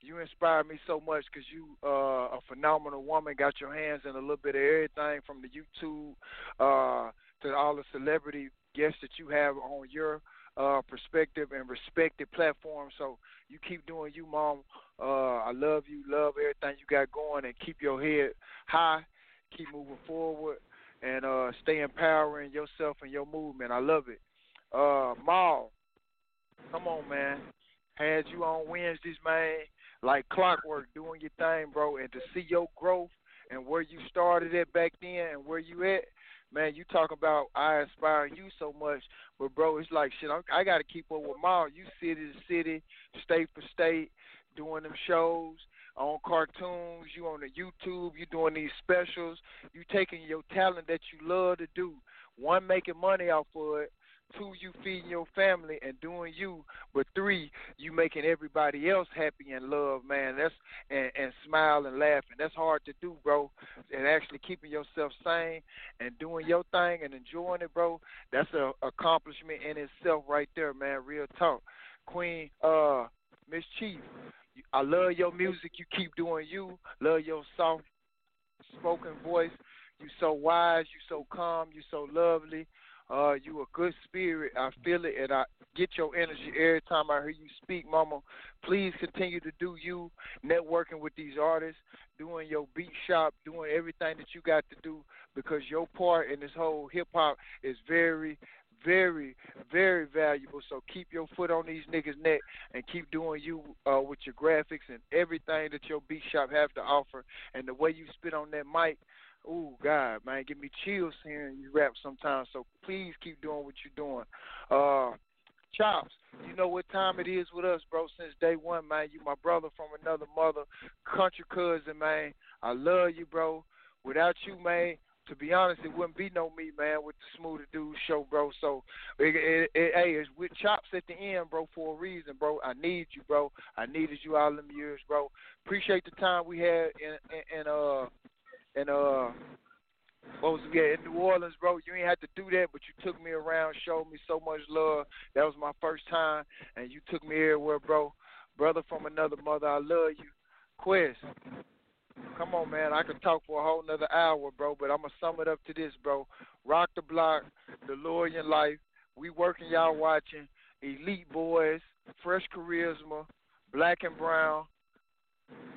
you inspire me so much because you uh, a phenomenal woman. Got your hands in a little bit of everything from the YouTube uh, to all the celebrity guests that you have on your uh, perspective and respected platform. So you keep doing you, mom. Uh, I love you, love everything you got going, and keep your head high. Keep moving forward and uh, stay empowering yourself and your movement. I love it. Uh, come on, man. Had you on Wednesdays, man, like clockwork, doing your thing, bro, and to see your growth and where you started at back then and where you at, man, you talk about I inspire you so much, but bro, it's like shit. I, I got to keep up with Maul. You city to city, state for state, doing them shows on cartoons. You on the YouTube. You doing these specials. You taking your talent that you love to do. One, making money off of it. Two, you feeding your family and doing you. But three, you making everybody else happy and love, man. That's and, and smile and laughing. That's hard to do, bro. And actually keeping yourself sane and doing your thing and enjoying it, bro. That's a accomplishment in itself, right there, man. Real talk, Queen, uh, Miss Chief. I love your music. You keep doing you. Love your soft spoken voice. You so wise. You so calm. You so lovely. Uh, you a good spirit. I feel it, and I get your energy every time I hear you speak, Mama. Please continue to do you, networking with these artists, doing your beat shop, doing everything that you got to do, because your part in this whole hip hop is very, very, very valuable. So keep your foot on these niggas' neck and keep doing you uh, with your graphics and everything that your beat shop have to offer, and the way you spit on that mic. Ooh, God, man, give me chills hearing you rap sometimes. So please keep doing what you're doing. Uh, Chops, you know what time it is with us, bro. Since day one, man. You my brother from another mother, country cousin, man. I love you, bro. Without you, man, to be honest, it wouldn't be no me, man, with the Smoother Dude show, bro. So, it, it, it, hey, it's with Chops at the end, bro, for a reason, bro. I need you, bro. I needed you all them years, bro. Appreciate the time we had in, in, in uh and uh what was yeah in New Orleans, bro. You ain't had to do that, but you took me around, showed me so much love. That was my first time, and you took me everywhere, bro. Brother from another mother, I love you. Quest, come on, man. I could talk for a whole another hour, bro, but I'm gonna sum it up to this, bro. Rock the block, the in life. We working, y'all watching. Elite boys, fresh charisma, black and brown.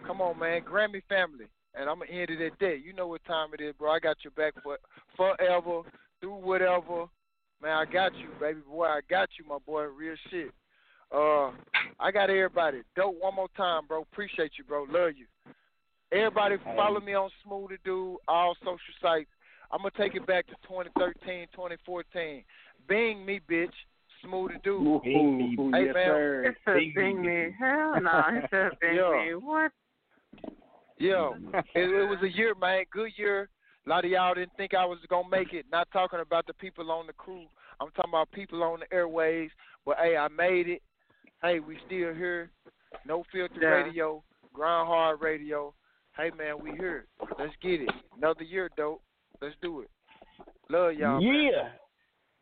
Come on, man. Grammy family. And I'm gonna end it at that. You know what time it is, bro. I got your back for forever, through whatever. Man, I got you, baby boy. I got you, my boy. Real shit. Uh, I got everybody. Dope. One more time, bro. Appreciate you, bro. Love you. Everybody, follow me on Smooth Dude, all social sites. I'm gonna take it back to 2013, 2014. Bing me, bitch. Smooth Dude. Ooh, ooh, hey, yes, man. sir. It said bing me. Hell no, it said bing Yeah. me. What? Yo, it, it was a year, man. Good year. A lot of y'all didn't think I was gonna make it. Not talking about the people on the crew. I'm talking about people on the airways. But hey, I made it. Hey, we still here. No filter Yeah. radio, Grind Hard Radio. Hey man, we here. Let's get it. Another year, dope. Let's do it. Love y'all. man. Yeah.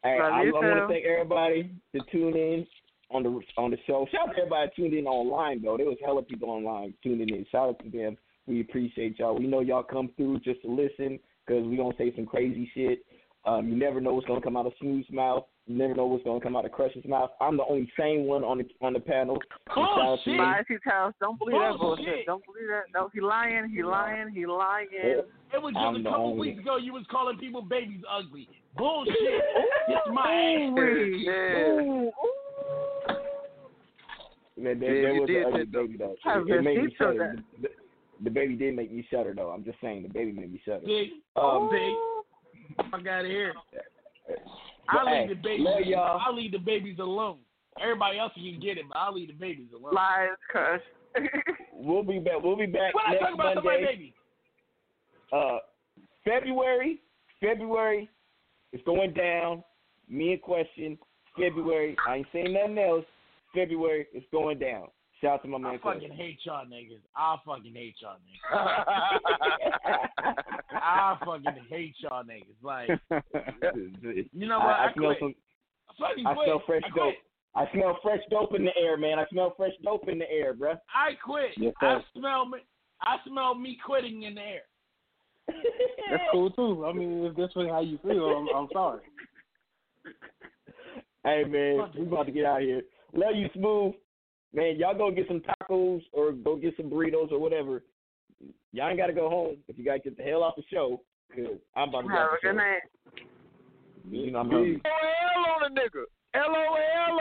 Hey, I, I want to thank everybody to tune in on the on the show. Shout out to everybody tuned in online though. There was hella people online tuning in. Shout out to them. We appreciate y'all. We know y'all come through just to listen because we gonna say some crazy shit. Um, you never know what's going to come out of Smooth's mouth. You never know what's going to come out of Crush's mouth. I'm the only sane one on the on the panel. Bullshit. Bullshit. Lies he. Don't believe that Bullshit. bullshit. Don't believe that. No, he lying. He lying. He lying. It was just I'm a couple only- weeks ago you was calling people babies ugly. Bullshit. Kiss my ass. Ooh, Man, that, Yeah, that you was did an ugly that, though. baby though. Have It, it made me receipts of shudder. The, the baby did make me shudder though. I'm just saying the baby made me shudder. Big, Um, big. Fuck out of here. I leave hey, the babies. love y'all. I leave the babies alone. Everybody else can get it, but I leave the babies alone. Lies, Crush. We'll be back. We'll be back When I talk about somebody baby, Uh, February. February. It's going down. Me and question. February. I ain't saying nothing else. February. It's going down. Shout out to my man. I fucking Question. hate y'all niggas. I fucking hate y'all niggas. I fucking hate y'all niggas. Like, you know what? I, I, I smell quit. some. I fucking I smell fresh I quit. dope. I smell fresh dope in the air, man. I smell fresh dope in the air, bruh. I quit. Yes, I smell me. I smell me quitting in the air. That's cool too. I mean, if that's what- how you feel, I'm, I'm sorry. Hey man, we about to get out of here. Love you, smooth. Man, y'all go get some tacos or go get some burritos or whatever. Y'all ain't gotta go home if you gotta get the hell off the show. Cause I'm about to get Have a good night. You know I'm hungry. LOL on a nigga. LOL.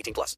18 plus.